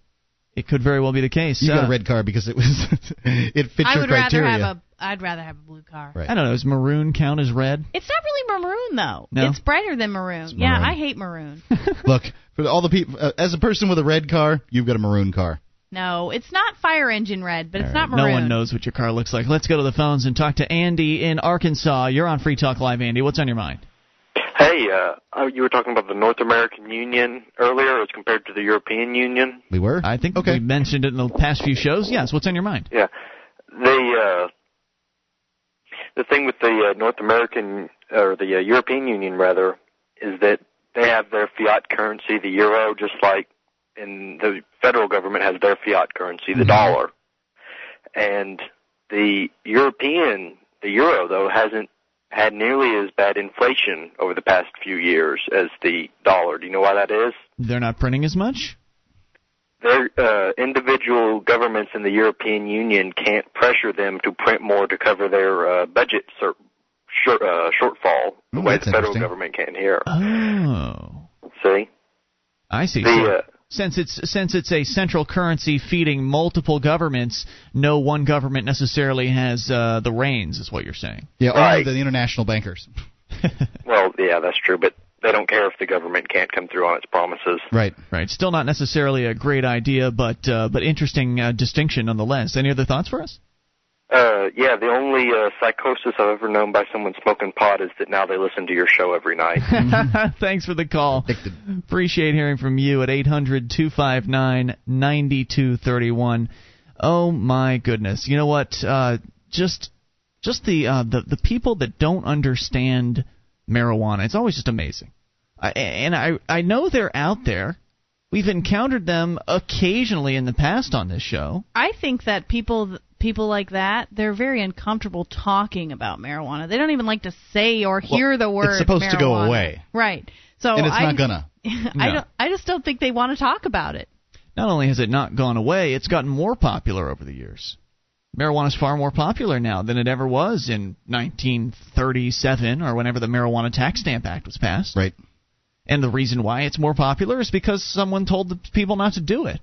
It could very well be the case. You got Uh, a red car because it was it fits I your would criteria. rather have I'd rather have a blue car. Right. I don't know. Does maroon count as red? It's not really maroon though. No? It's brighter than maroon. Yeah. I hate maroon. Look, for all the people, uh, as a person with a red car, you've got a maroon car. no, it's not fire engine red, but it's not maroon. No one knows what your car looks like. Let's go to the phones and talk to Andy in Arkansas. You're on Free Talk Live, Andy. What's on your mind? Hey, uh, you were talking about the North American Union earlier as compared to the European Union. We were? I think we mentioned it in the past few shows. Yes. What's on your mind? Yeah, the uh, the thing with the uh, North American or the uh, European Union rather is that they have their fiat currency, the euro, just like in the federal government has their fiat currency, the dollar, and the European, the euro though hasn't had nearly as bad inflation over the past few years as the dollar. Do you know why that is? They're not printing as much. Their uh, individual governments in the European Union can't pressure them to print more to cover their uh, budget sur- short, uh, shortfall the Ooh, way the federal government can here. Oh. See? I see. The, So, uh, since it's since it's a central currency feeding multiple governments, no one government necessarily has uh, the reins. Is what you're saying? Yeah, only Right. the international bankers. Well, yeah, that's true, but they don't care if the government can't come through on its promises. Right. Right. Still not necessarily a great idea, but uh, but interesting uh, distinction nonetheless. Any other thoughts for us? Uh, yeah, the only uh, psychosis I've ever known by someone smoking pot is that now they listen to your show every night. Thanks for the call. Appreciate hearing from you at 800 259 9231. Oh my goodness. You know what? Uh, just just the, uh, the the people that don't understand marijuana. It's always just amazing. I, and I I know they're out there. We've encountered them occasionally in the past on this show. I think that people people like that they're very uncomfortable talking about marijuana. They don't even like to say or hear the word. it's supposed to go away. right? So and it's I not gonna. I No. don't. I just don't think they want to talk about it. Not only has it not gone away, it's gotten more popular over the years. Marijuana is far more popular now than it ever was in 1937 or whenever the Marijuana Tax Stamp Act was passed. Right. And the reason why it's more popular is because someone told the people not to do it.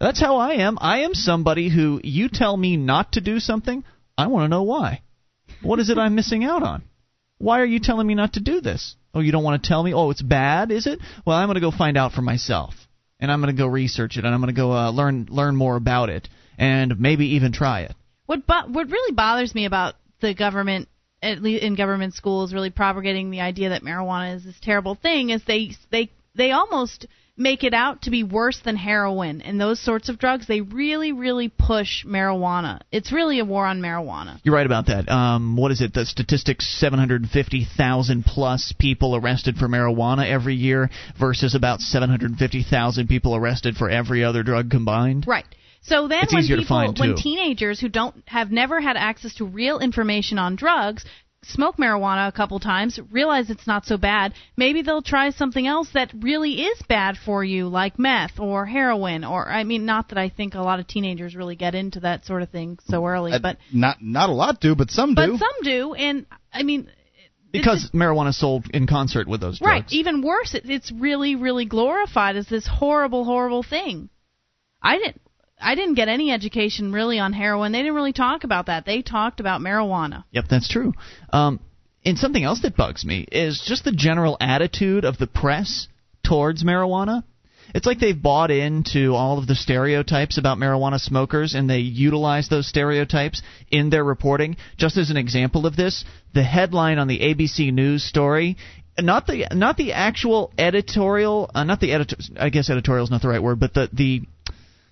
That's how I am. I am somebody who you tell me not to do something, I want to know why. What is it I'm missing out on? Why are you telling me not to do this? Oh, you don't want to tell me? Oh, it's bad, is it? Well, I'm going to go find out for myself. And I'm going to go research it and I'm going to go uh, learn learn more about it and maybe even try it. What but what really bothers me about the government at least in government schools really propagating the idea that marijuana is this terrible thing is they they they almost make it out to be worse than heroin and those sorts of drugs they really really push marijuana it's really a war on marijuana You're right about that. Um, what is it? The statistics: 750,000 plus people arrested for marijuana every year versus about 750,000 people arrested for every other drug combined. Right. So then It's when easier to people find, when teenagers who don't have never had access to real information on drugs smoke marijuana a couple times, realize it's not so bad, maybe they'll try something else that really is bad for you like meth or heroin or I mean not that I think a lot of teenagers really get into that sort of thing so early, Uh, but not not a lot do, but some do. but some do and I mean Because marijuana is sold in concert with those drugs. Right. Even worse, it, it's really, really glorified as this horrible, horrible thing. I didn't. I didn't get any education really on heroin. They didn't really talk about that. They talked about marijuana. Yep, that's true. Um, and something else that bugs me is just the general attitude of the press towards marijuana. It's like they've bought into all of the stereotypes about marijuana smokers and they utilize those stereotypes in their reporting. Just as an example of this, the headline on the ABC News story not the not the actual editorial, uh, not the editor. I guess editorial is not the right word, but the the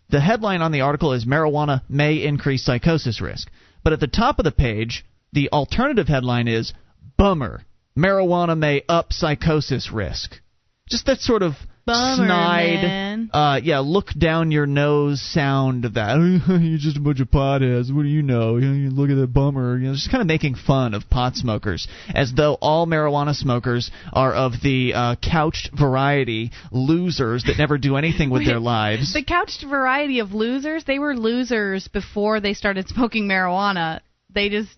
the headline on the article is marijuana may increase psychosis risk. But at the top of the page, the alternative headline is bummer. Marijuana may up psychosis risk. Just that sort of Bummer, snide, man. uh, yeah, look down your nose sound of that. You're just a bunch of potheads. What do you know? You know, you look at that bummer. You know, just kind of making fun of pot smokers, as though all marijuana smokers are of the uh, couched variety, losers that never do anything with their lives. The couched variety of losers, they were losers before they started smoking marijuana. They just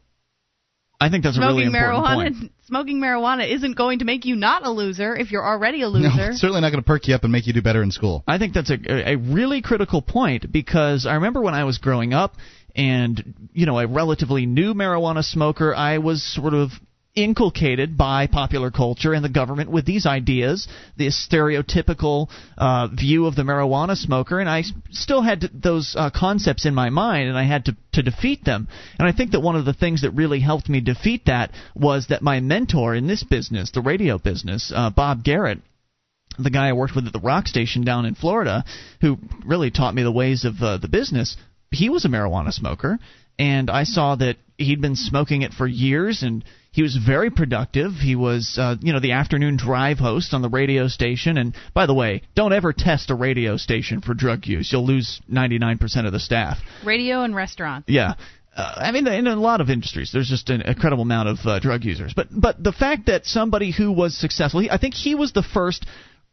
I think that's a really smoking important marijuana point. smoking marijuana isn't going to make you not a loser if you're already a No, loser. it's certainly not going to perk you up and make you do better in school. I think that's a, a really critical point because I remember when I was growing up, and you know a relatively new marijuana smoker, I was sort of inculcated by popular culture and the government with these ideas, this stereotypical uh, view of the marijuana smoker, and I still had to, those uh, concepts in my mind, and I had to, to defeat them. And I think that one of the things that really helped me defeat that was that my mentor in this business, the radio business, uh, Bob Garrett, the guy I worked with at the rock station down in Florida, who really taught me the ways of uh, the business, he was a marijuana smoker, and I saw that he'd been smoking it for years and he was very productive. He was, uh, you know, the afternoon drive host on the radio station. And by the way, don't ever test a radio station for drug use. You'll lose 99% of the staff. Radio and restaurant. Yeah. Uh, I mean, in a lot of industries, there's just an incredible amount of uh, drug users. But but the fact that somebody who was successful, I think he was the first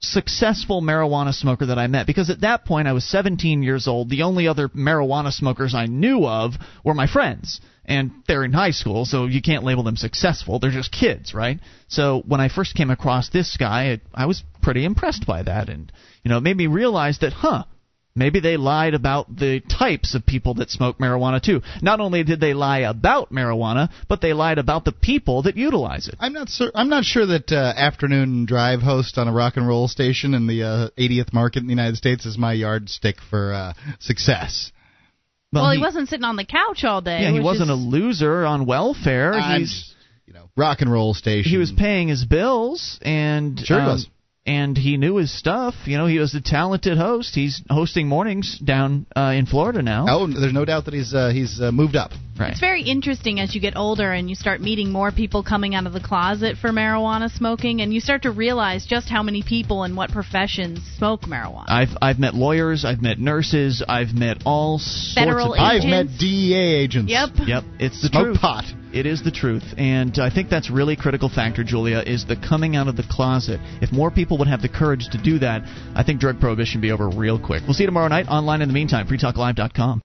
successful marijuana smoker that I met because at that point I was 17 years old. The only other marijuana smokers I knew of were my friends. And they're in high school, so you can't label them successful. They're just kids, right? So when I first came across this guy, it, I was pretty impressed by that. And, you know, it made me realize that, huh, Maybe they lied about the types of people that smoke marijuana too. Not only did they lie about marijuana, but they lied about the people that utilize it. I'm not sur- I'm not sure that uh, afternoon drive host on a rock and roll station in the uh, 80th market in the United States is my yardstick for uh, success. Well, well he, he, wasn't sitting on the couch all day. Yeah, he wasn't is... a loser on welfare. I'm, He's you know rock and roll station. He was paying his bills and sure um, was and he knew his stuff. You know, he was a talented host. He's hosting mornings down uh, in Florida now. Oh, there's no doubt that he's uh, he's uh, moved up. Right. It's very interesting as you get older and you start meeting more people coming out of the closet for marijuana smoking, and you start to realize just how many people in what professions smoke marijuana. I've I've met lawyers, I've met nurses, I've met all Federal sorts of. Agents. I've met DEA agents. Yep. Yep. It's the Smoke truth. pot. It is the truth, and I think that's really critical factor, Julia, is the coming out of the closet. If more people would have the courage to do that, I think drug prohibition would be over real quick. We'll see you tomorrow night online. In the meantime, freetalklive.com.